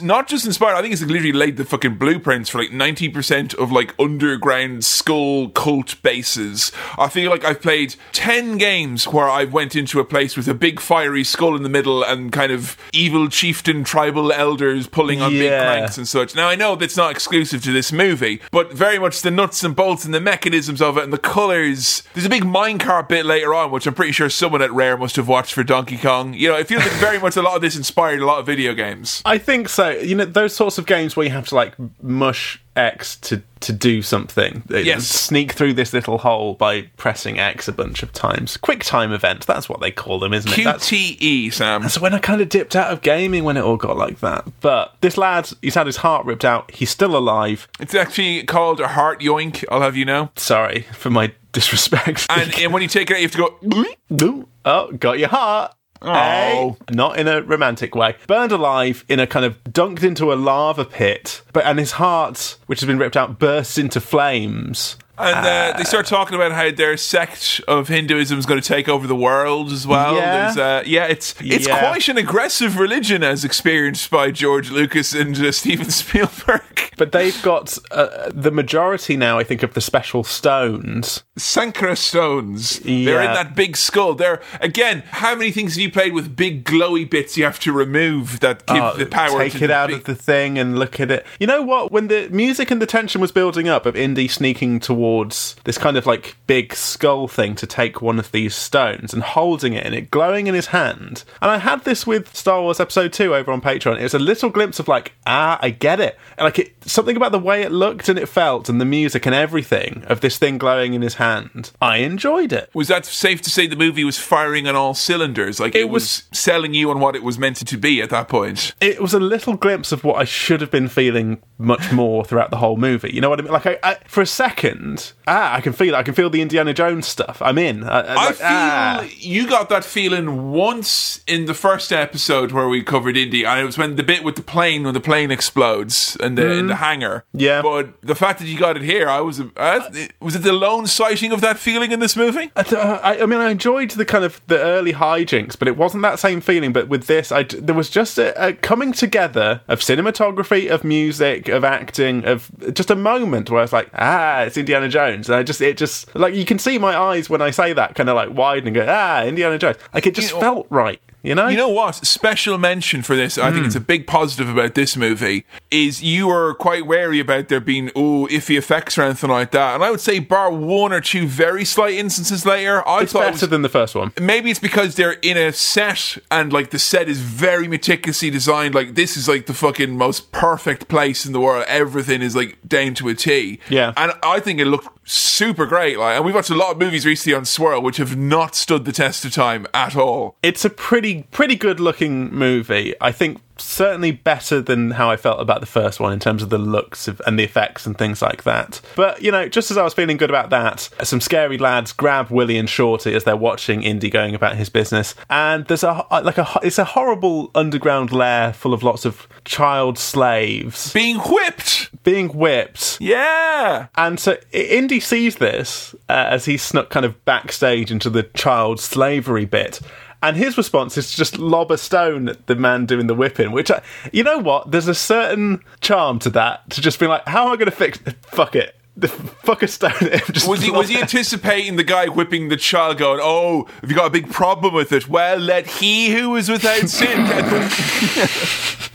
[SPEAKER 2] not just inspired, I think it's literally laid the fucking blueprints for like 90% of like underground skull cult bases. I feel like I've played 10 games where I went into a place with a big fiery skull in the middle and kind of evil chieftain tribal elders pulling on big
[SPEAKER 1] Yeah.
[SPEAKER 2] cranks and such. Now, I know that's not exclusive to this movie, but very much the nuts and bolts and the mechanisms of it and the colours. There's a big minecart bit later on, which I'm pretty sure someone at Rare must have watched for Donkey Kong. You know, it feels like very much a lot of this inspired a lot of video games.
[SPEAKER 1] I think so. You know, those sorts of games where you have to like mush X to to do something.
[SPEAKER 2] Yes.
[SPEAKER 1] Sneak through this little hole by pressing X a bunch of times. Quick time event. That's what they call them, isn't it? That's
[SPEAKER 2] QTE, Sam.
[SPEAKER 1] so when I kind of dipped out of gaming when it all got like that. But this lad, he's had his heart ripped out. He's still alive.
[SPEAKER 2] It's actually called a heart yoink, I'll have you know.
[SPEAKER 1] Sorry for my disrespect.
[SPEAKER 2] And, and when you take it out, you have to go.
[SPEAKER 1] Oh, got your heart.
[SPEAKER 2] Oh.
[SPEAKER 1] Not in a romantic way. Burned alive in a kind of dunked into a lava pit, but and his heart, which has been ripped out, bursts into flames.
[SPEAKER 2] And uh, they start talking about how their sect of Hinduism is going to take over the world as well.
[SPEAKER 1] Yeah.
[SPEAKER 2] There's, uh, yeah, it's it's
[SPEAKER 1] Yeah.
[SPEAKER 2] quite an aggressive religion as experienced by George Lucas and uh, Steven Spielberg.
[SPEAKER 1] But they've got uh, the majority now, I think, of the special stones.
[SPEAKER 2] Sankara stones. They're in that big skull. They're again. How many things have you played with big glowy bits you have to remove that give
[SPEAKER 1] Oh,
[SPEAKER 2] the power?
[SPEAKER 1] take
[SPEAKER 2] to
[SPEAKER 1] it out
[SPEAKER 2] big-
[SPEAKER 1] of the thing and look at it. You know what? When the music and the tension was building up of Indy sneaking towards this kind of like big skull thing to take one of these stones and holding it and it glowing in his hand. And I had this with Star Wars Episode 2 over on Patreon. It was a little glimpse of like, ah, I get it. And like it something about the way it looked and it felt and the music and everything of this thing glowing in his hand. I enjoyed it.
[SPEAKER 2] Was that safe to say the movie was firing on all cylinders? Like it,
[SPEAKER 1] It
[SPEAKER 2] was,
[SPEAKER 1] was-
[SPEAKER 2] selling you on what it was meant to be at that point?
[SPEAKER 1] It was a little glimpse of what I should have been feeling much more throughout the whole movie. You know what I mean? Like, I, I, for a second, ah, I can feel it. I can feel the Indiana Jones stuff. I'm in. I,
[SPEAKER 2] I
[SPEAKER 1] like,
[SPEAKER 2] feel
[SPEAKER 1] ah.
[SPEAKER 2] you got that feeling once in the first episode where we covered Indy, and it was when the bit with the plane when the plane explodes and the in the hangar.
[SPEAKER 1] Yeah.
[SPEAKER 2] but the fact that you got it here, I was. Uh, was it the lone sighting of that feeling in this movie?
[SPEAKER 1] I, th- I, I mean, I enjoyed the kind of the early hijinks, but it wasn't that same feeling. But with this, I, there was just a, a coming together of cinematography, of music, of acting, of just a moment where I was like, ah, it's Indiana Jones. And I just, it just, like, you can see my eyes when I say that, kind of like widen and go, ah, Indiana Jones. Like, it just
[SPEAKER 2] You know-
[SPEAKER 1] felt right, you know?
[SPEAKER 2] You know what? Special mention for this. I think it's a big positive about this movie is you were quite wary about there being oh iffy effects or anything like that. And I would say, bar one or two very slight instances later, I
[SPEAKER 1] it's
[SPEAKER 2] thought it
[SPEAKER 1] better
[SPEAKER 2] was,
[SPEAKER 1] than the first one.
[SPEAKER 2] maybe it's because they're in a set and like the set is very meticulously designed. Like this is like the fucking most perfect place in the world. Everything is like down to a T.
[SPEAKER 1] Yeah.
[SPEAKER 2] and I think it looked super great. Like, and we've watched a lot of movies recently on Swirl which have not stood the test of time at all.
[SPEAKER 1] It's a pretty, pretty good looking movie. I think certainly better than how I felt about the first one in terms of the looks of, and the effects and things like that. But you know, just as I was feeling good about that, some scary lads grab Willie and Shorty as they're watching Indy going about his business, and there's a like a it's a horrible underground lair full of lots of child slaves
[SPEAKER 2] Being whipped.
[SPEAKER 1] being whipped.
[SPEAKER 2] Yeah.
[SPEAKER 1] And so Indy sees this uh, as he snuck kind of backstage into the child slavery bit. And his response is to just lob a stone at the man doing the whipping, which, I, you know what? There's a certain charm to that, to just be like, how am I going to fix Fuck it. The fuck a stone. Just
[SPEAKER 2] Was he was he anticipating the guy whipping the child going, Oh, have you got a big problem with it? Well, let he who is without sin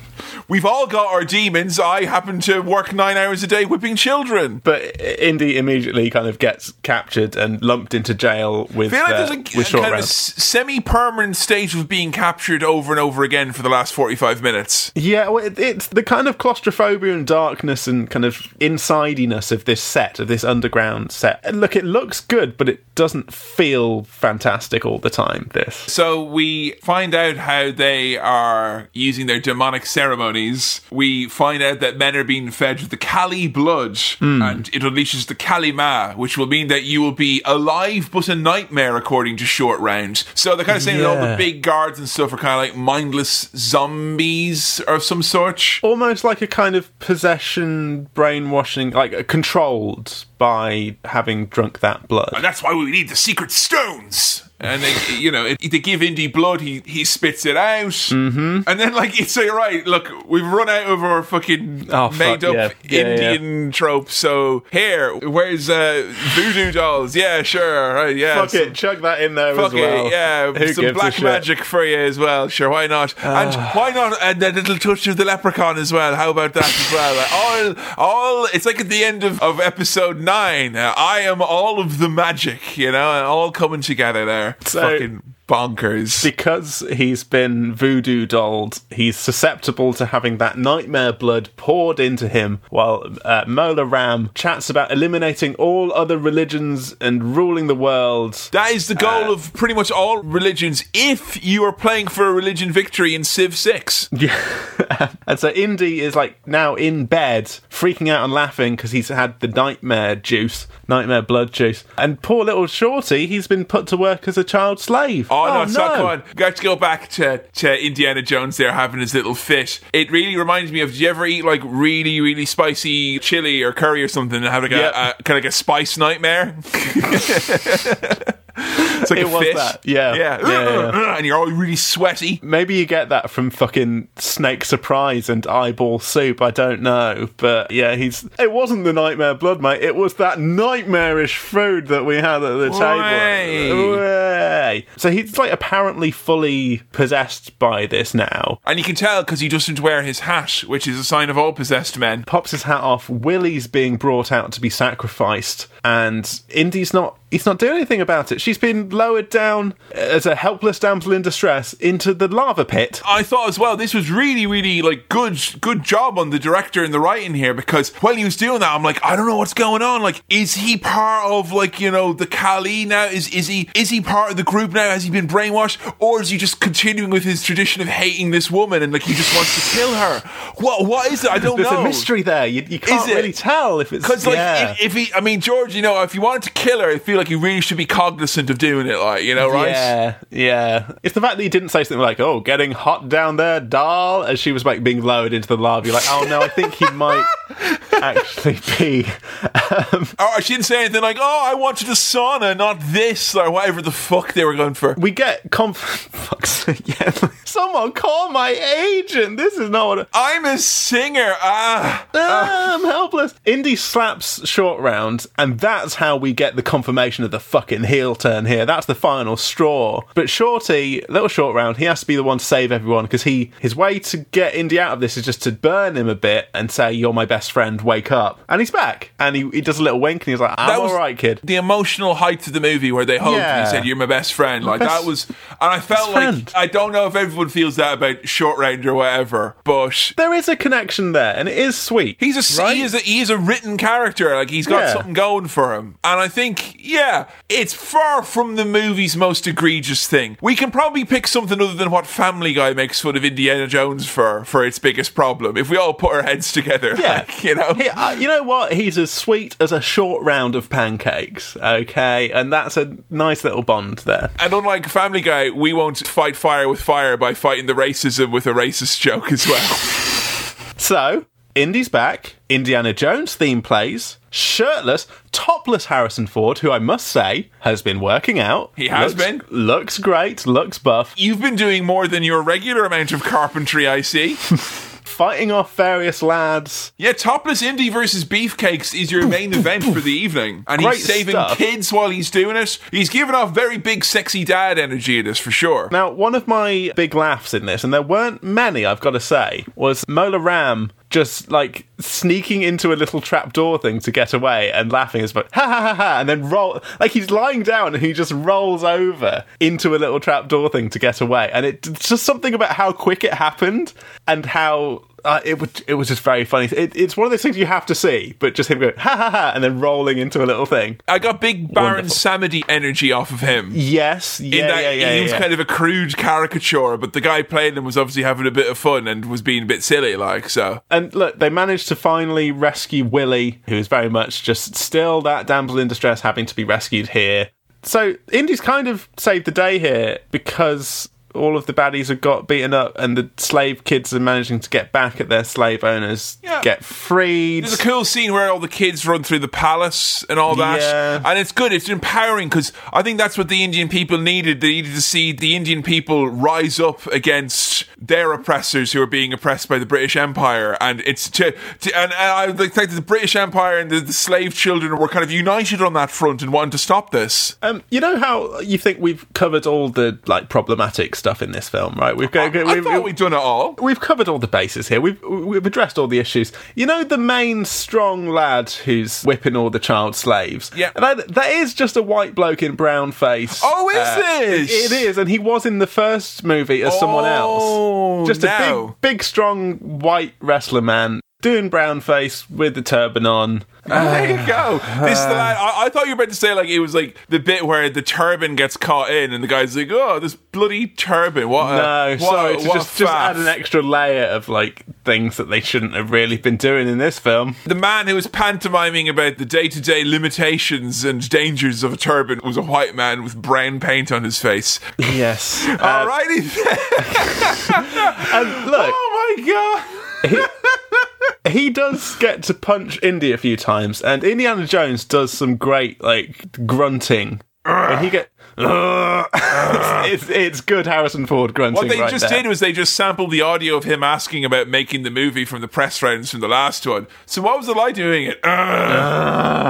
[SPEAKER 2] We've all got our demons. I happen to work nine hours a day whipping children.
[SPEAKER 1] But Indy immediately kind of gets captured and lumped into jail with,
[SPEAKER 2] I feel like
[SPEAKER 1] uh,
[SPEAKER 2] there's a,
[SPEAKER 1] with short
[SPEAKER 2] kind of
[SPEAKER 1] rounds.
[SPEAKER 2] semi permanent state of being captured over and over again for the last 45 minutes.
[SPEAKER 1] Yeah, well, it, it's the kind of claustrophobia and darkness and kind of insidiness of this set, of this underground set. And look, it looks good, but it doesn't feel fantastic all the time. This.
[SPEAKER 2] So we find out how they are using their demonic ceremonies. We find out that men are being fed with the Kali blood, and it unleashes the Kali Ma, which will mean that you will be alive but a nightmare, according to Short Round. So they're kind of saying that all the big guards and stuff are kind of like mindless zombies of some sort.
[SPEAKER 1] Almost like a kind of possession, brainwashing, like uh, controlled by having drunk that blood.
[SPEAKER 2] And that's why we need the secret stones. And they, you know, if they give Indy blood, he he spits it out, mm-hmm. and then like it's like right, look, we've run out of our fucking
[SPEAKER 1] Oh, fuck,
[SPEAKER 2] made up
[SPEAKER 1] yeah. Yeah,
[SPEAKER 2] Indian trope. So here, where's uh, voodoo dolls? Yeah, sure, right, yeah,
[SPEAKER 1] Fuck
[SPEAKER 2] some-
[SPEAKER 1] it, chug that in there
[SPEAKER 2] Fuck
[SPEAKER 1] as well.
[SPEAKER 2] it, yeah.
[SPEAKER 1] Who
[SPEAKER 2] some black?
[SPEAKER 1] Ah.
[SPEAKER 2] magic for you as well. Sure, why not? and why not? And a little touch of the leprechaun as well. How about that as well? Like, all, all. It's like at the end of, of episode nine. uh, I am all of the magic, you know, and all coming together there. It's
[SPEAKER 1] So-
[SPEAKER 2] fucking bonkers.
[SPEAKER 1] because he's been voodoo dolled, he's susceptible to having that nightmare blood poured into him while uh, Mola Ram chats about eliminating all other religions and ruling the world.
[SPEAKER 2] that is the goal of pretty much all religions. If you are playing for a religion victory in Civ Six,
[SPEAKER 1] Yeah. and so Indy is like now in bed, freaking out and laughing because he's had the nightmare juice, nightmare blood juice. And poor little Shorty, he's been put to work as a child slave.
[SPEAKER 2] Oh, Oh, oh, no, so come on. Got to go back to, to Indiana Jones there having his little fit. It really reminds me of did you ever eat like really, really spicy chili or curry or something and have like
[SPEAKER 1] Yep.
[SPEAKER 2] a, a kind of like a spice nightmare? it's like
[SPEAKER 1] It
[SPEAKER 2] a
[SPEAKER 1] was
[SPEAKER 2] fit.
[SPEAKER 1] that, yeah.
[SPEAKER 2] Yeah.
[SPEAKER 1] Yeah, yeah.
[SPEAKER 2] and you're all really sweaty.
[SPEAKER 1] Maybe you get that from fucking Snake Surprise and Eyeball Soup. I don't know, but yeah, he's. It wasn't the nightmare blood, mate. It was that nightmarish food that we had at the
[SPEAKER 2] Way.
[SPEAKER 1] table. Way. So he's like apparently fully possessed by this now.
[SPEAKER 2] And you can tell because he doesn't wear his hat, which is a sign of all possessed men.
[SPEAKER 1] Pops his hat off. Willie's being brought out to be sacrificed, and Indy's not. He's not doing anything about it. She's been lowered down as a helpless damsel in distress into the lava pit.
[SPEAKER 2] I thought as well this was really, really like good, good job on the director and the writing here because while he was doing that, I'm like, I don't know what's going on. Like, is he part of like you know the Kali now? Is is he is he part of the group now? Has he been brainwashed, or is he just continuing with his tradition of hating this woman and like he just wants to kill her? What what is it? I don't
[SPEAKER 1] There's
[SPEAKER 2] know.
[SPEAKER 1] a mystery there. You, you can't really tell if it's
[SPEAKER 2] Because like
[SPEAKER 1] yeah.
[SPEAKER 2] if, if he, I mean George, you know, if you wanted to kill her, I feel like you really should be cognizant of doing it, like you know, right?
[SPEAKER 1] Yeah, yeah. It's the fact that he didn't say something like, "Oh, getting hot down there, doll," as she was like being lowered into the lava. You're like, "Oh no, I think he might actually be." Um,
[SPEAKER 2] Or she didn't say anything like, "Oh, I wanted a sauna, not this," or whatever the fuck they were going for.
[SPEAKER 1] we get conf. Fuck's sake, yeah. Someone call my agent. This is not what. I-
[SPEAKER 2] I'm a singer. Ah,
[SPEAKER 1] Ah, I'm helpless. Indy slaps short round, and that's how we get the confirmation of the fucking heel turn here. That's the final straw. But Shorty, little short round, he has to be the one to save everyone because he his way to get Indy out of this is just to burn him a bit and say, "You're my best friend. Wake up." And he's back, and he, he does a little wink, and he's like, "I'm
[SPEAKER 2] That was-
[SPEAKER 1] all right, kid."
[SPEAKER 2] the emotional height of the movie where they hugged and he said, "You're my best friend." Like
[SPEAKER 1] best-
[SPEAKER 2] that was, and I felt like
[SPEAKER 1] friend.
[SPEAKER 2] I don't know if everyone feels that about Short round or whatever, but
[SPEAKER 1] There is a connection there, and it is sweet.
[SPEAKER 2] He's a
[SPEAKER 1] Right?
[SPEAKER 2] he is a he is a written character. Like he's got
[SPEAKER 1] Yeah.
[SPEAKER 2] something going for him, and I think yeah, it's far from the movie's most egregious thing. We can probably pick something other than what Family Guy makes fun of Indiana Jones for for its biggest problem. If we all put our heads together,
[SPEAKER 1] Yeah.
[SPEAKER 2] like, you know.
[SPEAKER 1] He- uh, you know what? He's as sweet as a short round of pancakes, okay? And that's a nice little bond there.
[SPEAKER 2] And unlike Family Guy, we won't fight fire with fire by fighting the racism with a racist joke as well.
[SPEAKER 1] So, Indy's back, Indiana Jones theme plays, shirtless, topless Harrison Ford, who I must say has been working out.
[SPEAKER 2] He has
[SPEAKER 1] Looks-
[SPEAKER 2] been.
[SPEAKER 1] Looks great, looks buff,
[SPEAKER 2] You've been doing more than your regular amount of carpentry, I see.
[SPEAKER 1] fighting off various lads.
[SPEAKER 2] Yeah, topless Indy versus beefcakes is your main event for the evening, and
[SPEAKER 1] Great
[SPEAKER 2] he's saving
[SPEAKER 1] stuff.
[SPEAKER 2] kids while he's doing it. He's giving off very big, sexy dad energy in this for sure.
[SPEAKER 1] Now, one of my big laughs in this, and there weren't many, I've got to say, was Mola Ram just like sneaking into a little trapdoor thing to get away and laughing as much, ha ha ha ha, and then roll like he's lying down and he just rolls over into a little trapdoor thing to get away. And it, it's just something about how quick it happened and how. Uh, it was it was just very funny. It, it's one of those things you have to see, but just him going ha ha ha and then rolling into a little thing.
[SPEAKER 2] I got big Baron. Samedi energy off of him.
[SPEAKER 1] Yes,
[SPEAKER 2] In
[SPEAKER 1] yeah,
[SPEAKER 2] that
[SPEAKER 1] yeah, yeah.
[SPEAKER 2] he was
[SPEAKER 1] yeah.
[SPEAKER 2] kind of a crude caricature, but the guy playing him was obviously having a bit of fun and was being a bit silly, like so.
[SPEAKER 1] And look, they managed to finally rescue Willie, who is very much just still that damsel in distress having to be rescued here. So Indy's kind of saved the day here because all of the baddies have got beaten up and the slave kids are managing to get back at their slave owners,
[SPEAKER 2] Yeah.
[SPEAKER 1] get freed.
[SPEAKER 2] There's a cool scene where all the kids run through the palace and all that.
[SPEAKER 1] Yeah.
[SPEAKER 2] And it's good. It's empowering because I think that's what the Indian people needed. They needed to see the Indian people rise up against their oppressors who are being oppressed by the British Empire. And it's to, to and, and I think the that the British Empire and the, the slave children were kind of united on that front and wanting to stop this.
[SPEAKER 1] Um, you know how you think we've covered all the like problematic stuff in this film, right? We've got,
[SPEAKER 2] I
[SPEAKER 1] we've,
[SPEAKER 2] thought we'd done it all.
[SPEAKER 1] We've covered all the bases here. We've we've addressed all the issues. You know the main strong lad who's whipping all the child slaves.
[SPEAKER 2] Yeah.
[SPEAKER 1] that, that is just a white bloke in brown face.
[SPEAKER 2] Oh, is
[SPEAKER 1] Uh,
[SPEAKER 2] this?
[SPEAKER 1] It is, and he was in the first movie as someone
[SPEAKER 2] Oh.
[SPEAKER 1] Just
[SPEAKER 2] no.
[SPEAKER 1] a big, big, strong white wrestler man doing brown face with the turban on.
[SPEAKER 2] there you uh, go. This lad. I, I thought you were about to say like it was like the bit where the turban gets caught in, and the guy's like, "Oh, this bloody turban! What? A,
[SPEAKER 1] No,
[SPEAKER 2] what
[SPEAKER 1] sorry,
[SPEAKER 2] what
[SPEAKER 1] just, just add an extra layer of like things that they shouldn't have really been doing in this film.
[SPEAKER 2] The man who was pantomiming about the day-to-day limitations and dangers of a turban was a white man with brown paint on his face.
[SPEAKER 1] Yes.
[SPEAKER 2] Alrighty.
[SPEAKER 1] Uh, and look,
[SPEAKER 2] oh my god.
[SPEAKER 1] he does get to punch Indy a few times, and Indiana Jones does some great like grunting. When he get, it's, it's it's good Harrison Ford grunting.
[SPEAKER 2] What they
[SPEAKER 1] right
[SPEAKER 2] just
[SPEAKER 1] there.
[SPEAKER 2] did was they just sampled the audio of him asking about making the movie from the press rounds from the last one. So what was the like doing it? Uh,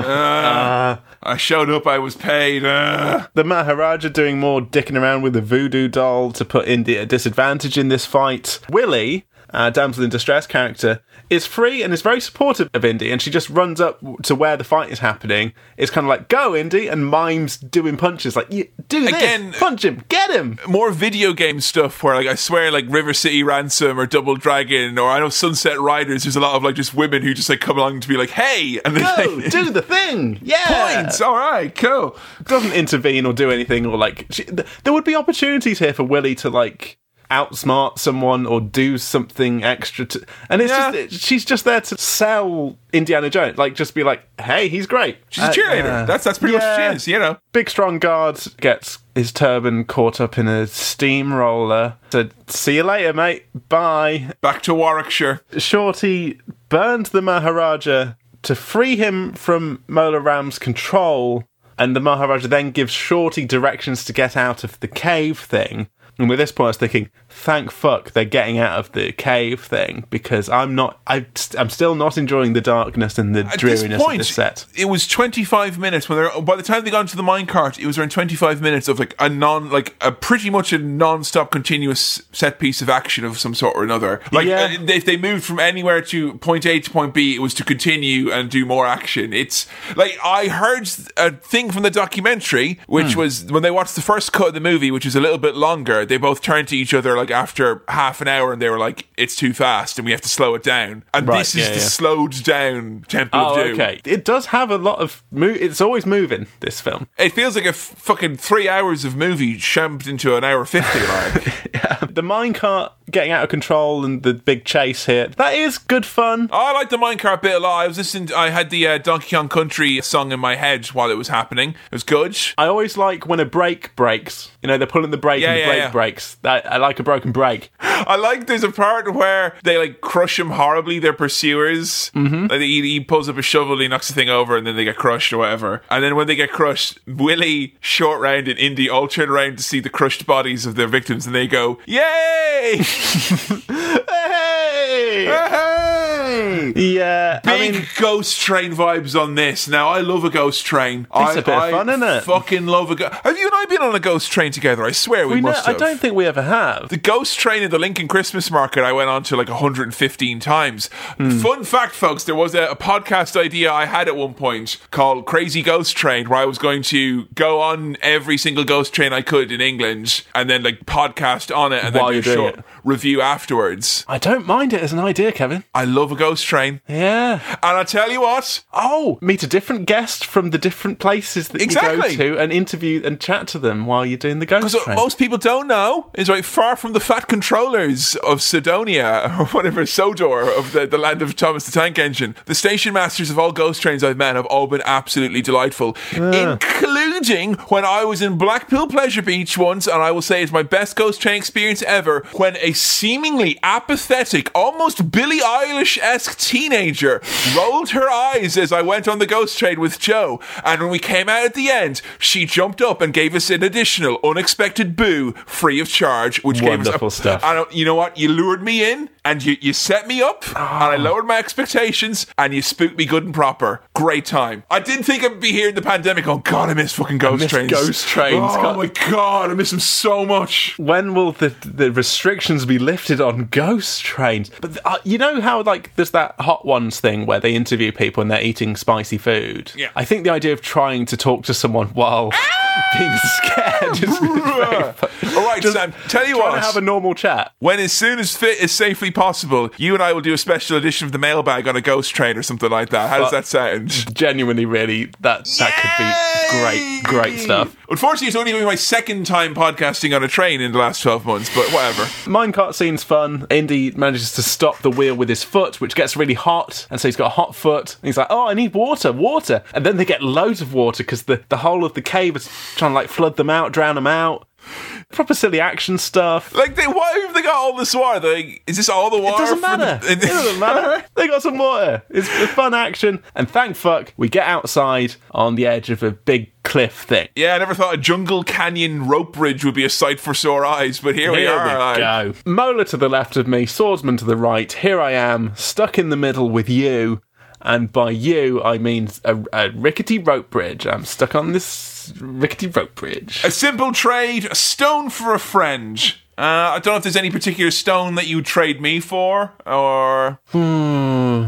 [SPEAKER 2] uh, I showed up. I was paid. Uh.
[SPEAKER 1] the Maharaja doing more dicking around with the voodoo doll to put Indy at a disadvantage in this fight. Willie uh, damsel in distress character, is free and is very supportive of Indy, and she just runs up to where the fight is happening. It's kind of like, "Go, Indy!" and mimes doing punches, like, "You do this,
[SPEAKER 2] Again-
[SPEAKER 1] punch him, get him."
[SPEAKER 2] more video game stuff where like I swear like River City Ransom or Double Dragon or I know Sunset Riders there's a lot of like just women who just like come along to be like hey and then
[SPEAKER 1] Go,
[SPEAKER 2] like,
[SPEAKER 1] do the thing, yeah.
[SPEAKER 2] points all right cool
[SPEAKER 1] doesn't intervene or do anything or like she, th- there would be opportunities here for Willie to like outsmart someone or do something extra to and it's
[SPEAKER 2] Yeah.
[SPEAKER 1] just she's just there to sell Indiana Jones like just be like hey he's great.
[SPEAKER 2] She's a
[SPEAKER 1] Uh,
[SPEAKER 2] cheerleader.
[SPEAKER 1] yeah.
[SPEAKER 2] that's that's pretty much what she is you know.
[SPEAKER 1] Big strong guard gets his turban caught up in a steamroller. Said see you later mate. Bye.
[SPEAKER 2] Back to Warwickshire.
[SPEAKER 1] Shorty burned the Maharaja to free him from Mola Ram's control, and the Maharaja then gives Shorty directions to get out of the cave thing. And with this point, I was thinking, thank fuck they're getting out of the cave thing because I'm not, I, I'm still not enjoying the darkness and the
[SPEAKER 2] At
[SPEAKER 1] dreariness
[SPEAKER 2] this point,
[SPEAKER 1] of this set.
[SPEAKER 2] it was 25 minutes when they're by the time they got into the minecart, it was around 25 minutes of like a non like a pretty much a non-stop continuous set piece of action of some sort or another. Like
[SPEAKER 1] Yeah.
[SPEAKER 2] uh, if they moved from anywhere to point A to point B, it was to continue and do more action. It's like I heard a thing from the documentary which
[SPEAKER 1] Hmm.
[SPEAKER 2] was when they watched the first cut of the movie, which was a little bit longer, they both turned to each other like after half an hour and they were like it's too fast and we have to slow it down. And
[SPEAKER 1] Right,
[SPEAKER 2] this is
[SPEAKER 1] yeah,
[SPEAKER 2] the
[SPEAKER 1] yeah.
[SPEAKER 2] slowed down Temple
[SPEAKER 1] Oh,
[SPEAKER 2] of Doom.
[SPEAKER 1] okay. It does have a lot of, mo- it's always moving, this film.
[SPEAKER 2] It feels like a f- fucking three hours of movie shoved into an hour fifty. Like
[SPEAKER 1] The minecart getting out of control and the big chase here, that is good fun.
[SPEAKER 2] I like the minecart bit a lot. I was listening. I had the uh, Donkey Kong Country song in my head while it was happening. It was good.
[SPEAKER 1] I always like when a brake breaks. You know, they're pulling the brake
[SPEAKER 2] Yeah,
[SPEAKER 1] and the
[SPEAKER 2] yeah,
[SPEAKER 1] brake
[SPEAKER 2] yeah.
[SPEAKER 1] breaks. I, I like a broken brake.
[SPEAKER 2] I like. There's a part where they like crush him horribly. Their pursuers. Mm-hmm. Like he, he pulls up a shovel, and he knocks the thing over, and then they get crushed or whatever. And then when they get crushed, Willie, Short Round, and Indy all turn around to see the crushed bodies of their victims, and they go, "Yay!"
[SPEAKER 1] Hey!
[SPEAKER 2] hey!
[SPEAKER 1] Yeah, I
[SPEAKER 2] Big
[SPEAKER 1] mean,
[SPEAKER 2] ghost train vibes on this. Now I love a ghost train.
[SPEAKER 1] It's
[SPEAKER 2] I,
[SPEAKER 1] a bit of
[SPEAKER 2] I
[SPEAKER 1] fun, isn't it?
[SPEAKER 2] Fucking love a ghost. Have you and I been on a ghost train together? I swear we,
[SPEAKER 1] we
[SPEAKER 2] must
[SPEAKER 1] I
[SPEAKER 2] have.
[SPEAKER 1] don't think we ever have.
[SPEAKER 2] the ghost train at the Lincoln Christmas market I went on to like 115 times.
[SPEAKER 1] Hmm.
[SPEAKER 2] Fun fact, folks, there was a, a podcast idea I had at one point called Crazy Ghost Train where I was going to go on every single ghost train I could in England and then like podcast on it and
[SPEAKER 1] While
[SPEAKER 2] then do a short
[SPEAKER 1] it.
[SPEAKER 2] review afterwards.
[SPEAKER 1] I don't mind it as an idea, Kevin.
[SPEAKER 2] I love a ghost train.
[SPEAKER 1] Yeah.
[SPEAKER 2] And I tell you what,
[SPEAKER 1] Oh, meet a different guest from the different places that
[SPEAKER 2] Exactly.
[SPEAKER 1] you go to and interview and chat to them while you're doing the ghost
[SPEAKER 2] Because
[SPEAKER 1] train.
[SPEAKER 2] most people don't know is right far from the fat controllers of Sidonia or whatever Sodor of the, the land of Thomas the Tank Engine. The station masters of all ghost trains I've met have all been absolutely delightful, ah. including when I was in Blackpool Pleasure Beach once, and I will say it's my best ghost train experience ever. When a seemingly apathetic, almost Billie Eilish esque teenager rolled her eyes as I went on the ghost train with Joe, and when we came out at the end, she jumped up and gave us an additional unexpected boo free of charge, which gave us a,
[SPEAKER 1] stuff.
[SPEAKER 2] And uh, you know what? You lured me in, and you, you set me up, and I
[SPEAKER 1] Ah.
[SPEAKER 2] lowered my expectations, and you spooked me good and proper. Great time. I didn't think I'd be here in the pandemic. Oh God, I miss fucking ghost
[SPEAKER 1] miss
[SPEAKER 2] trains.
[SPEAKER 1] ghost trains.
[SPEAKER 2] Oh
[SPEAKER 1] God.
[SPEAKER 2] my God, I miss them so much.
[SPEAKER 1] when will the the restrictions be lifted on ghost trains? But uh, you know how like there's that hot ones thing where they interview people and they're eating spicy food.
[SPEAKER 2] Yeah.
[SPEAKER 1] I think the idea of trying to talk to someone while being scared is really very fun.
[SPEAKER 2] All right, Sam. Tell you what.
[SPEAKER 1] have a normal chat.
[SPEAKER 2] when as soon as fit is safely possible, you and I will do a special edition of the mailbag on a ghost train or something like that. How does that sound?
[SPEAKER 1] Genuinely, really, that that could be great, great stuff.
[SPEAKER 2] Unfortunately, it's only been my second time podcasting on a train in the last 12 months, but whatever.
[SPEAKER 1] Minecart scene's fun. Indy manages to stop the wheel with his foot, which gets really hot, and so he's got a hot foot. And he's like, "Oh, I need water, water!" And then they get loads of water because the the whole of the cave is trying to like flood them out, drown them out. Proper silly action stuff.
[SPEAKER 2] Like, they, why have they got all this water? Like, is this all the water?
[SPEAKER 1] It
[SPEAKER 2] doesn't
[SPEAKER 1] matter.
[SPEAKER 2] the-
[SPEAKER 1] it doesn't matter. They got some water. It's, fun action, and thank fuck we get outside on the edge of a big cliff thing.
[SPEAKER 2] Yeah, I never thought a jungle canyon rope bridge would be a sight for sore eyes, but here, we
[SPEAKER 1] Here
[SPEAKER 2] are.
[SPEAKER 1] we go. Mola to the left of me, swordsman to the right. Here I am, stuck in the middle with you. And by you, I mean a, a rickety rope bridge. I'm stuck on this rickety rope bridge.
[SPEAKER 2] A simple trade, a stone for a friend. Uh, I don't know if there's any particular stone that you trade me for, or hmm.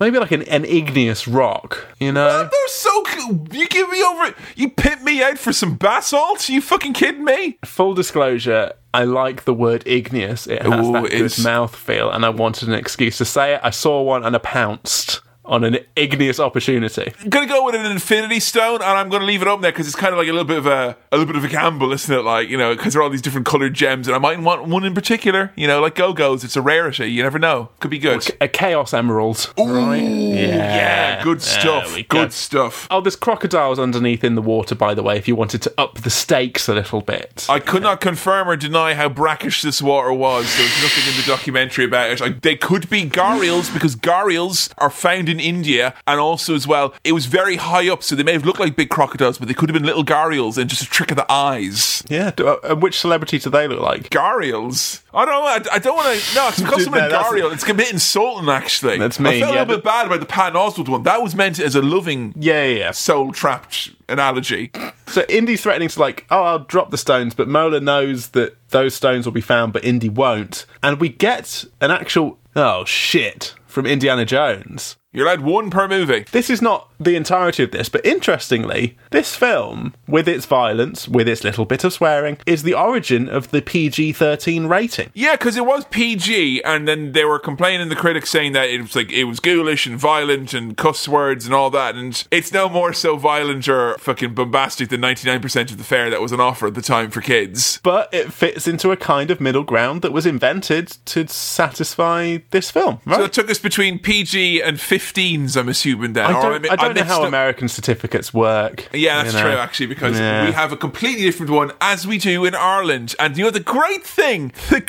[SPEAKER 1] Maybe like an, an igneous rock, you know?
[SPEAKER 2] they're so. cool. You give me over. You pit me out for some basalt? you fucking kidding me?
[SPEAKER 1] Full disclosure, I like the word igneous. It has
[SPEAKER 2] Ooh,
[SPEAKER 1] that good mouth feel, and I wanted an excuse to say it. I saw one and I pounced on an igneous opportunity.
[SPEAKER 2] I'm gonna go with an infinity stone, and I'm gonna leave it up there because it's kind of like a little bit of a a little bit of a gamble, isn't it? Like you know, because there are all these different colored gems, and I might want one in particular. You know, like Go Go's. It's a rarity. You never know. Could be good.
[SPEAKER 1] A uh, chaos emerald.
[SPEAKER 2] Ooh,
[SPEAKER 1] Yeah.
[SPEAKER 2] yeah, good stuff.
[SPEAKER 1] we go.
[SPEAKER 2] Good stuff.
[SPEAKER 1] Oh, there's crocodiles underneath in the water, by the way, if you wanted to up the stakes a little bit.
[SPEAKER 2] I could not confirm or deny how brackish this water was. There was nothing in the documentary about it. I, they could be gharials because gharials are found in India, and also as well, it was very high up, so they may have looked like big crocodiles, but they could have been little gharials and just a trick of the eyes.
[SPEAKER 1] yeah, do, uh, and which celebrity do they look like?
[SPEAKER 2] Gharials? I don't know. I, I don't want to. No, it's because
[SPEAKER 1] Dude,
[SPEAKER 2] someone a
[SPEAKER 1] no,
[SPEAKER 2] gharial. It's a bit insulting, actually.
[SPEAKER 1] That's
[SPEAKER 2] me.
[SPEAKER 1] I
[SPEAKER 2] felt
[SPEAKER 1] yeah,
[SPEAKER 2] a little bit bad about the Patton Oswalt one. That was meant as a loving,
[SPEAKER 1] Yeah, yeah, yeah.
[SPEAKER 2] soul trapped analogy.
[SPEAKER 1] So Indy's threatening to like, oh, I'll drop the stones, but Mola knows that those stones will be found, but Indy won't. And we get an actual oh shit from Indiana Jones.
[SPEAKER 2] You're allowed one per movie.
[SPEAKER 1] This is not the entirety of this, but interestingly, this film, with its violence, with its little bit of swearing, is the origin of the PG 13 rating.
[SPEAKER 2] Yeah, because it was PG, and then they were complaining, the critics saying that it was like it was ghoulish and violent and cuss words and all that, and it's no more so violent or fucking bombastic than 99% of the fare that was on offer at the time for kids.
[SPEAKER 1] But it fits into a kind of middle ground that was invented to satisfy this film, right?
[SPEAKER 2] So it took us between PG and 15s, I'm assuming then.
[SPEAKER 1] I don't,
[SPEAKER 2] mi-
[SPEAKER 1] I don't know how American certificates work.
[SPEAKER 2] Yeah, that's
[SPEAKER 1] you know.
[SPEAKER 2] true, actually, because
[SPEAKER 1] Yeah.
[SPEAKER 2] we have a completely different one as we do in Ireland. And you know, the great thing, the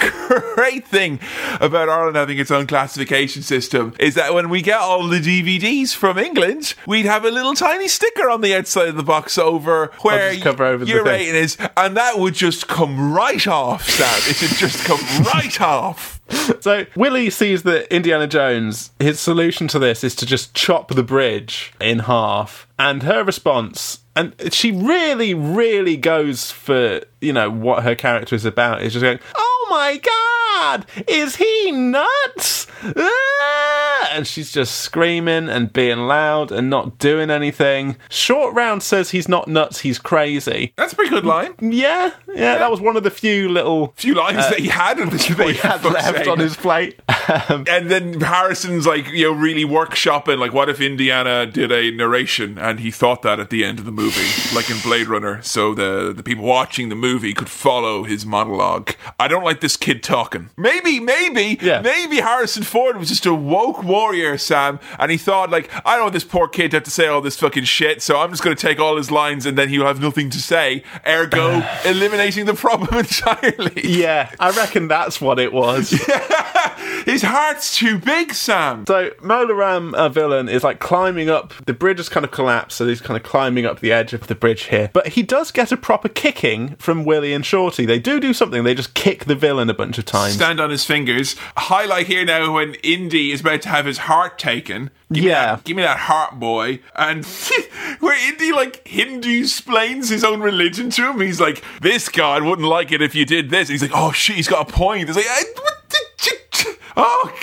[SPEAKER 2] great thing about Ireland having its own classification system is that when we get all the DVDs from England, we'd have a little tiny sticker on the outside of the box over where
[SPEAKER 1] cover over
[SPEAKER 2] your rating is, and that would just come right off, Sam. It would just come right off.
[SPEAKER 1] So Willie sees that Indiana Jones, his solution to this is to just chop the bridge in half. And her response, and she really, really goes for, you know, what her character is about, is just going, Oh my god, is he nuts? Ah!" And she's just screaming and being loud and not doing anything. Short Round says he's not nuts, he's crazy.
[SPEAKER 2] That's a pretty good line.
[SPEAKER 1] Yeah, yeah, that was one of the few little
[SPEAKER 2] few lines that he had at this
[SPEAKER 1] Uh, that he had left on his plate. Um,
[SPEAKER 2] And then Harrison's like, you know, really workshopping, like, what if Indiana did a narration and he thought that at the end of the movie, like in Blade Runner, so the, the people watching the movie could follow his monologue. I don't like this kid talking. Maybe, maybe,
[SPEAKER 1] Yeah.
[SPEAKER 2] maybe Harrison Ford was just a woke warrior, Sam, and he thought, like, I don't want this poor kid to have to say all this fucking shit, so I'm just going to take all his lines and then he'll have nothing to say, ergo, eliminating the problem entirely.
[SPEAKER 1] Yeah, I reckon that's what it was.
[SPEAKER 2] His heart's too big, Sam.
[SPEAKER 1] so Mola Ram, a villain, is like climbing up. The bridge has kind of collapsed, so he's kind of climbing up the edge of the bridge here. But he does get a proper kicking from Willie and Shorty. They do do something. They just kick the villain a bunch of times.
[SPEAKER 2] stand on his fingers. Highlight here now when Indy is about to have his heart taken. Give me
[SPEAKER 1] Yeah.
[SPEAKER 2] that, give me that heart, boy. And where Indy like Hindu explains his own religion to him. He's like, "This God wouldn't like it if you did this." he's like, "Oh shit, he's got a point." It's like, "Eh, what the- "Oh."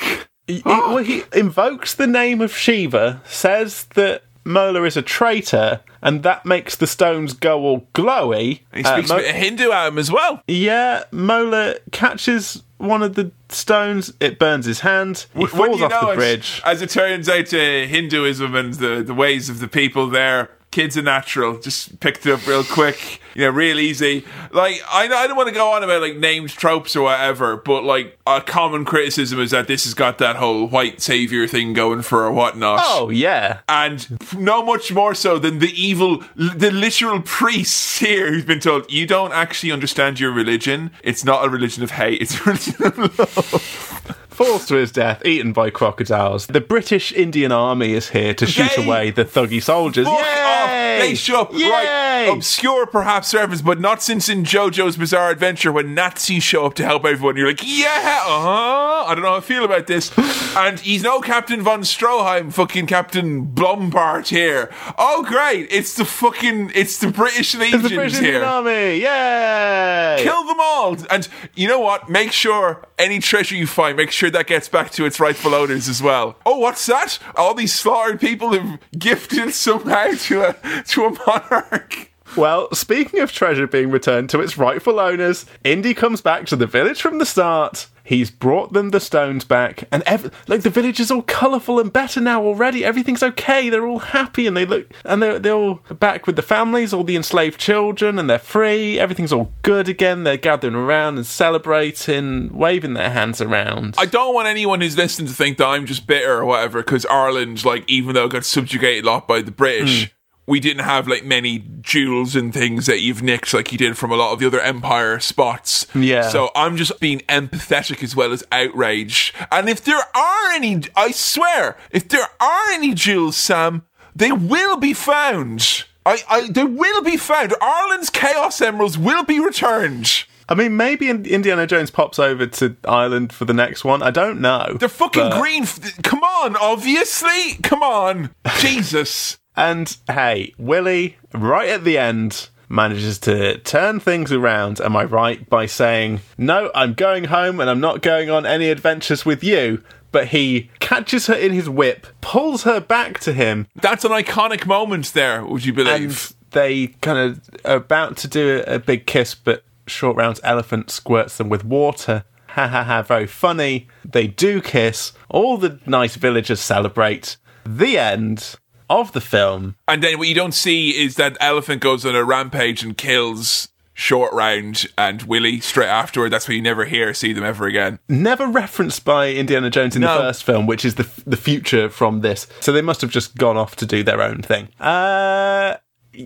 [SPEAKER 1] He- well, he invokes the name of Shiva, says that Mola is a traitor, and that makes the stones go all glowy.
[SPEAKER 2] He
[SPEAKER 1] Uh,
[SPEAKER 2] speaks
[SPEAKER 1] Mo-
[SPEAKER 2] a bit of Hindu at him as well.
[SPEAKER 1] Yeah, Mola catches one of the stones. It burns his hand. He
[SPEAKER 2] When
[SPEAKER 1] falls off
[SPEAKER 2] know
[SPEAKER 1] the bridge.
[SPEAKER 2] As it turns out, to Hinduism and the, the ways of the people there, kids are natural. Just picked it up real quick, you know, real easy. Like I, I don't want to go on about like named tropes or whatever, but like a common criticism is that this has got that whole white savior thing going for or whatnot.
[SPEAKER 1] Oh yeah,
[SPEAKER 2] And no much more so than the evil, the literal priests here who's been told, you don't actually understand your religion. It's not a religion of hate, it's a religion of love.
[SPEAKER 1] falls to his death, eaten by crocodiles. The British Indian Army is here to shoot
[SPEAKER 2] Yay!
[SPEAKER 1] away the thuggy soldiers.
[SPEAKER 2] Fuck
[SPEAKER 1] Yay!
[SPEAKER 2] off. They show up.
[SPEAKER 1] Yay!
[SPEAKER 2] Right. Obscure perhaps reference, but not since in JoJo's Bizarre Adventure when Nazis show up to help everyone. You're like, yeah, uh huh. I don't know how I feel about this. and he's no Captain von Stroheim, fucking Captain Blumburtt here. Oh, great! It's the fucking, it's the British Legion
[SPEAKER 1] the British Indian
[SPEAKER 2] here.
[SPEAKER 1] Army. Yay!
[SPEAKER 2] Kill them all. And you know what? Make sure any treasure you find, make sure that gets back to its rightful owners as well. Oh, what's that? All these slaughtered people have gifted somehow to a to a monarch.
[SPEAKER 1] Well, speaking of treasure being returned to its rightful owners, Indy comes back to the village from the start. He's brought them the stones back, and ev- like the village is all colourful and better now already. Everything's okay. They're all happy, and they look, and they're they're all back with the families, all the enslaved children, and they're free. Everything's all good again. They're gathering around and celebrating, waving their hands around.
[SPEAKER 2] I don't want anyone who's listening to think that I'm just bitter or whatever, because Ireland, like, even though it got subjugated a lot by the British, hmm. We didn't have like many jewels and things that you've nicked like you did from a lot of the other empire spots.
[SPEAKER 1] Yeah.
[SPEAKER 2] So I'm just being empathetic as well as outraged. And if there are any, I swear, if there are any jewels, Sam, they will be found. I, I, they will be found. Ireland's Chaos Emeralds will be returned.
[SPEAKER 1] I mean, maybe Indiana Jones pops over to Ireland for the next one. I don't know.
[SPEAKER 2] They're fucking
[SPEAKER 1] But-
[SPEAKER 2] green. f- Come on, obviously. Come on. Jesus.
[SPEAKER 1] And hey, Willie, right at the end, manages to turn things around, am I right, by saying, No, I'm going home and I'm not going on any adventures with you. But he catches her in his whip, pulls her back to him,
[SPEAKER 2] That's an iconic moment there, would you believe?
[SPEAKER 1] and they kind of are about to do a, a big kiss, but Short Round's elephant squirts them with water. Ha ha ha, very funny. They do kiss. All the nice villagers celebrate. The end of the film.
[SPEAKER 2] And then what you don't see is that elephant goes on a rampage and kills Short Round and Willie straight afterward. That's why you never hear see them ever again.
[SPEAKER 1] never referenced by Indiana Jones in
[SPEAKER 2] No.
[SPEAKER 1] the first film, which is the the future from this. So they must have just gone off to do their own thing. Uh,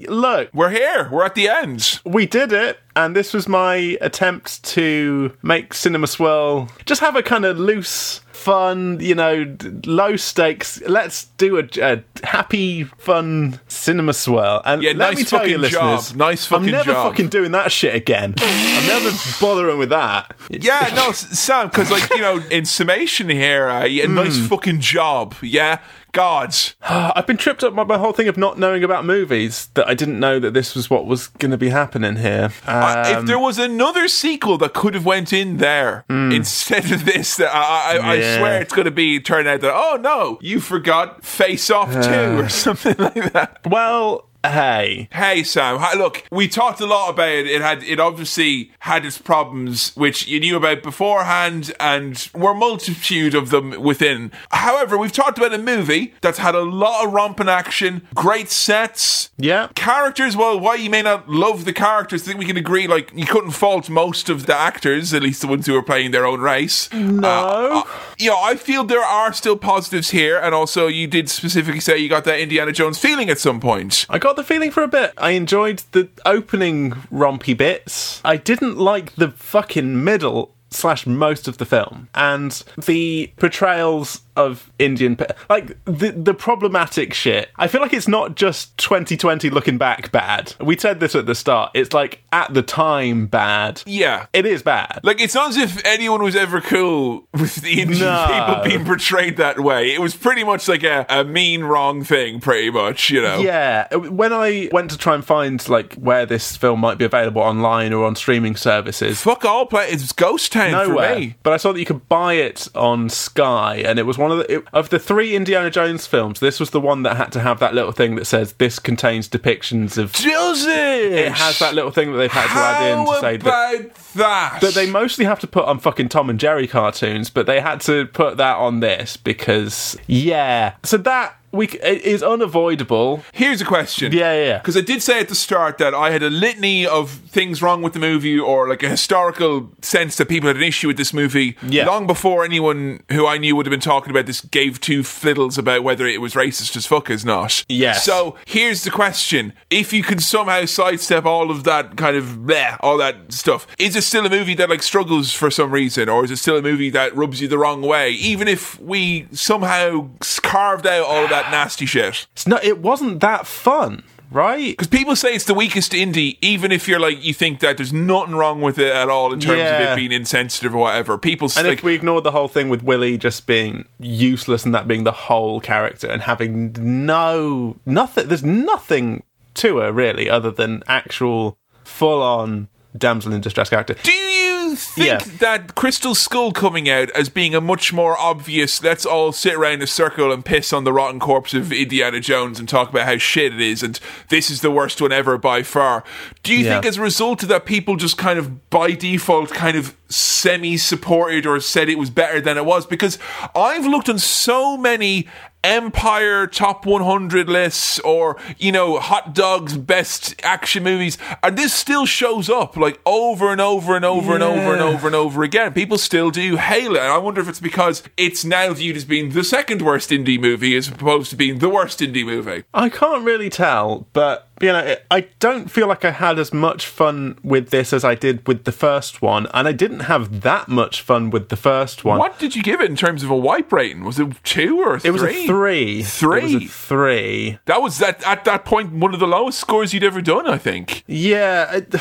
[SPEAKER 1] look,
[SPEAKER 2] We're here. We're at the end.
[SPEAKER 1] we did it, and this was my attempt to make Cinema Swirl just have a kind of loose. Fun, you know, low stakes. Let's do a, a happy, fun cinema swirl. And
[SPEAKER 2] Yeah,
[SPEAKER 1] let
[SPEAKER 2] nice
[SPEAKER 1] me tell you,
[SPEAKER 2] fucking job.
[SPEAKER 1] listeners,
[SPEAKER 2] Nice fucking
[SPEAKER 1] I'm never
[SPEAKER 2] job.
[SPEAKER 1] fucking doing that shit again. I'm never bothering with that.
[SPEAKER 2] Yeah, no, Sam, because like you know, in summation here, uh, yeah, nice
[SPEAKER 1] Hmm.
[SPEAKER 2] fucking job. Yeah, gods.
[SPEAKER 1] I've been tripped up by my whole thing of not knowing about movies that I didn't know that this was what was going to be happening here.
[SPEAKER 2] Uh, if
[SPEAKER 1] Um,
[SPEAKER 2] there was another sequel that could have went in there instead of this, that I, I, I
[SPEAKER 1] Yeah.
[SPEAKER 2] swear it's going to be turned out that oh no, you forgot Face Off Two or something like that.
[SPEAKER 1] well, hey,
[SPEAKER 2] Hey Sam, hi- look, we talked a lot about it. It had, it obviously had its problems, which you knew about beforehand, and were multitude of them within. However, we've talked about a movie that's had a lot of romping action, great sets,
[SPEAKER 1] yeah,
[SPEAKER 2] characters. Well, why you may not love the characters, I think we can agree. Like you couldn't fault most of the actors, at least the ones who were playing their own race.
[SPEAKER 1] no, uh, uh,
[SPEAKER 2] You know, I feel there are still positives here, and also you did specifically say you got that Indiana Jones feeling at some point.
[SPEAKER 1] I got the feeling for a bit. I enjoyed the opening rompy bits. I didn't like the fucking middle slash most of the film and the portrayals of Indian pe- like the the problematic shit. I feel like it's not just 2020 looking back bad. We said this at the start. It's like at the time bad.
[SPEAKER 2] Yeah.
[SPEAKER 1] It is bad.
[SPEAKER 2] Like it's not as if anyone was ever cool with the Indian
[SPEAKER 1] No.
[SPEAKER 2] people being portrayed that way. It was pretty much like a, a mean wrong thing, pretty much, you know.
[SPEAKER 1] Yeah, when I went to try and find like where this film might be available online or on streaming services,
[SPEAKER 2] Fuck all play it's Ghost Town
[SPEAKER 1] nowhere.
[SPEAKER 2] for me.
[SPEAKER 1] But I saw that you could buy it on Sky, and it was one of the it, of the three Indiana Jones films. This was the one that had to have that little thing that says this contains depictions of.
[SPEAKER 2] Does it?
[SPEAKER 1] Has that little thing that they've had to add in to say that.
[SPEAKER 2] about that?
[SPEAKER 1] That they mostly have to put on fucking Tom and Jerry cartoons, but they had to put that on this because yeah. So that we c- it is unavoidable.
[SPEAKER 2] Here's a question.
[SPEAKER 1] Yeah, yeah, yeah.
[SPEAKER 2] Because I did say at the start that I had a litany of things wrong with the movie or like a historical sense that people had an issue with this movie
[SPEAKER 1] Yeah.
[SPEAKER 2] long before anyone who I knew would have been talking about this gave two fiddles about whether it was racist as fuck as not.
[SPEAKER 1] Yes.
[SPEAKER 2] So here's the question. If you can somehow sidestep all of that kind of bleh, all that stuff, is it still a movie that like struggles for some reason or is it still a movie that rubs you the wrong way even if we somehow carved out all of that nasty shit?
[SPEAKER 1] It's not. It wasn't that fun. right?
[SPEAKER 2] Because people say it's the weakest indie, even if you're like you think that there's nothing wrong with it at all in terms of it being insensitive or whatever. People
[SPEAKER 1] And
[SPEAKER 2] like
[SPEAKER 1] if we ignore the whole thing with Willie just being useless and that being the whole character and having no nothing, there's nothing to her really other than actual full on damsel in distress character.
[SPEAKER 2] Do you think
[SPEAKER 1] Yeah.
[SPEAKER 2] that Crystal Skull coming out as being a much more obvious, let's all sit around in a circle and piss on the rotten corpse of Indiana Jones and talk about how shit it is and this is the worst one ever by far? Do you
[SPEAKER 1] Yeah.
[SPEAKER 2] think as a result of that, people just kind of by default kind of semi supported or said it was better than it was? Because I've looked on so many Empire top 100 lists or, you know, hot dogs best action movies. And this still shows up like over and over and over and over and over and over again. People still do hail it. And I wonder if it's because it's now viewed as being the second worst indie movie as opposed to being the worst indie movie.
[SPEAKER 1] I can't really tell, but you know, I don't feel like I had as much fun with this as I did with the first one, and I didn't have that much fun with the first one.
[SPEAKER 2] What did you give it in terms of a wipe rating? Was it two or three?
[SPEAKER 1] It was a three.
[SPEAKER 2] Three?
[SPEAKER 1] It was a three.
[SPEAKER 2] That was that at that point one of the lowest scores you'd ever done, I think.
[SPEAKER 1] Yeah, it,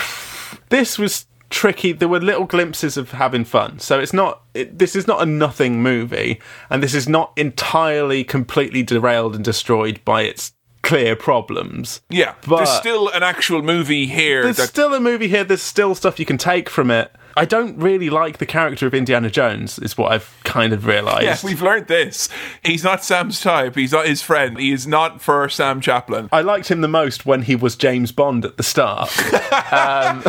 [SPEAKER 1] this was tricky. There were little glimpses of having fun. So it's not. It, this is not a nothing movie, and this is not entirely completely derailed and destroyed by its clear problems.
[SPEAKER 2] Yeah,
[SPEAKER 1] But-
[SPEAKER 2] there's still an actual movie here.
[SPEAKER 1] There's still a movie here. There's still stuff you can take from it. I don't really like the character of Indiana Jones. Is what I've kind of realised.
[SPEAKER 2] yeah, we've learned this. He's not Sam's type. He's not his friend. He is not for Sam Chaplin.
[SPEAKER 1] I liked him the most when he was James Bond at the start.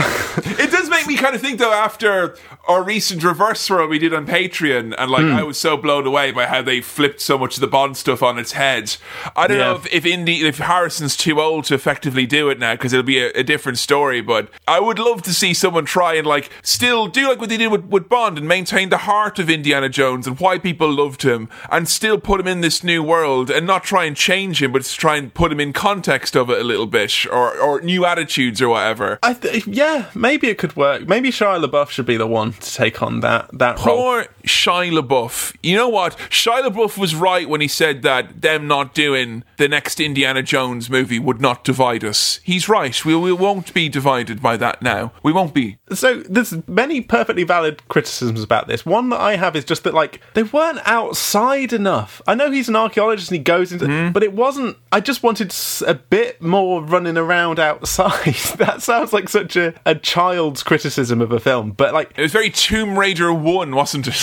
[SPEAKER 2] It does make me kind of think though after our recent reverse swirl we did on Patreon, and like
[SPEAKER 1] Hmm.
[SPEAKER 2] I was so blown away by how they flipped so much of the Bond stuff on its head. I don't
[SPEAKER 1] Yeah.
[SPEAKER 2] know if if Indy, if Harrison's too old to effectively do it now because it'll be a, a different story. But I would love to see someone try and like still do like what they did with, with Bond and maintain the heart of Indiana Jones and why people loved him, and still put him in this new world and not try and change him, but just try and put him in context of it a little bit or or new attitudes or whatever.
[SPEAKER 1] I th- yeah, maybe it could work. Maybe Shia LaBeouf should be the one to take on that that role.
[SPEAKER 2] Shia LaBeouf. You know what? Shia LaBeouf was right when he said that them not doing the next Indiana Jones movie would not divide us. He's right. We, we won't be divided by that now. We won't be.
[SPEAKER 1] So there's many perfectly valid criticisms about this. One that I have is just that like they weren't outside enough. I know he's an archaeologist and he goes into,
[SPEAKER 2] Hmm?
[SPEAKER 1] but it wasn't. I just wanted a bit more running around outside. that sounds like such a, a child's criticism of a film, but like
[SPEAKER 2] It was very Tomb Raider 1, wasn't it?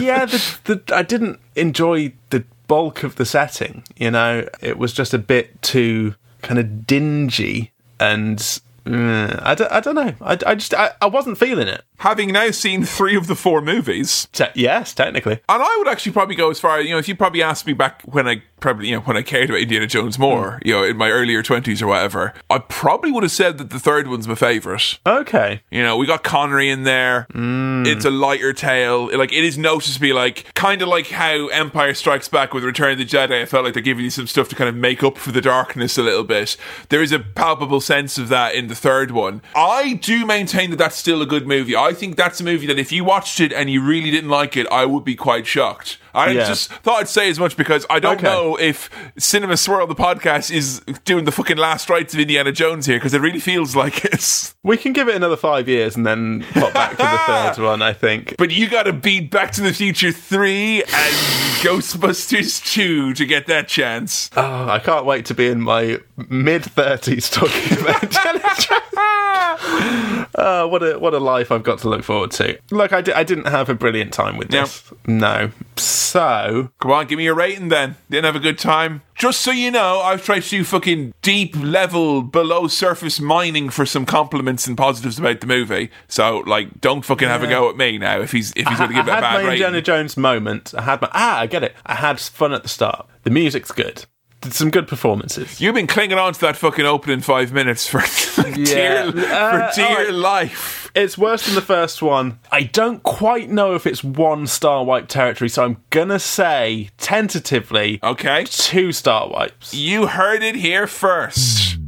[SPEAKER 1] Yeah, the, the, I didn't enjoy the bulk of the setting. You know, it was just a bit too kind of dingy and. uh, I, don't, I don't know. I, I just I, I wasn't feeling it.
[SPEAKER 2] Having now seen three of the four movies,
[SPEAKER 1] Te- yes, technically.
[SPEAKER 2] and I would actually probably go as far, you know, if you probably asked me back when I probably, you know, when I cared about Indiana Jones more, hmm. you know, in my earlier 20s or whatever, I probably would have said that the third one's my favourite.
[SPEAKER 1] Okay.
[SPEAKER 2] You know, we got Connery in there. Hmm. It's a lighter tale. Like it is noticeably like kind of like how Empire Strikes Back with Return of the Jedi. I felt like they're giving you some stuff to kind of make up for the darkness a little bit. There is a palpable sense of that in the third one. I do maintain that that's still a good movie. I think that's a movie that if you watched it and you really didn't like it, I would be quite shocked. I
[SPEAKER 1] Yeah.
[SPEAKER 2] just thought I'd say as much because I don't
[SPEAKER 1] Okay.
[SPEAKER 2] know if Cinema Swirl, the podcast, is doing the fucking last rites of Indiana Jones here because it really feels like it.
[SPEAKER 1] We can give it another five years and then pop back to the third one, I think.
[SPEAKER 2] But you gotta beat Back to the Future 3 and Ghostbusters 2 to get that chance.
[SPEAKER 1] Oh, I can't wait to be in my mid 30s talking about Indiana Jones. Oh, what a what a life I've got to look forward to. Look, I, di- I didn't have a brilliant time with this. No. So,
[SPEAKER 2] Come on, give me a rating then. Didn't have a good time. Just so you know, I've tried to do fucking deep level, below surface mining for some compliments and positives about the movie. So, like, don't fucking have a go at me now if he's if he's going to give it
[SPEAKER 1] I
[SPEAKER 2] a
[SPEAKER 1] had
[SPEAKER 2] bad
[SPEAKER 1] my
[SPEAKER 2] rating.
[SPEAKER 1] Indiana Jones moment. I had my ah, I get it. I had fun at the start. The music's good. Did some good performances.
[SPEAKER 2] You've been clinging on to that fucking opening five minutes for dear,
[SPEAKER 1] Uh,
[SPEAKER 2] for dear life.
[SPEAKER 1] It's worse than the first one. I don't quite know if it's one star wipe territory, so I'm gonna say tentatively
[SPEAKER 2] Okay.
[SPEAKER 1] two star wipes.
[SPEAKER 2] You heard it here first.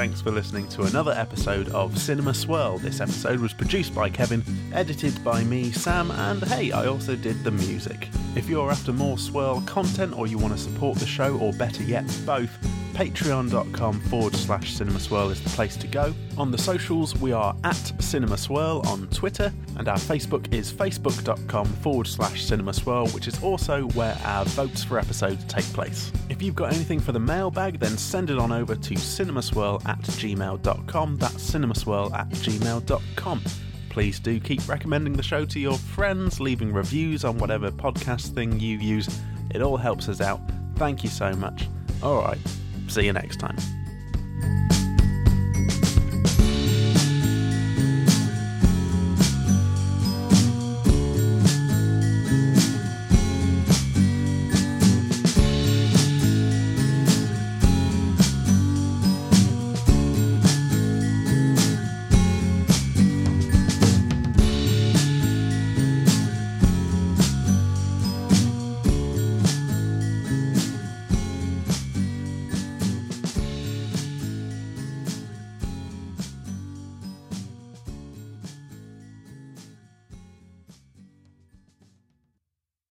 [SPEAKER 1] Thanks for listening to another episode of Cinema Swirl. This episode was produced by Kevin, edited by me, Sam, and hey, I also did the music. If you're after more Swirl content or you want to support the show, or better yet, both, patreon.com forward slash cinema swirl is the place to go. On the socials, we are at cinema swirl on Twitter, and our Facebook is facebook.com forward slash cinema swirl, which is also where our votes for episodes take place. If you've got anything for the mailbag, then send it on over to cinemaswirl at gmail.com. That's cinemaswirl at gmail.com. Please do keep recommending the show to your friends, leaving reviews on whatever podcast thing you use. It all helps us out. Thank you so much. Alright, See you next time.